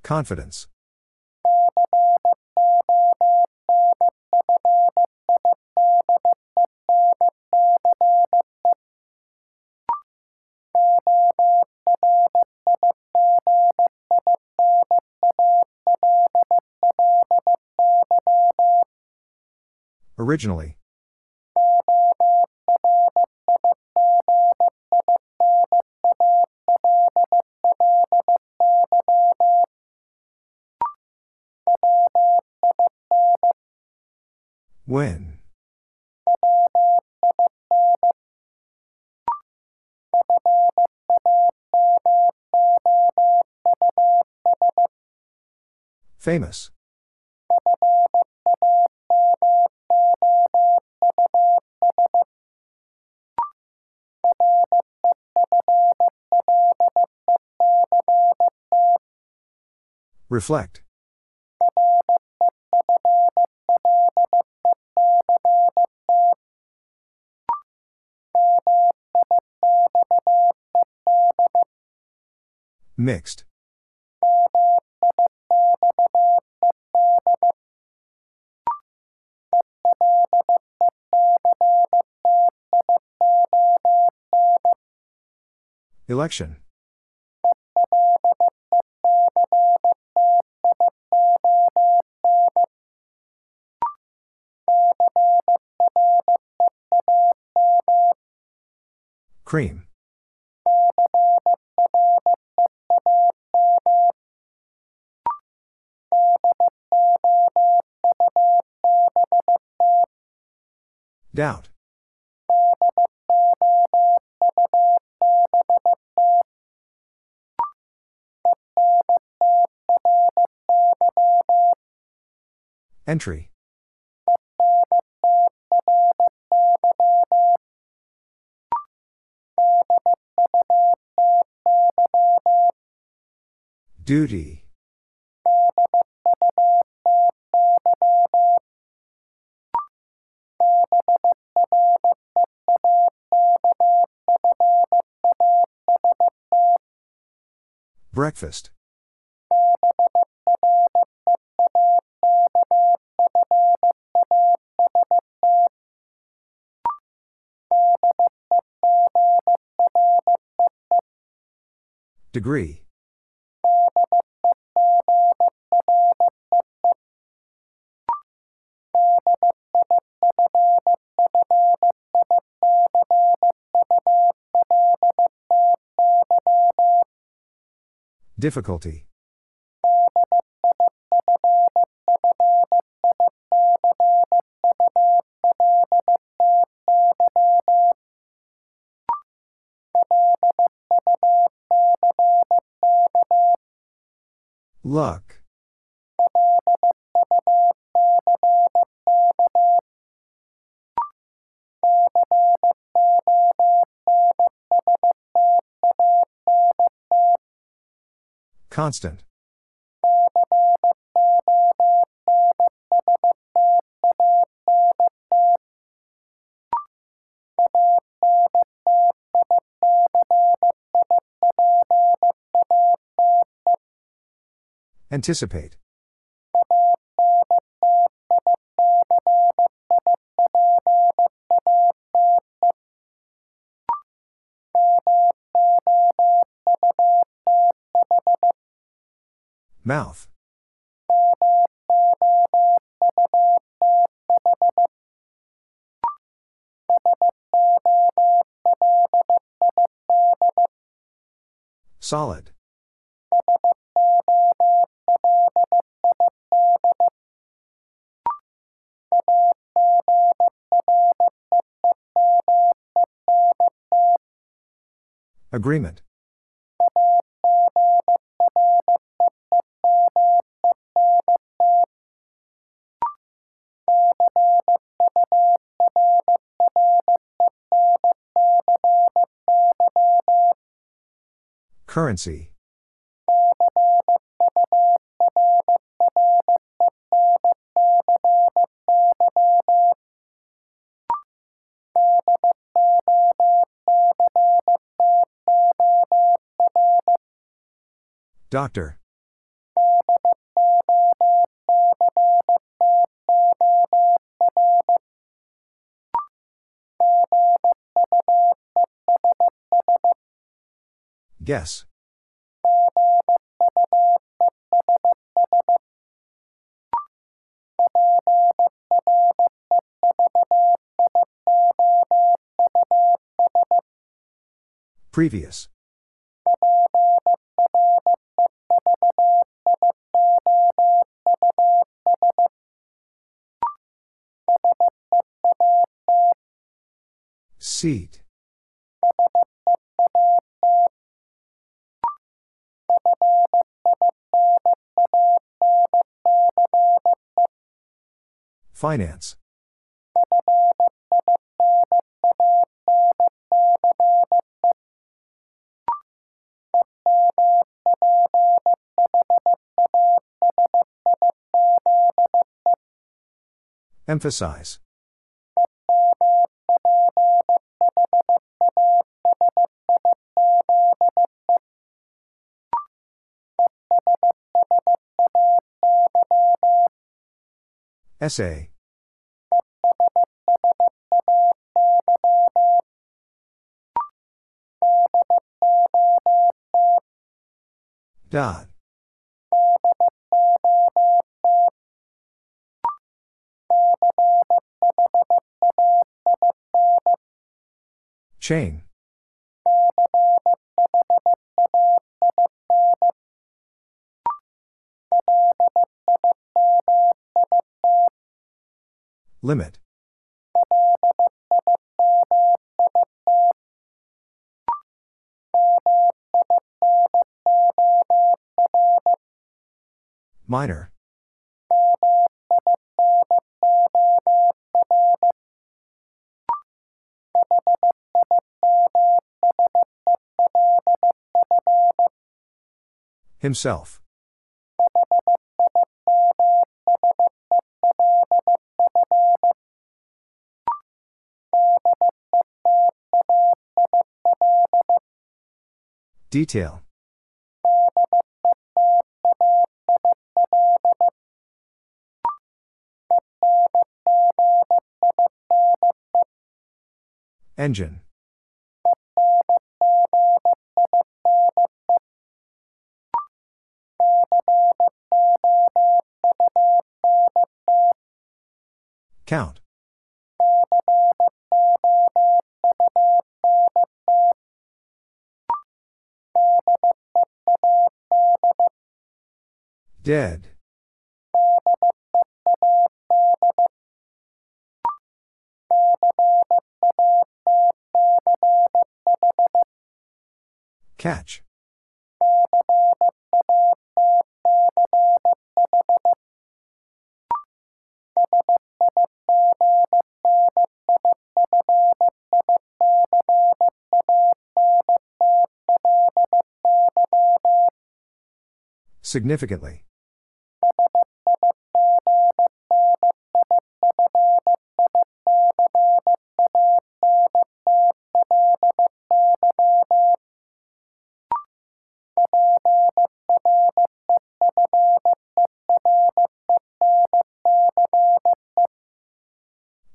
Confidence. Originally. When? Famous. Reflect. Mixed. Election. Cream. Doubt. Entry. Duty. Breakfast. Degree. Difficulty. Luck. Constant. Anticipate. Mouth. Solid. Agreement. Currency. Doctor. Guess. Previous. Seat. Finance. Emphasize. Essay. Dot. Chain. Limit. Minor. Himself. Detail. Engine. Count. Dead. Catch. Significantly.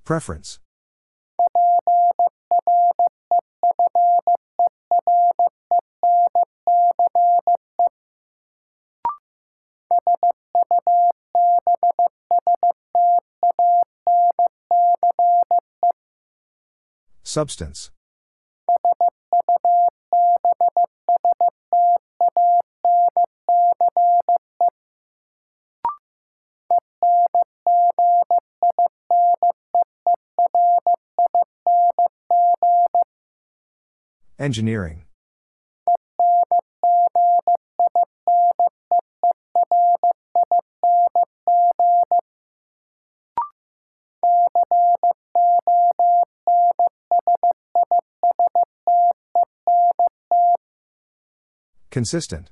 Preference. Substance. Engineering. Consistent.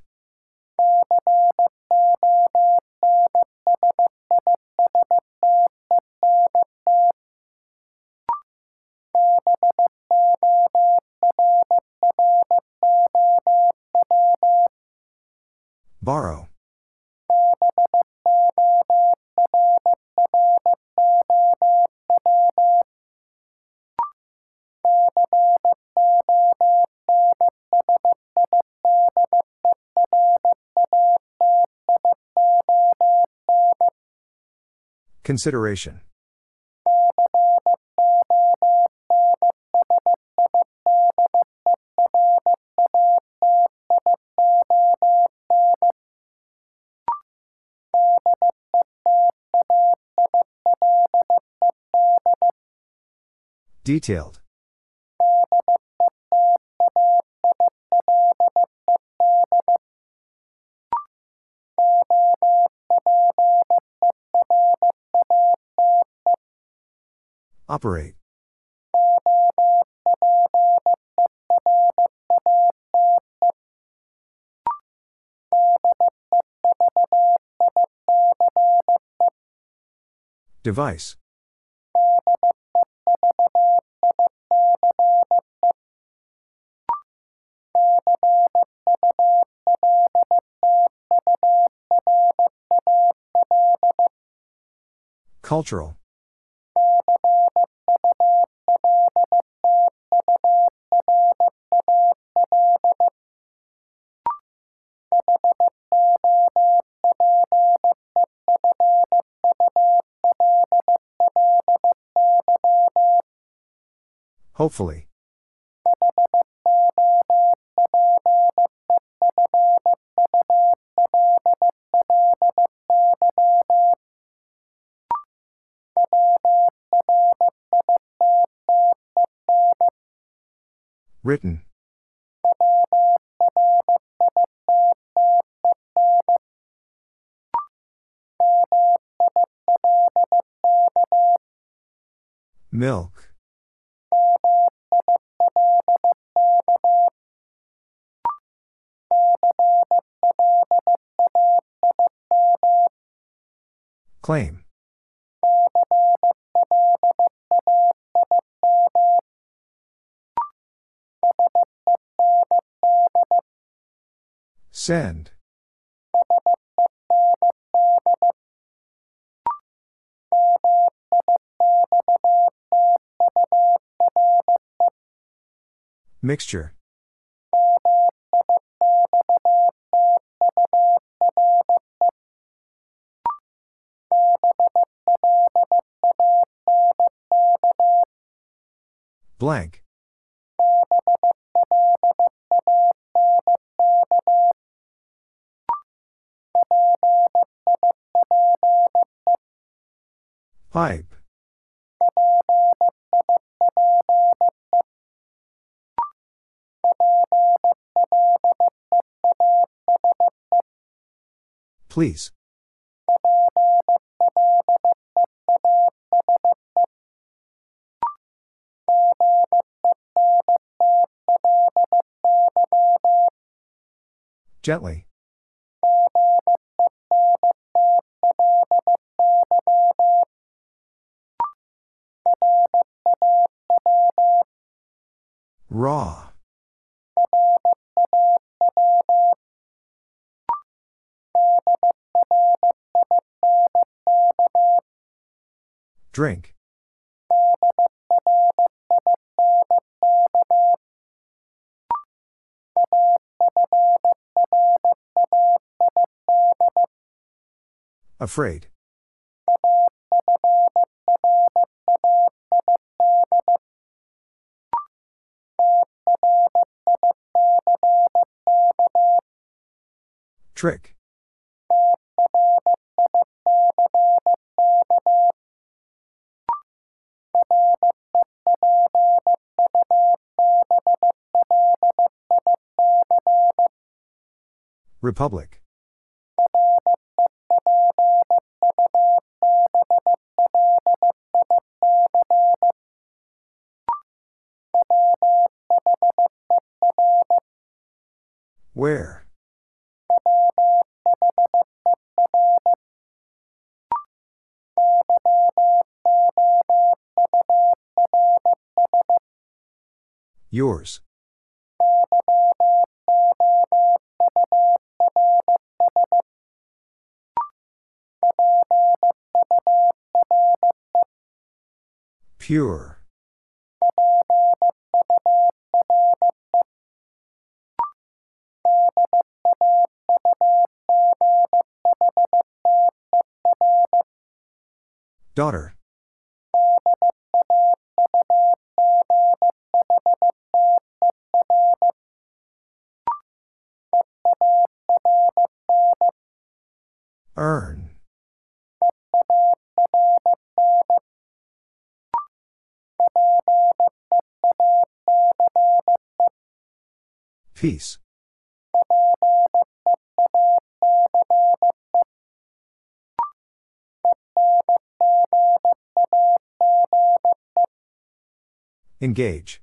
Consideration. Detailed. Operate. Device. Cultural. Hopefully. Written. Milk. Claim. Send. Mixture. Blank. Pipe. Please. Gently. Raw. Drink. Afraid. Trick. Republic. Pure. Daughter. Peace. Engage.